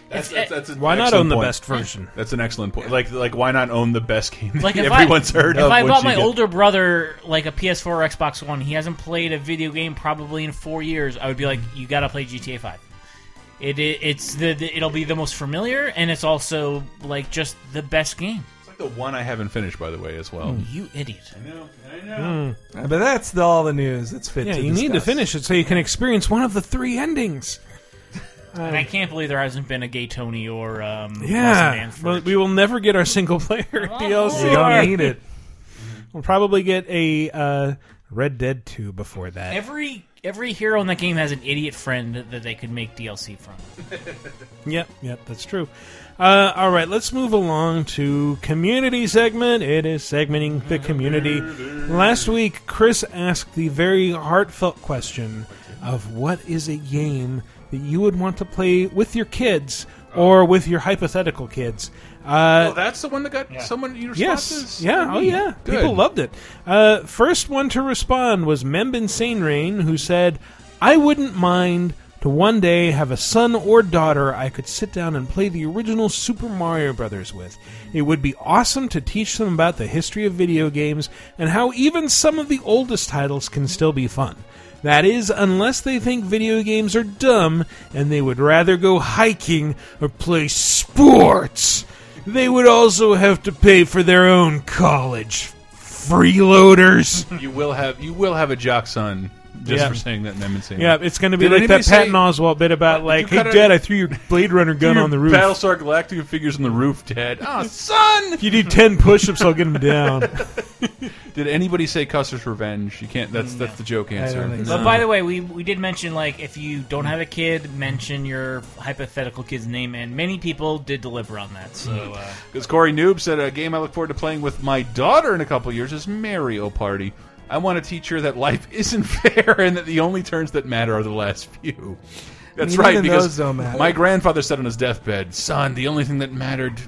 That's, that's, that's Why not excellent own the point. best version? That's an excellent point. Like, like why not own the best game like that if everyone's I, heard if of? If I bought my get- older brother like a PS4 or Xbox One, he hasn't played a video game probably in four years. I would be like, you got to play GTA Five. It, it it's the, the it'll be the most familiar and it's also like just the best game. It's like the one I haven't finished, by the way, as well. You idiot. I know. I know. Uh, But that's the, all the news that's fit Yeah, to you need to finish it so you can experience one of the three endings. And I can't believe there hasn't been a Gay Tony or um, Yeah, Man well, we will never get our single player DLC. We don't need it. We'll probably get a uh, Red Dead 2 before that. Every every hero in that game has an idiot friend that they could make DLC from. Yep, yep, that's true. Uh, all right, let's move along to community segment. It is segmenting the community. Last week, Chris asked the very heartfelt question of what is a game that you would want to play with your kids or with your hypothetical kids. Uh, oh, that's the one that got someone your Yes. Yeah. Oh, yeah. Good. People loved it. Uh, first one to respond was Membin Sane Rain, who said, "I wouldn't mind to one day have a son or daughter I could sit down and play the original Super Mario Brothers with. It would be awesome to teach them about the history of video games and how even some of the oldest titles can still be fun." That is, unless they think video games are dumb and they would rather go hiking or play sports. They would also have to pay for their own college. Freeloaders. You will have you will have a jock son just Yeah. for saying that name and saying Yeah, that. it's going to be Did like that Patton say- Oswalt bit about like, you "Hey, Dad, it- I threw your Blade Runner gun Your on the roof. Battlestar Galactica figures on the roof, Dad. Oh, son! If you do ten push-ups, I'll get him down." Did anybody say Custer's Revenge? You can't. That's that's the joke answer. But by the way, we we did mention like if you don't have a kid, mention your hypothetical kid's name, and many people did deliver on that. So uh, Because Corey Noob said a game I look forward to playing with my daughter in a couple years is Mario Party. I want to teach her that life isn't fair and that the only turns that matter are the last few. That's mean, right, because those don't matter. my grandfather said on his deathbed, "Son, the only thing that mattered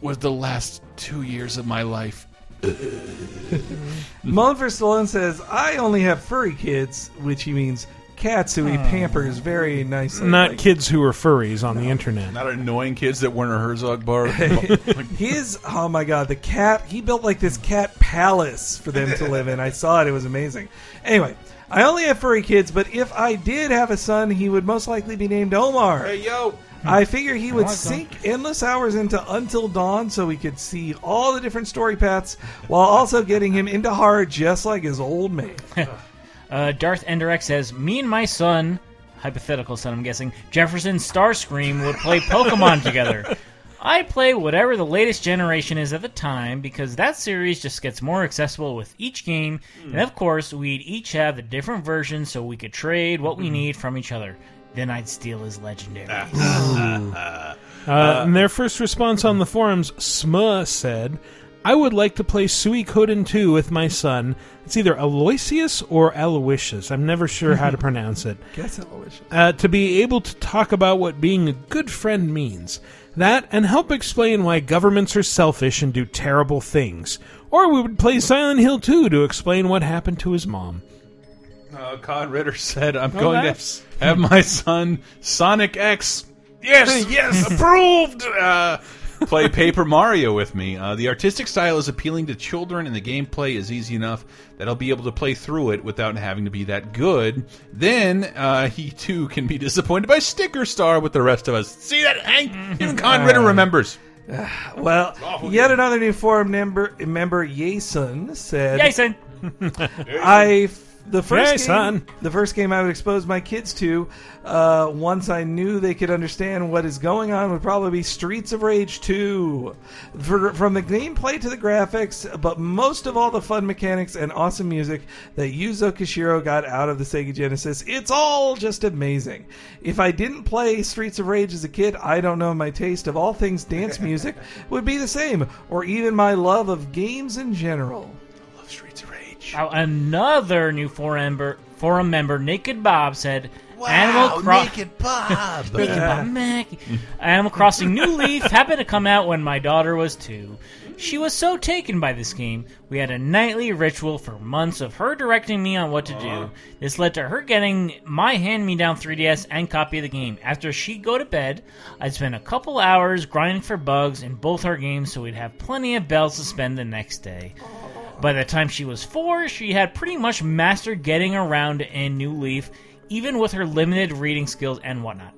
was the last two years of my life." Mullen for Stallone says, I only have furry kids, which he means cats who he pampers very nicely. Uh, Not Like, kids who are furries on the internet. Not annoying kids that weren't a Herzog bar. His, oh my god, the cat, he built like this cat palace for them to live in. I saw it, it was amazing. Anyway, I only have furry kids, but if I did have a son, he would most likely be named Omar. hey yo, I figure he would sink endless hours into Until Dawn so we could see all the different story paths while also getting him into horror just like his old mate. uh, Darth Enderek says, "Me and my son, hypothetical son, I'm guessing, Jefferson Starscream would play Pokemon together." I play whatever the latest generation is at the time because that series just gets more accessible with each game, and of course, we'd each have the different versions so we could trade what we need from each other. Then I'd steal his legendary. Uh, and their first response on the forums, Smuh said, I would like to play Suikoden 2 with my son. It's either Aloysius or Aloysius. I'm never sure how to pronounce it. Guess Aloysius. Uh, to be able to talk about what being a good friend means. That, and help explain why governments are selfish and do terrible things. Or we would play Silent Hill 2 to explain what happened to his mom. uh, Con Ritter said, "I'm Oh, going that's- to have my son Sonic X." Yes, yes, approved. Uh, play Paper Mario with me. Uh, the artistic style is appealing to children, and the gameplay is easy enough that I'll be able to play through it without having to be that good. Then uh, he too can be disappointed by Sticker Star with the rest of us. See that, Hank? Even Con Ritter remembers. Well, yet another new forum member, member Yason said, Jason. I the first Hey, game, son. the first game I would expose my kids to uh, once I knew they could understand what is going on would probably be Streets of Rage 2. For, from the gameplay to the graphics, but most of all the fun mechanics and awesome music that Yuzo Koshiro got out of the Sega Genesis, it's all just amazing. If I didn't play Streets of Rage as a kid, I don't know my taste of all things dance music would be the same, or even my love of games in general. Now, another new forum member, forum member, Naked Bob, said, Animal Crossing. Naked Bob. Naked Bob. Mac- Animal Crossing New Leaf happened to come out when my daughter was two. She was so taken by this game, we had a nightly ritual for months of her directing me on what to do. This led to her getting my hand me down 3DS and copy of the game. After she'd go to bed, I'd spend a couple hours grinding for bugs in both our games so we'd have plenty of bells to spend the next day. By the time she was four, she had pretty much mastered getting around in New Leaf, even with her limited reading skills and whatnot.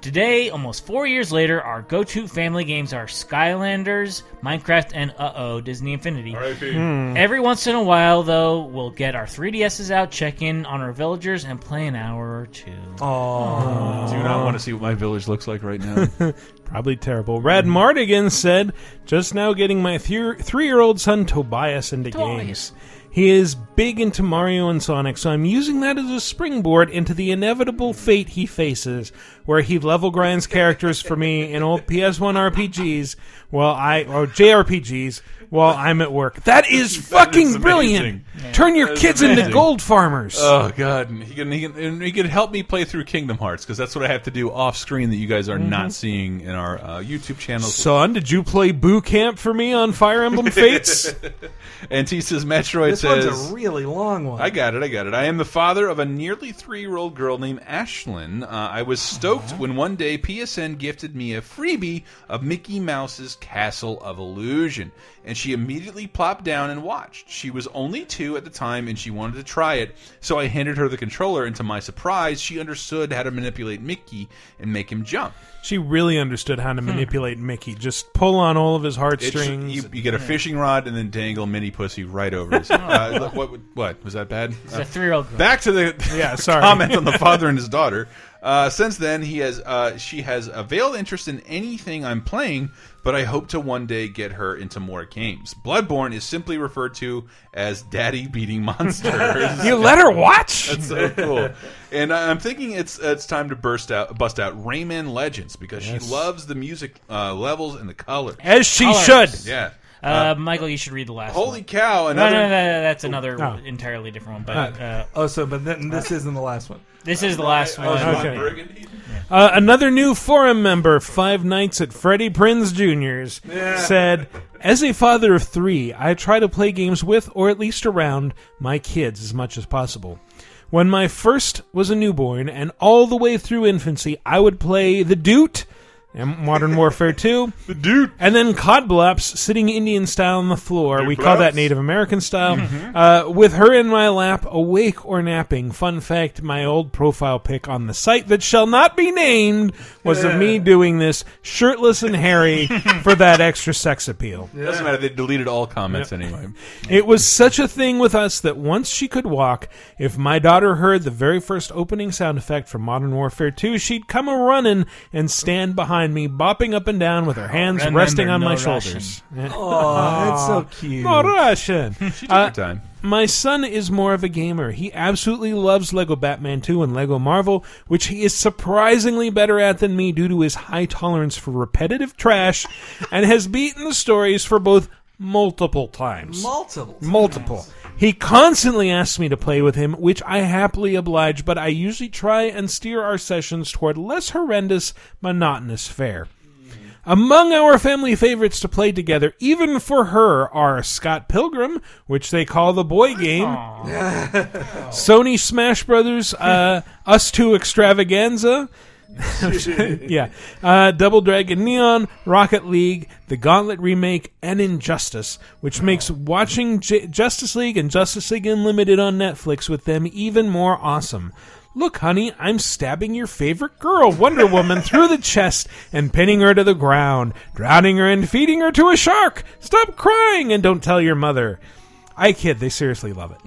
Today, almost four years later, our go to family games are Skylanders, Minecraft, and uh oh, Disney Infinity. Hmm. Every once in a while, though, we'll get our 3DSs out, check in on our villagers, and play an hour or two. I do not want to see what my village looks like right now. Probably terrible. Rad Mardigan said, just now getting my th- three year old son Tobias into games. He is big into Mario and Sonic, so I'm using that as a springboard into the inevitable fate he faces, where he level grinds characters for me in old PS1 RPGs, well, I or JRPGs while I'm at work. That is fucking amazing. brilliant. Turn your That is kids into gold farmers. Oh god, and he can he can, and he can help me play through Kingdom Hearts because that's what I have to do off screen that you guys are Mhm. not seeing in our uh, YouTube channels. Son, did you play Boo Camp for me on Fire Emblem Fates? and he says Metroid This says one's a really long one. I got it. I got it. I am the father of a nearly three-year-old girl named Ashlyn. Uh, I was stoked when one day PSN gifted me a freebie of Mickey Mouse's Castle of Illusion, and she immediately plopped down and watched. She was only two at the time, and she wanted to try it, so I handed her the controller. And to my surprise, she understood how to manipulate Mickey and make him jump. She really understood how to manipulate Mickey. Just pull on all of his heartstrings. you, you get a fishing rod and then dangle mini pussy right over his. uh, what, what? What was that bad? It's a three-year-old girl. Back to the Yeah, sorry. comment on the father and his daughter. Uh, since then, he has uh, she has a veiled interest in anything I'm playing, but I hope to one day get her into more games. Bloodborne is simply referred to as "Daddy beating monsters." You let her watch? That's so cool. And I'm thinking it's it's time to burst out, bust out Rayman Legends because Yes. she loves the music uh, levels and the colors, As she Colors. should. Yeah. Uh, Michael, you should read the last one. Holy cow! No, Another. no, no, no, that's another Oh. entirely different one. But uh, oh, so but then this isn't the last one. this is the last one. Okay. Uh, another new forum member, Five Nights at Freddy Prinz Jr.'s, said, As a father of three, I try to play games with, or at least around, my kids as much as possible. When my first was a newborn, and all the way through infancy, I would play The Doot and Modern Warfare 2. the Doot. And then Cod Blops sitting Indian style on the floor. we call that Native American style. Mhm. Uh, with her in my lap, awake or napping. Fun fact my old profile pic on the site that shall not be named was of me doing this shirtless and hairy for that extra sex appeal. Doesn't matter. They deleted all comments anyway. It was such a thing with us that once she could walk, if my daughter heard the very first opening sound effect from Modern Warfare 2, she'd come a running and stand behind me, bopping up and down with her hands Remember, resting on no my shoulders. Aw, that's so cute. No Russian. She took Uh, her time. My son is more of a gamer. He absolutely loves Lego Batman 2 and Lego Marvel, which he is surprisingly better at than me due to his high tolerance for repetitive trash, and has beaten the stories for both multiple times. Multiple. Multiple. He constantly asks me to play with him, which I happily oblige, but I usually try and steer our sessions toward less horrendous, monotonous fare. Among our family favorites to play together, even for her, are Scott Pilgrim, which they call the boy game, Sony Smash Brothers, uh, Us Two Extravaganza, yeah, uh, Double Dragon Neon, Rocket League, the Gauntlet remake, and Injustice, which makes watching J- Justice League and Justice League Unlimited on Netflix with them even more awesome. Look, honey, I'm stabbing your favorite girl, Wonder Woman, through the chest and pinning her to the ground, drowning her and feeding her to a shark. Stop crying and don't tell your mother. I kid. They seriously love it.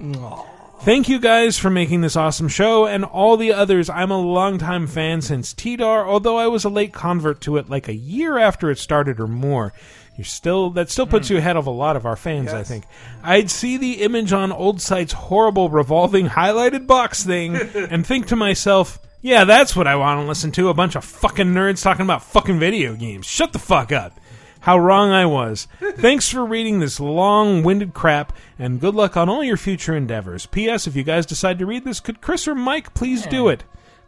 Thank you guys for making this awesome show and all the others. I'm a longtime fan since TDAR, although I was a late convert to it like a year after it started or more. You're still that still puts you ahead of a lot of our fans, I think. I'd see the image on old site's horrible revolving highlighted box thing and think to myself, yeah, that's what I want to listen to. A bunch of fucking nerds talking about fucking video games. Shut the fuck up. How wrong I was. Thanks for reading this long winded crap, and good luck on all your future endeavors. P.S. If you guys decide to read this, could Chris or Mike please do it?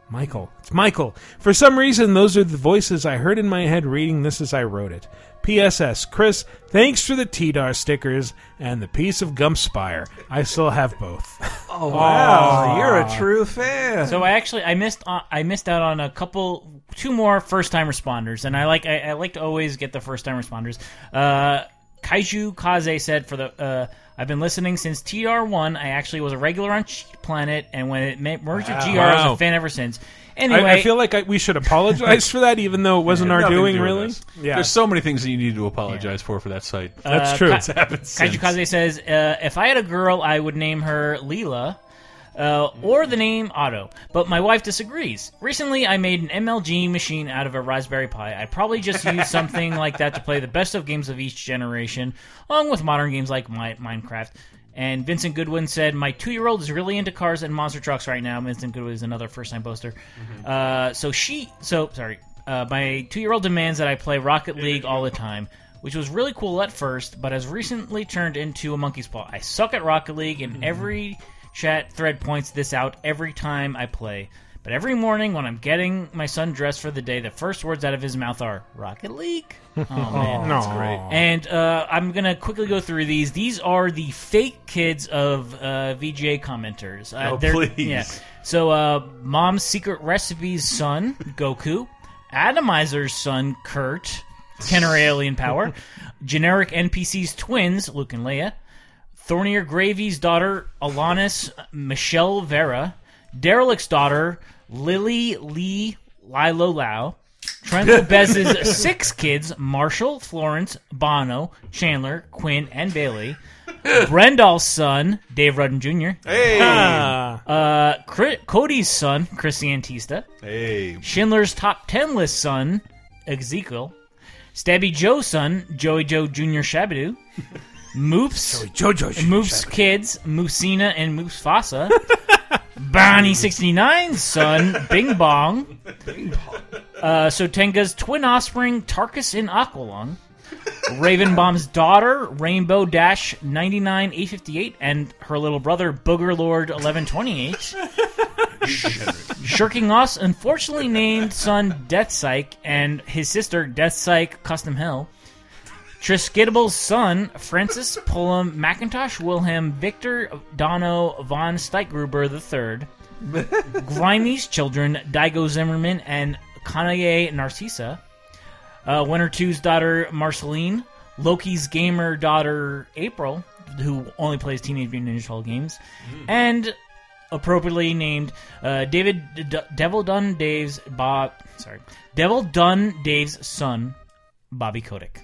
Michael. It's Michael. For some reason, those are the voices I heard in my head reading this as I wrote it. P.S.S. Chris, thanks for the TDAR stickers and the piece of Gumpspire. I still have both. Oh wow, you're a true fan. So I actually I missed on, I missed out on a couple two more first time responders, and I like I, I like to always get the first time responders. Uh, Kaiju Kaze said for the uh, I've been listening since TR one. I actually was a regular on Cheat Planet, and when it ma- merged with Wow. GR, I was a fan ever since. I- Anyway, I, feel like I, we should apologize for that, even though it wasn't our Nothing to doing, do with really. us. Yeah. There's so many things that you need to apologize for for that site. Uh, true. Ka- It's happened since. Kaze says, uh, if I had a girl, I would name her Leela. Uh, or the name Otto, but my wife disagrees. Recently, I made an MLG machine out of a Raspberry Pi. I'd probably just use something like that to play the best of games of each generation, along with modern games like Mi- Minecraft. And Vincent Goodwin said, "My two-year-old is really into cars and monster trucks right now." Vincent Goodwin is another first-time poster. Uh, so she, so sorry, uh, my two-year-old demands that I play Rocket League all the time, which was really cool at first, but has recently turned into a monkey's paw. I suck at Rocket League, and every chat thread points this out every time I play. But every morning when I'm getting my son dressed for the day, the first words out of his mouth are Rocket League. Oh man, that's great. And uh, I'm gonna quickly go through these. These are the fake kids of uh, VGA commenters. Uh, Oh, they're- please. Yeah. So, uh, Mom's Secret Recipes son, Goku. Atomizer's son, Kurt. Tenor Alien Power. Generic NPC's twins, Luke and Leia. Thornier Gravy's daughter, Alanis Michelle Vera. Derelict's daughter, Lily Lee Lilo Lau, Trent Lopez's six kids, Marshall, Florence, Bono, Chandler, Quinn, and Bailey, Brendall's son, Dave Rudden Jr., Hey. uh, Cody's son, Chris Antista, Hey. Schindler's top 10 list son, Ezekiel, Stabby Joe's son, Joey Joe Jr. Shabadoo, Moof's, Joe. Moof's kids, Moosina and Moose Fossa, Bonnie69's son, Bing Bong. Bing Bong. Uh, Sotenga's twin offspring, Tarkus and Aqualung. Raven Bomb's daughter, Rainbow Dash 99858, and her little brother, Booger Lord 1128. Shirking Us, unfortunately named son Death Psych, and his sister, Death Psych Custom Hell. Triskidable's son, Francis Pullum McIntosh Wilhelm Victor Dono von Steitgruber III. Grimey's children, Daigo Zimmerman and Kanaye Narcissa. Uh, Winter 2's daughter, Marceline. Loki's gamer daughter, April, who only plays Teenage Mutant Ninja Turtle games. And appropriately named uh, David D- Devil Dun Dave's Bob. Sorry, Devil Dun Dave's son, Bobby Kotick,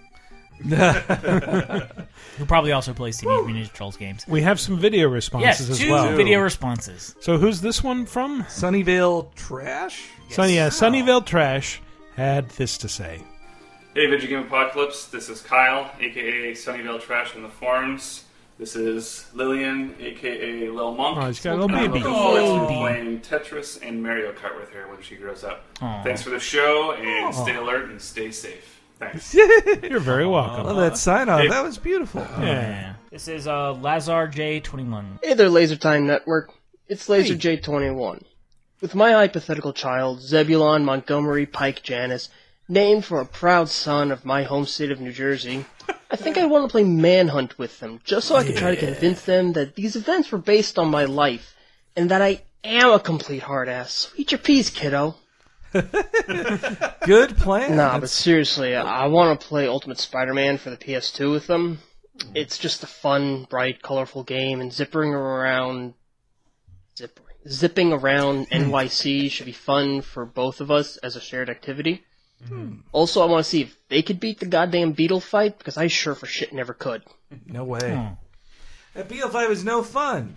who probably also plays Teenage Mutant Ninja Turtles games. We have some video responses Yes, as two well. video responses. So who's this one from? Sunnyvale Trash. So yeah, Sunnyvale Trash had this to say. Hey, Vidjagame Apocalypse. This is Kyle, aka Sunnyvale Trash in the forums. This is Lillian, aka Lil Monk. Oh, he's got a little I'm baby. looking forward to Baby. playing Tetris and Mario Kart with her when she grows up. Aw. Thanks for the show, and Aw. stay alert and stay safe. Thanks. You're very welcome. Love that sign off. That was beautiful. Yeah. This is uh, Lazar J21. Hey there, Laser Time Network. It's Laser J21. With my hypothetical child, Zebulon Montgomery Pike Janis, named for a proud son of my home state of New Jersey, I think I want to play Manhunt with them, just so I can try to convince them that these events were based on my life, and that I am a complete hard ass. So eat your peas, kiddo. Good plan. Nah, but seriously, I want to play Ultimate Spider-Man for the PS2 with them. It's just a fun, bright, colorful game, and zipping around, zipping, zipping around hmm. NYC should be fun for both of us as a shared activity. Hmm. Also, I want to see if they could beat the goddamn beetle fight because I sure for shit never could. No way. Hmm. That BL5 was no fun.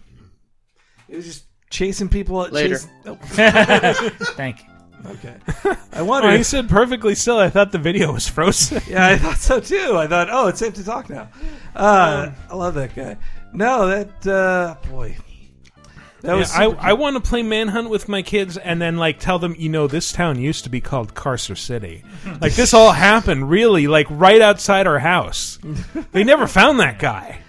It was just chasing people. Later. Chasing, nope. Thank you. Okay. I wonder. Oh, he said perfectly still. I thought the video was frozen. yeah, I thought so too. I thought, oh, it's safe to talk now. Uh, I love that guy. No, that uh, boy, that was. Yeah, super I, I want to play Manhunt with my kids and then like tell them, you know, this town used to be called Carcer City. like this all happened really like right outside our house. they never found that guy.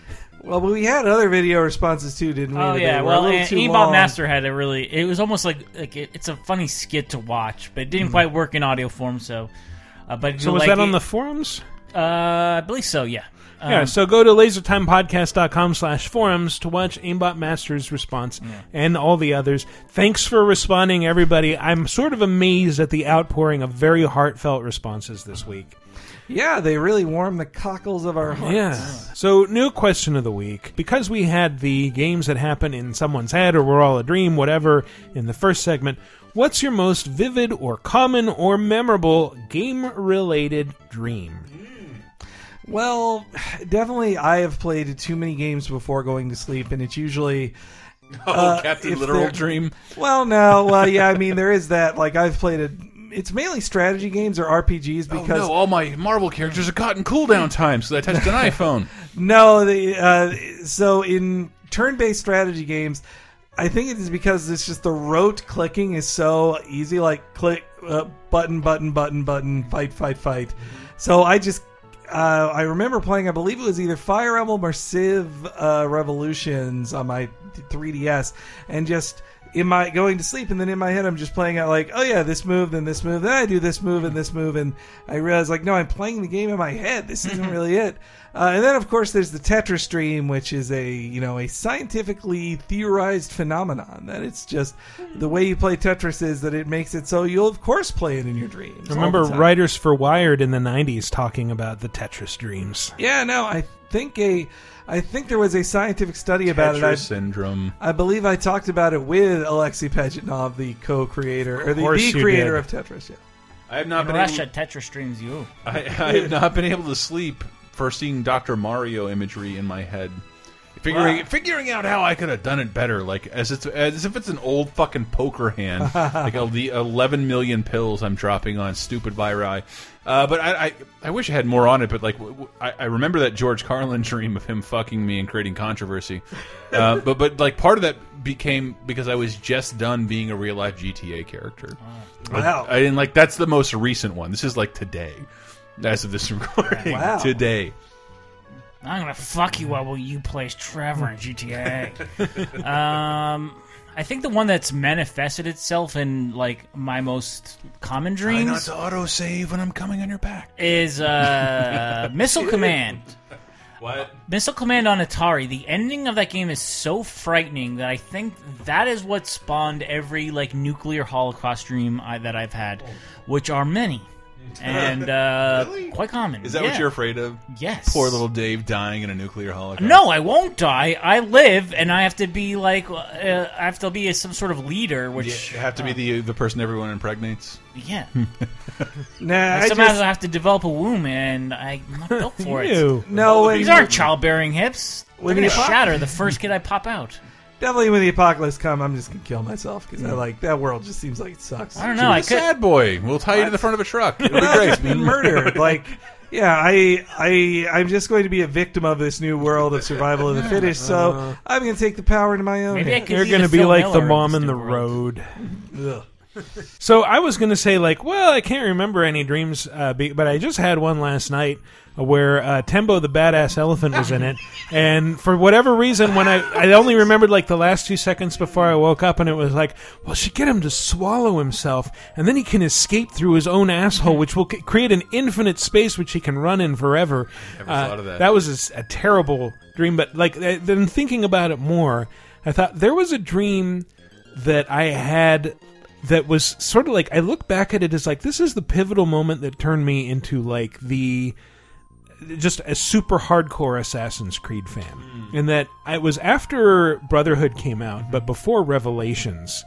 Well, but we had other video responses too, didn't we? Oh that yeah, a well, little and too Aimbot long. Master had a really. It was almost like like it, it's a funny skit to watch, but it didn't Mhm. quite work in audio form. So, uh, but So was like that on it- the forums? Uh, I believe so. Yeah. yeah, Um, so go to lasertimepodcast.com slash forums to watch Aimbot Master's response and all the others. Thanks for responding, everybody. I'm sort of amazed at the outpouring of very heartfelt responses this week. Yeah, they really warm the cockles of our hearts. Yeah. So, new question of the week. Because we had the games that happen in someone's head or we're all a dream, whatever, in the first segment, what's your most vivid or common or memorable game related dream? Well, definitely, I have played too many games before going to sleep, and it's usually. Oh, uh, Captain Literal Dream? Well, no, well, yeah, I mean, there is that. Like, I've played it. It's mainly strategy games or RPGs because oh no, all my Marvel characters have gotten cooldown time, so I touched an iPhone. No, the uh, so in turn-based strategy games, I think it is because it's just the rote clicking is so easy. Like click uh, button, button, button, button, fight, fight, fight. So I just uh, I remember playing. I believe it was either Fire Emblem or Civ uh, Revolutions on my 3DS, and just in my going to sleep, and then in my head I'm just playing out like, oh yeah, this move, then this move, then I do this move and this move, and I realize like, no, I'm playing the game in my head. This isn't really it. Uh, and then of course there's the Tetris dream, which is a you know a scientifically theorized phenomenon that it's just the way you play Tetris is that it makes it so you'll of course play it in your dreams. all Remember writers for Wired in the 90s talking about the Tetris dreams. Yeah, no, I think a, I think there was a scientific study about it. I, Tetris syndrome. I believe I talked about it with Alexei Pajitnov, the co-creator or the, course the you creator did. of Tetris. Yeah. I have not in been Russia, able, Tetris streams you. I, I have not been able to sleep for seeing Dr. Mario imagery in my head. Figuring Wow. figuring out how I could have done it better, like as it's as if it's an old fucking poker hand, like a, the eleven million pills I'm dropping on stupid viri. Uh, but I, I I wish I had more on it. But like I, I remember that George Carlin dream of him fucking me and creating controversy. Uh, but but like part of that became because I was just done being a real life GTA character. I- Wow. I, didn't like that's the most recent one. This is like today, as of this recording. Wow. Today. I'm gonna fuck you up while you play Trevor in GTA. um, I think the one that's manifested itself in like my most common Try not dreams to auto save when I'm coming on your back. is uh, Missile Command. What? Missile Command on Atari. The ending of that game is so frightening that I think that is what spawned every like nuclear holocaust dream I, that I've had, which are many and uh, quite common. Is that Yeah. what you're afraid of? Yes. Poor little Dave dying in a nuclear holocaust. No, I won't die. I live, and I have to be like uh, I have to be some sort of leader, which You have to be the the person everyone impregnates. yeah. Nah, I I somehow just have to develop a womb, and I'm not built for Ew. it. no, these aren't childbearing hips. They're gonna shatter the first kid I pop out. Definitely when the apocalypse come, I'm just gonna kill myself because I like that world. Just seems like it sucks. I don't know. I Be a could. sad boy. We'll tie you to the front of a truck. It'll be great. just be murdered. Like, yeah, I, I, I'm just going to be a victim of this new world of survival of the fittest. So uh-huh. I'm going to take the power into my own. Maybe I hands. could You're be going to the be Phil like the Miller of mom this in the new world. road. Ugh. So I was going to say like, well, I can't remember any dreams, uh, be, but I just had one last night where uh, Tembo the badass elephant was in it, and for whatever reason, when I I only remembered like the last two seconds before I woke up, and it was like, well, she get him to swallow himself, and then he can escape through his own asshole, which will c- create an infinite space which he can run in forever. Never Uh, thought of that. That was a terrible dream, but like uh, then thinking about it more, I thought there was a dream that I had that was sort of like I look back at it as like this is the pivotal moment that turned me into like the just a super hardcore Assassin's Creed fan. Mm. In that it was after Brotherhood came out, but mm-hmm. before Revelations.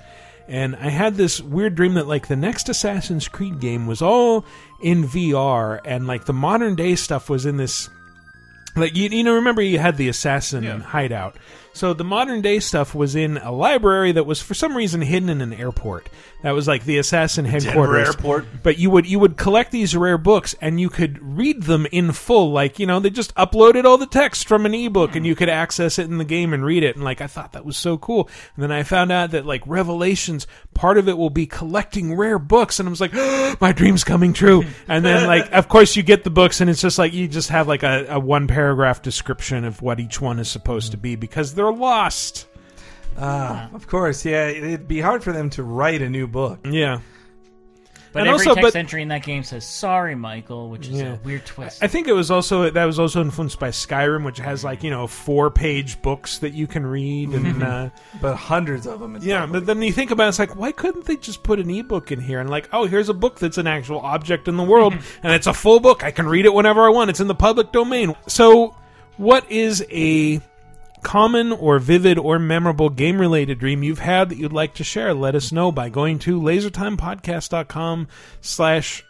And I had this weird dream that like the next Assassin's Creed game was all in VR and like the modern day stuff was in this Like you, you know, remember you had the assassin hideout. So the modern day stuff was in a library that was for some reason hidden in an airport. That was like the assassin headquarters. airport. But you would you would collect these rare books and you could read them in full. Like you know they just uploaded all the text from an ebook and you could access it in the game and read it. And like I thought that was so cool. And then I found out that like Revelations, part of it will be collecting rare books, and I was like, my dream's coming true. And then like of course you get the books and it's just like you just have like a, a one paragraph description of what each one is supposed to be because they're lost. Ah, of course, yeah. It'd be hard for them to write a new book. Yeah. But And every also- text but- entry in that game says "Sorry, Michael," which is Yeah. a weird twist. I think it was also that was also influenced by Skyrim, which has like you know four page books that you can read, and uh, but hundreds of them. yeah, but then you think about it, it's like why couldn't they just put an ebook in here and like oh here's a book that's an actual object in the world and it's a full book I can read it whenever I want it's in the public domain. So what is a common or vivid or memorable game related dream you've had that you'd like to share? Let us know by going to lasertimepodcast.com slash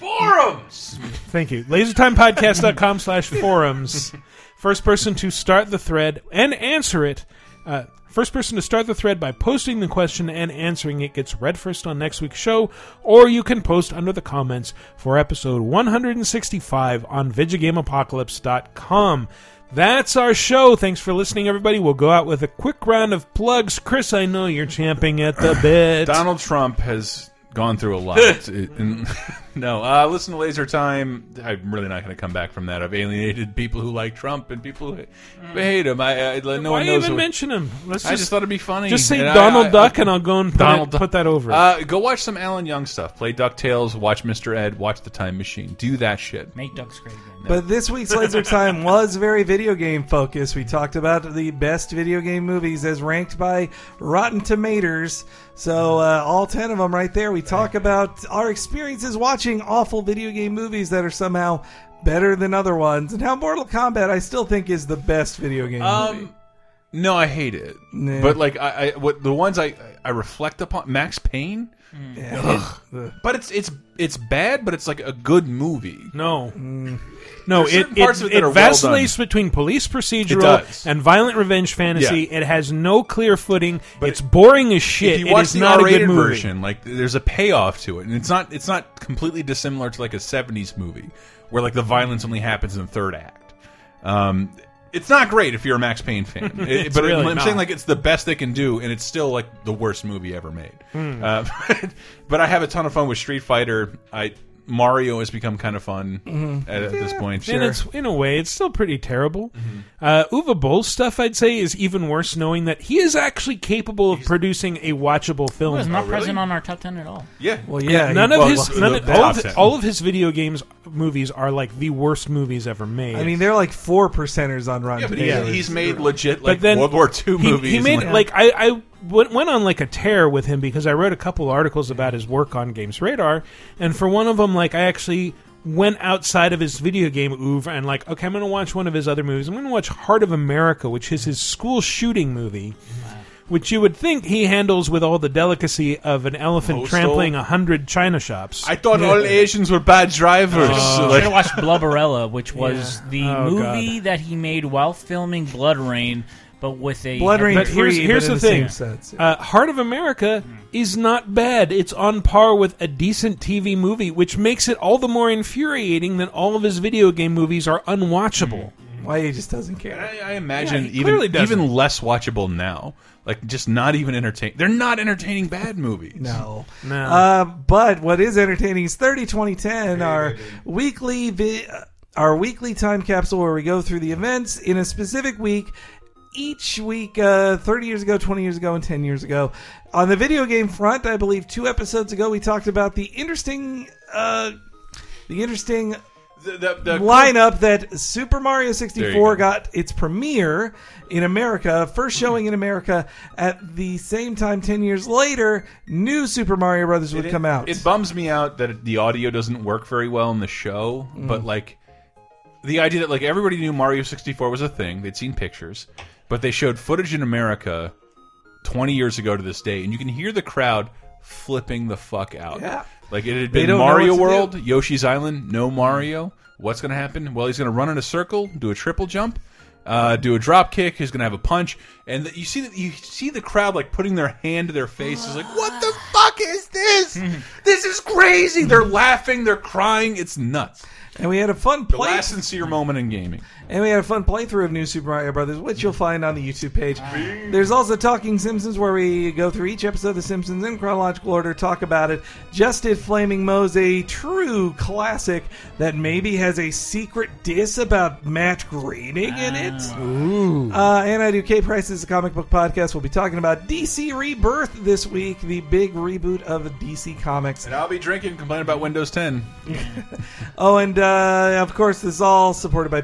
Forums. Thank you. LaserTimePodcast.com slash forums. First person to start the thread and answer it. Uh, first person to start the thread by posting the question and answering it gets read first on next week's show, or you can post under the comments for episode 165 on VidjagameApocalypse.com. That's our show. Thanks for listening, everybody. We'll go out with a quick round of plugs. Chris, I know you're champing at the bit. Donald Trump has gone through a lot. It- and- no, uh, listen to Laser Time. I'm really not going to come back from that. I've alienated people who like Trump and people who hate him. I, I no Why one knows even mention him? Let's I just thought it'd be funny. Just say And I- Donald I- Duck, and I'll go and put, Donald it, put that over. Uh, go watch some Alan Young stuff. Play Ducktales. Watch Mr. Ed. Watch The Time Machine. Do that shit. Make ducks great again. But this week's Laser Time was very video game focused. We talked about the best video game movies as ranked by Rotten Tomatoes. So uh, all ten of them right there. We talk about our experiences watching awful video game movies that are somehow better than other ones, and how Mortal Kombat I still think is the best video game movie. Um, no, I hate it. But like, I, I what the ones I I reflect upon Max Payne. Yeah. Ugh. But it's it's it's bad, but it's like a good movie. No. Mm. No, There's it, certain parts it, of it that it are well vacillates between police It procedural does. and violent revenge fantasy. Yeah. It has no clear footing. it's boring as shit. If you It watch is the not a good R-rated movie. version, like there's a payoff to it, and it's not it's not completely dissimilar to like a '70s movie where like the violence only happens in the third act. Um, it's not great if you're a Max Payne fan, It- but really I'm not. saying like it's the best they can do, and it's still like the worst movie ever made. Hmm. Uh, but I have a ton of fun with Street Fighter. I Mario has become kind of fun Mhm. at, at this point. And it's in a way, it's still pretty terrible. Mm-hmm. Uh, Uwe Boll's stuff, I'd say, is even worse, knowing that he is actually capable of producing a watchable film. It was not present on our top ten at all. Yeah. Well, yeah. none of his none of, all, of, all of his video games movies are like the worst movies ever made. I mean, they're like four percenters on Rotten Yeah, but he's, Tomatoes. he's made legit But like then World War II he- movies. He made and, like I, I went, went on like a tear with him because I wrote a couple articles about his work on Games Radar, and for one of them, like I actually went outside of his video game oeuvre and like, okay, I'm going to watch one of his other movies. I'm going to watch Heart of America, which is his school shooting movie. Which you would think he handles with all the delicacy of an elephant Postal. trampling a hundred china shops. I thought all Asians were bad drivers. Oh. Like- should uh, have watched Blubberella, which was Yeah. the Oh, movie that he made while filming BloodRayne, but with a BloodRayne But here's, free, here's but in the the thing: same sense, uh, Heart of America is not bad. It's on par with a decent TV movie, which makes it all the more infuriating that all of his video game movies are unwatchable. Why he just doesn't care. I, I imagine Yeah, even doesn't. even less watchable now. Like just not even entertaining. They're not entertaining bad movies. No. No. Uh, but what is entertaining is 30 2010, our weekly vi- uh, our weekly time capsule where we go through the events in a specific week. Each week, uh, 30 years ago, 20 years ago, and 10 years ago. On the video game front, I believe two episodes ago, we talked about the interesting, uh, the interesting The, the, the lineup that Super Mario 64 go. got its premiere in America, first showing in America at the same time 10 years later, new Super Mario Brothers would it, come out. It bums me out that the audio doesn't work very well in the show, Mm. but like the idea that like everybody knew Mario 64 was a thing, they'd seen pictures, but they showed footage in America 20 years ago to this day and you can hear the crowd flipping the fuck out. Yeah. Like it had been Mario World. Yoshi's Island, no Mario. What's going to happen? Well, he's going to run in a circle, do a triple jump, uh, do a drop kick. He's going to have a punch, and the, you see that you see the crowd like putting their hand to their face. Is like, what the fuck is this? this is crazy. They're laughing, they're crying. It's nuts. And we had a fun The last sincere moment in gaming. And we had a fun playthrough of New Super Mario Brothers, which you'll find on the YouTube page. There's also Talking Simpsons, where we go through each episode of The Simpsons in chronological order, talk about it. Just did Flaming Moe's a true classic that maybe has a secret diss about Matt Groening in it. Ooh. Uh, and I do K Price's comic book podcast. We'll be talking about DC Rebirth this week, the big reboot of DC Comics. And I'll be drinking, complaining about Windows 10. Oh, and uh, of course, this is all supported by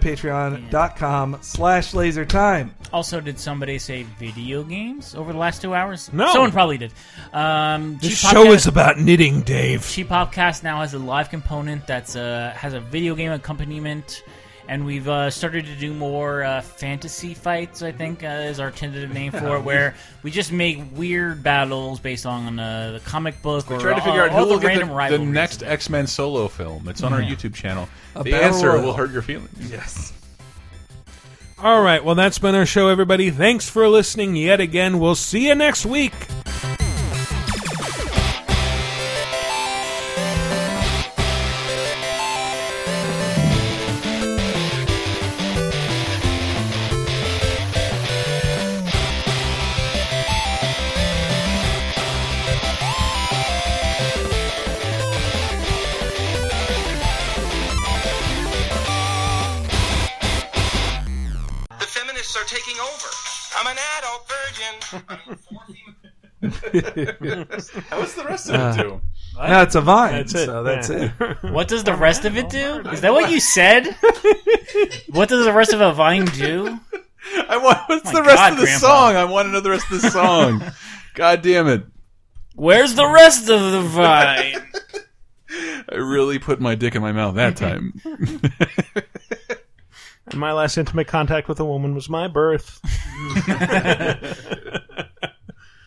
Patreon.com slash Laser Time. Also, did somebody say video games over the last two hours? No. Someone probably did. Um, This show Popcast- is about knitting, Dave. Cheap Popcast now has a live component that's uh, has a video game accompaniment, and we've uh, started to do more uh, fantasy fights. I think uh, is our tentative name for it, where we just make weird battles based on uh, the comic book We or try to all- figure out all who the will get random the, the rivalries. next X Men solo film. It's on our Yeah. YouTube channel. A the battle answer royal. will hurt your feelings. Yes. All right, well, that's been our show, everybody. Thanks for listening yet again. We'll see you next week. Adult virgin. What's the rest Uh, no, it's a vine. That's it. So that's Yeah. it. What does the rest of it do? Is that what you said? what does the rest of a vine do? I want. What's My the rest God, of the Grandpa. song? I want to know the rest of the song. God damn it! Where's the rest of the vine? I really put my dick in my mouth that time. And my last intimate contact with a woman was my birth.